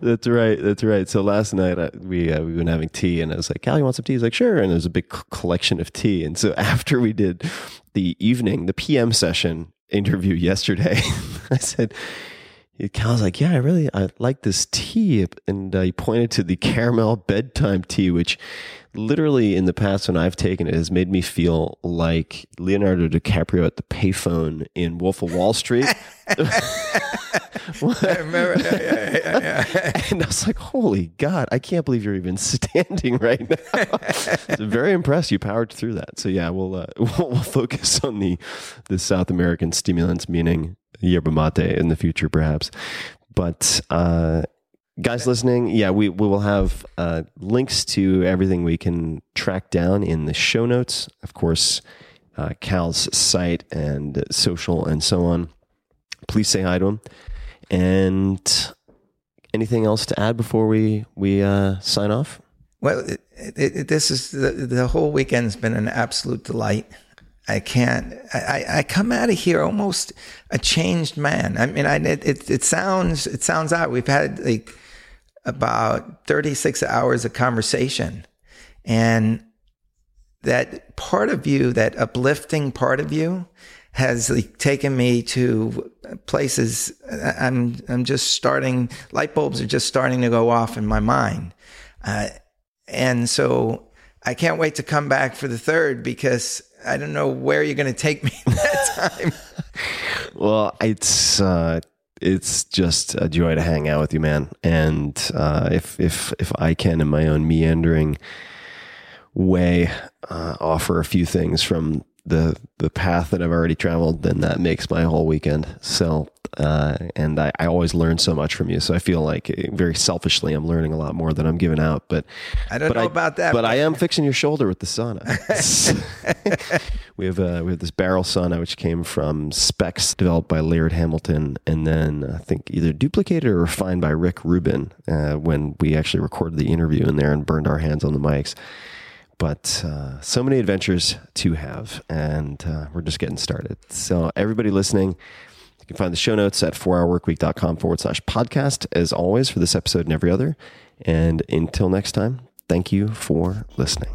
That's right. That's right. So last night I, we uh, we been having tea, and I was like, "Cal, you want some tea?" He's like, "Sure." And there's a big c- collection of tea. And so [LAUGHS] after we did the evening, the PM session interview yesterday, I said, "Cal's like, yeah, I really I like this tea," and uh, he pointed to the caramel [LAUGHS] bedtime tea, which literally in the past when I've taken it has made me feel like Leonardo DiCaprio at the payphone in Wolf of Wall Street. [LAUGHS] [LAUGHS] I remember. Yeah, yeah, yeah. [LAUGHS] And I was like, holy God, I can't believe you're even standing right now. so very impressed you powered through that. So yeah, we'll, uh, we'll, we'll focus on the, the South American stimulants, meaning yerba mate in the future, perhaps. But, uh, guys listening, yeah, we, we will have, uh, links to everything we can track down in the show notes. Of course, uh, Cal's site and social and so on. Please say hi to him. And anything else to add before we we uh, sign off? Well, it, it, this is the, the whole weekend's been an absolute delight. I can't. I, I- I come out of here almost a changed man. I mean, I, it, it it sounds it sounds odd. We've had like about thirty six hours of conversation, and that part of you, that uplifting part of you, has taken me to places. I'm I'm just starting. Light bulbs are just starting to go off in my mind. Uh, and so I can't wait to come back for the third because I don't know where you're going to take me [LAUGHS] that time. Well, it's uh, it's just a joy to hang out with you, man. And uh, if if if I can, in my own meandering way, uh, offer a few things from the the path that I've already traveled, then that makes my whole weekend. So, uh, and I, I always learn so much from you. So I feel like eh, very selfishly, I'm learning a lot more than I'm giving out. But I don't but know about that, But but- I am fixing your shoulder with the sauna. [LAUGHS] [LAUGHS] we have uh, we have this barrel sauna which came from specs developed by Laird Hamilton, and then I think either duplicated or refined by Rick Rubin uh, when we actually recorded the interview in there and burned our hands on the mics. But uh, so many adventures to have, and uh, we're just getting started. So everybody listening. You can find the show notes at 4hourworkweek.com forward slash podcast, as always, for this episode and every other. And until next time, thank you for listening.